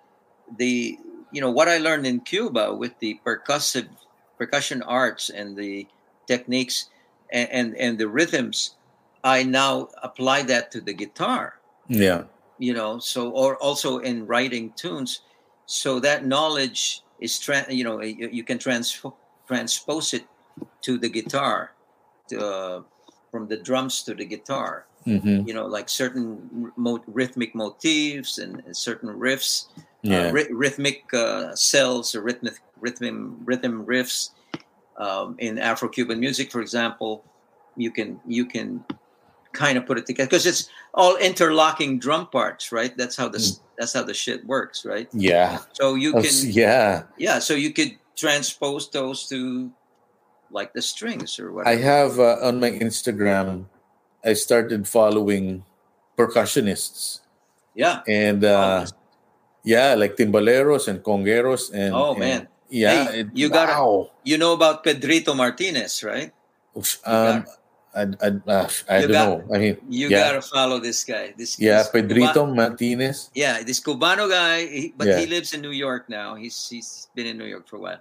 the you know what i learned in cuba with the percussive percussion arts and the techniques and and, and the rhythms i now apply that to the guitar. Yeah. you know so or also in writing tunes so that knowledge is tra- you know you, you can trans- transpose it to the guitar to, uh, from the drums to the guitar. Hmm you know like certain mo- rhythmic motifs and, and certain riffs Yeah. uh, ry- rhythmic uh, cells or rhythmic rhythm rhythm riffs um, in Afro-Cuban music, for example, you can you can kind of put it together because it's all interlocking drum parts, right? That's how the Mm. that's how the shit works, right? yeah. So you can s- yeah. yeah, so you could transpose those to like the strings or whatever. I have uh, on my Instagram. I started following percussionists yeah. and uh, yeah, like timbaleros and congueros and Oh, and- man. yeah, Hey, it- you gotta- wow. You know about Pedrito Martinez, right? Um, I, I, uh, I don't got- know. I mean, You yeah, gotta follow this guy. This yeah, this Pedrito Cuba- Martinez. yeah, this Cubano guy, he, but Yeah. he lives in New York now. He's he's been in New York for a while.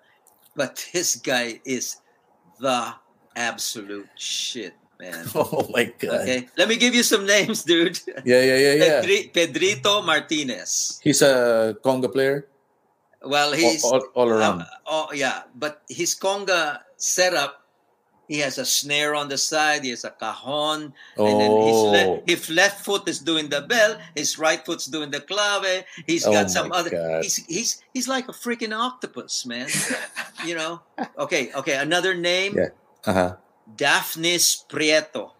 But this guy is the absolute shit, man. [laughs] Oh my god! Okay, let me give you some names, dude. Yeah, yeah, yeah, yeah. Pedri- Pedrito Martinez. He's a conga player. Well, he's all, all around. Uh, oh yeah, but his conga setup, he has a snare on the side. He has a cajon, and then his oh, le- if left foot is doing the bell, his right foot's doing the clave. He's got some other. God. He's he's he's like a freaking octopus, man. [laughs] you know. Okay, okay. Another name, Yeah. uh-huh. Dafnis Prieto.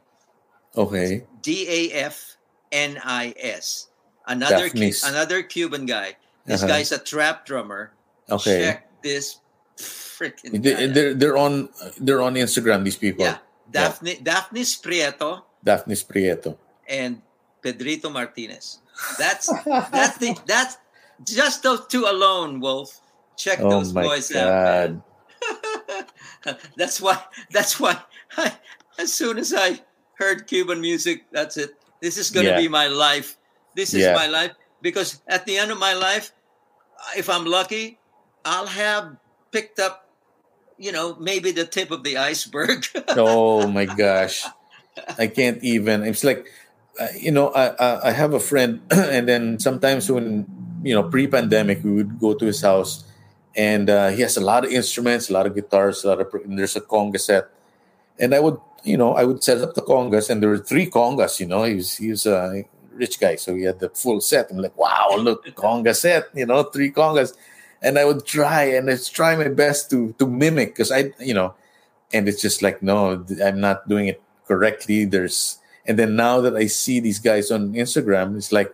Okay. D A F N I S. Another Cu- another Cuban guy. This Uh-huh. guy's a trap drummer. Okay. Check this freaking They, they're, they're on they're on Instagram. These people. Yeah. Daphne, Dafnis Prieto Dafnis Prieto. and Pedrito Martinez. That's that's the that's just those two alone, Wolf. Check Oh those boys out. man. god! [laughs] that's why that's why I, as soon as I heard Cuban music, that's it. This is gonna Yeah. be my life. This is Yeah. my life because at the end of my life, if I'm lucky, I'll have picked up, you know, maybe the tip of the iceberg. [laughs] Oh my gosh! I can't even. It's like, uh, you know, I, I I have a friend, [clears throat] and then sometimes when you know pre-pandemic, we would go to his house, and uh, he has a lot of instruments, a lot of guitars, a lot of. And there's a conga set, and I would you know, I would set up the congas, and there were three congas. You know, he was he was a rich guy, so he had the full set. I'm like, wow, look, [laughs] conga set. You know, three congas, and I would try and I try my best to to mimic because I, you know, and it's just like, no, I'm not doing it correctly. There's and then now that I see these guys on Instagram, it's like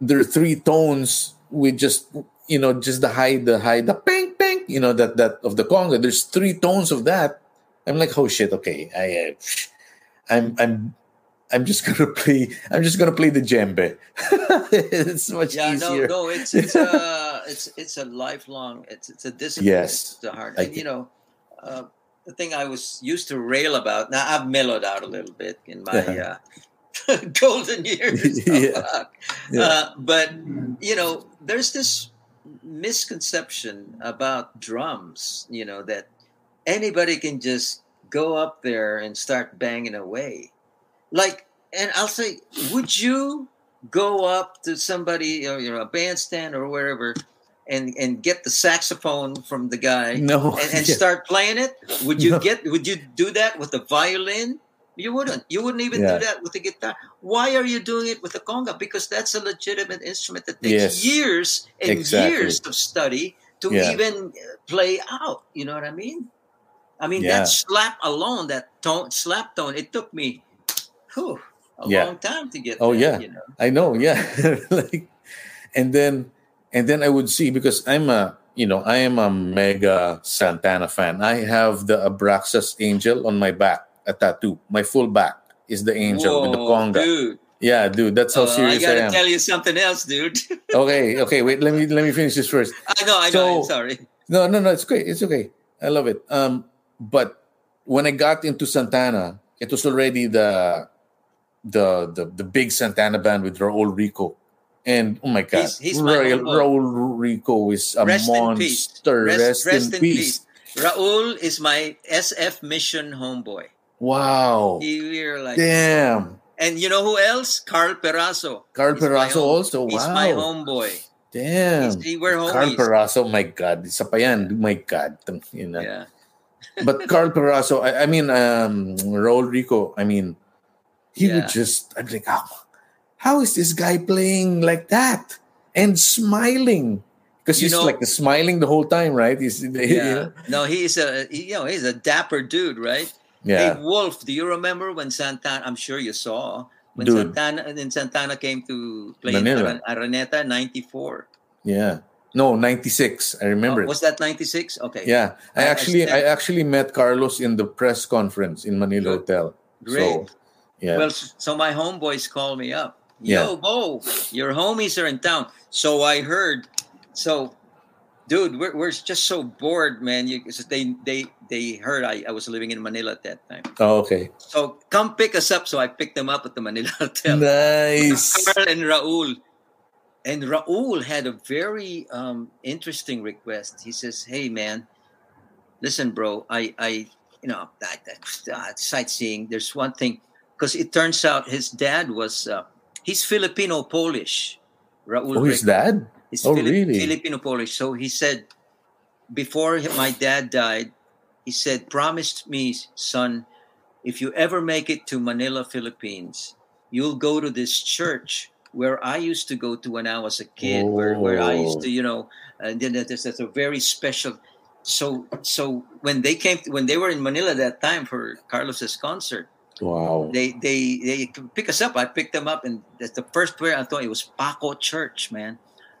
there are three tones with just you know just the high, the high, the ping ping, you know that that of the conga. There's three tones of that. I'm like, oh shit, okay, I, uh, I'm I'm I'm just [laughs] gonna play. I'm just gonna play the djembe. [laughs] it's much yeah, easier. no, no, it's it's a [laughs] it's it's a lifelong. It's it's a discipline. Yes, it's hard. I And you know, uh, the thing I was used to rail about. Now I've mellowed out a little bit in my Yeah. uh, golden years. Yeah. Yeah. Uh, but you know, there's this misconception about drums. You know that anybody can just go up there and start banging away. Like, and I'll say, would you go up to somebody, or you know, a bandstand or wherever, and and get the saxophone from the guy No, and, and [laughs] yeah. start playing it? Would you No. get? Would you do that with a violin? You wouldn't. You wouldn't even Yeah. do that with a guitar. Why are you doing it with a conga? Because that's a legitimate instrument that takes Yes. years and Exactly. years of study to Yeah. even play out. You know what I mean? I mean Yeah. that slap alone, that tone, slap tone. It took me, whew, a Yeah. long time to get. Oh, yeah. you know. I know, yeah. [laughs] like, and then and then I would see because I'm a you know I am a mega Santana fan. I have the Abraxas angel on my back, a tattoo. My full back is the angel with the conga. dude. Yeah, dude, that's how Uh, I serious I, gotta am. tell you something else, dude. [laughs] okay, okay, wait. Let me let me finish this first. I know, I know. I'm sorry. No, no, no. It's great. It's okay. I love it. Um, but when I got into Santana, it was already the the the, the big Santana band with Raul Rekow. And oh my God, He's- he's Raul, Rekow is a Rest in monster. Rest- Rest, rest in, in peace. Raul is my SF mission homeboy. Wow. He, we're like, Damn. and you know who else? Carl Perazzo. Carl He's Perazzo also. He's wow. my homeboy. Damn. He's, he, we're Carl. Perazzo, my God. Isa pa yan. My God. You know. Yeah. But Carl Perazzo, I, I mean, um, Raul Rekow, I mean, he Yeah. would just, I'm like, how, how is this guy playing like that and smiling? Because he's know- like the smiling the whole time, right? He's, [laughs] you Yeah. know? No, he's a you know he's a dapper dude, right? yeah. Hey Wolf, do you remember when Santana? I'm sure you saw when Dude. Santana and Santana came to play in Manila. Aran- Araneta '94. yeah. No, 96. I remember Oh, was that '96? Okay. Yeah. I I- I actually, I said- actually met Carlos in the press conference in Manila Good. Hotel. Great. So, yeah. Well, so my homeboys called me up. Yeah. Yo, Bo, your homies are in town. So I heard. So, dude, we're, we're just so bored, man. You, 'cause they they they heard I, I was living in Manila at that time. oh, okay. So come pick us up. So I picked them up at the Manila [laughs] Hotel. Nice. Carl and Raul. And Raul had a very um, interesting request. He says, "Hey, man, listen, bro. I, I, you know, that, that sightseeing. There's one thing because it turns out his dad was uh, he's Filipino Polish. Raul. Oh, his dad? He's Oh, Filip- really? Filipino Polish. So he said, before my dad died, he said, promised me, son, if you ever make it to Manila, Philippines, you'll go to this church where I used to go to when I was a kid, where, where I used Oh. to, you know, and then there's, there's a very special. So, so when they came, when they were in Manila that time for Carlos's concert, Wow. they they they pick us up. I picked them up, and that's the first where I thought it was Paco Church, man.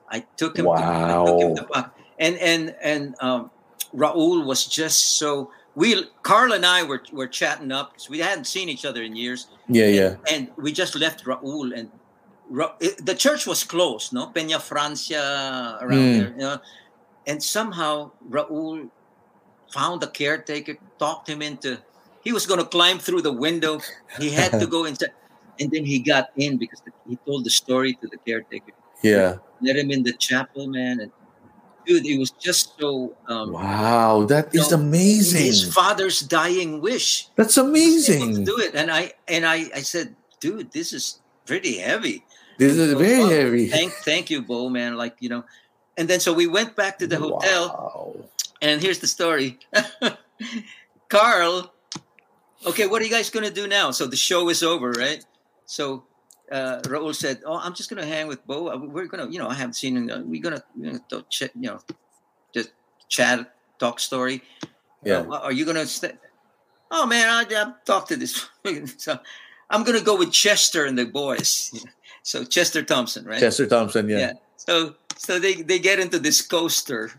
I took him. To, I took him to Wow. Paco. and and and um, Raul was just so. We Carl and I were were chatting up because we hadn't seen each other in years, Yeah, yeah. and we just left Raul and. The church was closed, no Peña Francia around Mm. there, you know, and somehow Raul found the caretaker, talked him into. He was going to climb through the window. He had to go [laughs] inside, and then he got in because the, he told the story to the caretaker. Yeah. Let him in the chapel, man. And dude, it was just so. Um, Wow, that is No, amazing. His father's dying wish. That's He was able to amazing. do it, and I and I I said, dude, this is pretty heavy. This is very uh, heavy. Thank, thank you, Bo, man. Like you know, and then so we went back to the hotel, Wow. and here's the story. [laughs] Carl okay, what are you guys gonna do now? So the show is over, right? So uh, Raul said, "Oh, I'm just gonna hang with Bo. Uh, We're gonna, you know, I haven't seen him. uh, We're gonna, know, to ch- you know, just chat, talk story. Yeah. Uh, are you gonna stay? Oh man, I, I've talked to this. [laughs] so I'm gonna go with Chester and the boys. [laughs] So Chester Thompson, right? Chester Thompson, yeah. Yeah. So so they they get into this coaster.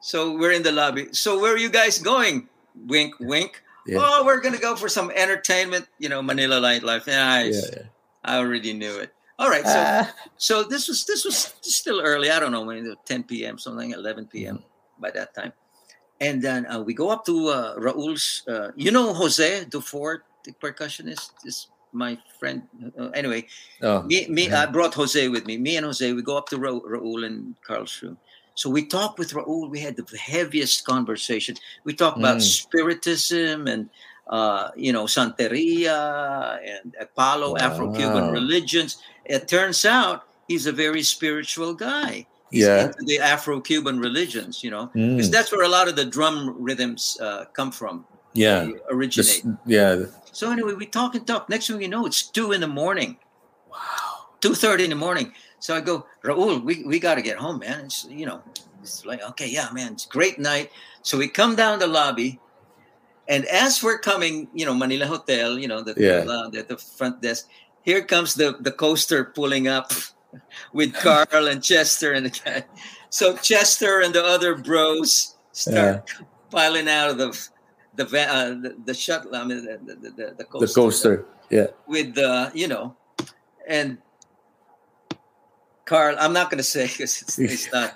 So we're in the lobby. So where are you guys going? Wink, wink. Yeah. Oh, we're gonna go for some entertainment. You know, Manila Nightlife. Nice. Yeah, yeah. I already knew it. All right. So Ah. so this was this was still early. I don't know when it was 10 p.m. something 11 p.m. by that time. And then uh, we go up to uh, Raul's. Uh, you know Jose Dufort, the percussionist, is my friend. Uh, anyway, Oh, me, me, yeah. I brought Jose with me. Me and Jose, we go up to Ra- Raul and Carl's room. So we talked with Raul. We had the heaviest conversation. We talked about Mm. spiritism and, uh, you know, Santeria and Apollo, Afro-Cuban religions. It turns out he's a very spiritual guy. He's Yeah. into the Afro-Cuban religions, you know, because Mm. that's where a lot of the drum rhythms uh, come from, yeah. originate. Yeah. So anyway, we talk and talk. Next thing you know, it's two in the morning. Wow. Two thirty in the morning. So I go, Raul, we, we got to get home, man. It's you know, it's like okay, yeah, man, it's a great night. So we come down the lobby, and as we're coming, you know, Manila Hotel, you know, the Yeah. the, the, front desk. Here comes the the coaster pulling up [laughs] with Carl and Chester and the guy. So Chester and the other bros start piling out of the the uh, the, the shuttle. I mean, the the, the, the coaster. The coaster. Yeah. with the you know, and Carl. I'm not going to say [laughs] because it's, [laughs] it's not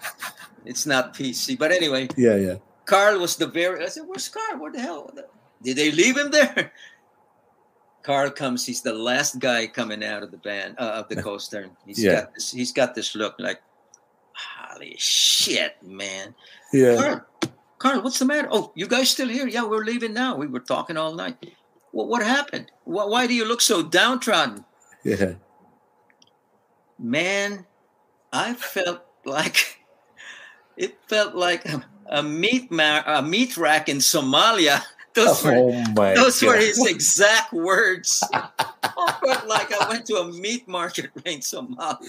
it's not PC. But anyway, Yeah, yeah. Carl was the very. I said, "Where's Carl? Where the hell did they leave him there?" Carl comes. He's the last guy coming out of the band uh, of the coaster. He's Yeah. got this. He's got this look like, holy shit, man. Yeah. Carl, Carl, what's the matter? Oh, you guys still here? Yeah, we're leaving now. We were talking all night. Well, what happened? Why, why do you look so downtrodden? Yeah. Man, I felt like it felt like a, meat ma- a meat rack in Somalia. Those were Oh my those were his [laughs] exact words. I felt like I went to a meat market [laughs] in Somalia.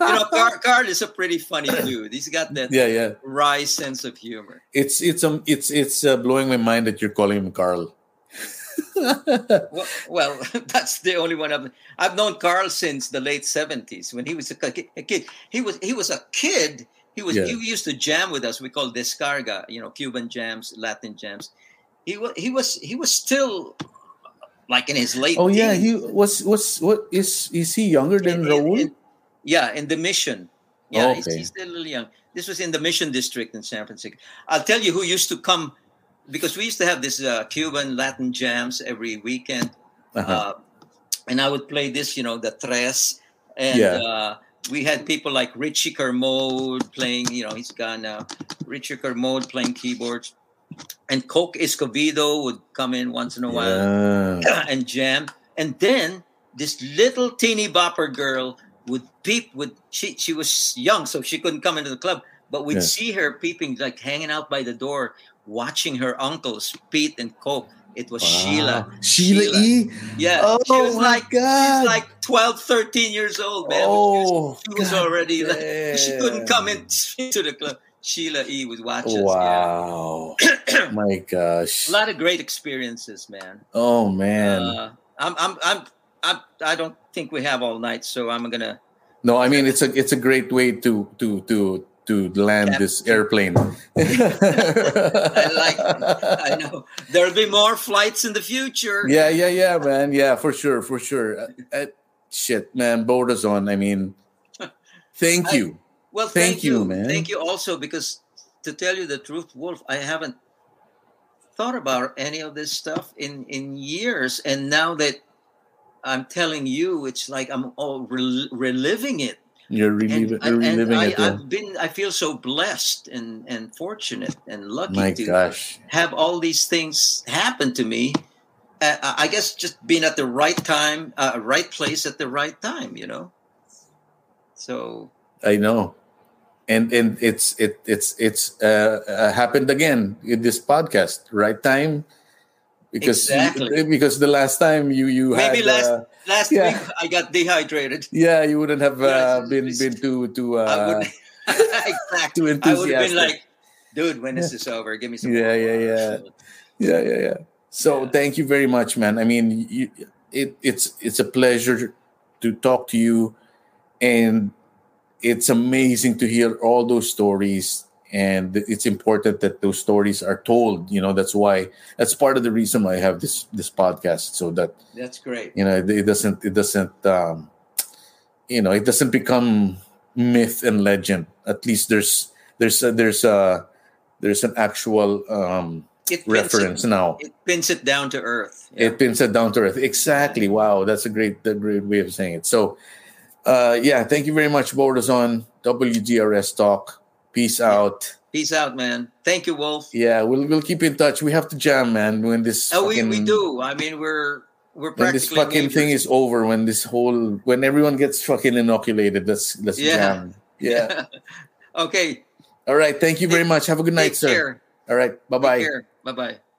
You know, Carl, is a pretty funny [clears throat] dude. He's got that yeah, yeah. wry sense of humor. It's it's um it's it's uh, blowing my mind that you're calling him Carl. [laughs] Well, well, that's the only one I've I've known Carl since the late seventies when he was a, ki- a kid. He was he was a kid. He was Yeah. he used to jam with us. We call descarga, you know, Cuban jams, Latin jams. He was he was he was still like in his late. Oh yeah, he was was what is is he younger than In- Raul? in- yeah, in the mission. Yeah, he's, Okay. he's still a little young. This was in the mission district in San Francisco. I'll tell you who used to come because we used to have this uh, Cuban Latin jams every weekend. Uh-huh. Uh, and I would play this, you know, the tres, and Yeah. uh, we had people like Richie Kermode playing, you know, he's gone now. Richie Kermode playing keyboards, and Coke Escovedo would come in once in a while Yeah. [clears throat] and jam. And then this little teeny bopper girl would peep. With she she was young, so she couldn't come into the club, but we'd Yeah. see her peeping, like hanging out by the door, watching her uncles Pete and Coke. It was Sheila. Wow. Sheila, E. Yeah, Oh she was my like God. she's like 12, 13 years old, man. Oh, she was God already like, she couldn't come into the club. Sheila E would watch us. yeah. Wow. [coughs] my gosh. A lot of great experiences, man. Oh man. Uh, I'm, I'm, I'm, I'm, I don't think we have all night, so I'm gonna. no, I mean it's a it's a great way to to to to land this airplane. [laughs] I like. I know there'll be more flights in the future. Yeah, yeah, yeah, man. Yeah, for sure, for sure. Uh, uh, shit, man. Bo Razon. I mean, [laughs] thank I- you. Well, Thank thank, you, you, man. Thank you also because, to tell you the truth, Wolf, I haven't thought about any of this stuff in in years, and now that I'm telling you, it's like I'm all rel- reliving it. You're reliving, and, you're and reliving I, it. yeah. I've been, I feel so blessed and and fortunate and lucky My to gosh. have all these things happen to me. Uh, I I guess just being at the right time, uh, right place at the right time, you know. So I know. And and it's it it's it's uh, uh happened again in this podcast. Right time, because Exactly. you, because the last time you you Maybe had last uh, last yeah. week I got dehydrated. yeah you wouldn't have uh, been been too too I uh, would [laughs] exactly. too I would have been like, dude, when is this over? Give me some. Yeah, yeah, yeah. Yeah yeah yeah so Yeah. thank you very much man i mean you, it it's it's a pleasure to talk to you and it's amazing to hear all those stories and it's important that those stories are told you know that's why that's part of the reason why i have this this podcast so that That's great. you know it, doesn't it doesn't um you know it doesn't become myth and legend. At least there's there's a, there's a there's an actual um It reference It, now. It pins it down to earth. Yeah. it pins it down to earth. Exactly. Wow. That's a great a great way of saying it. So uh yeah thank you very much Bo Razon wgrs talk peace out Peace out, man. Thank you, Wolf. yeah we'll we'll keep in touch we have to jam man when this Oh, we, we do. I mean, we're we're when this fucking thing is over, when this whole when everyone gets fucking inoculated, let's let's Yeah. jam. [laughs] Yeah. okay. All right. Thank you very much. Have a good night, Take sir. care. All right. Bye bye. Bye bye.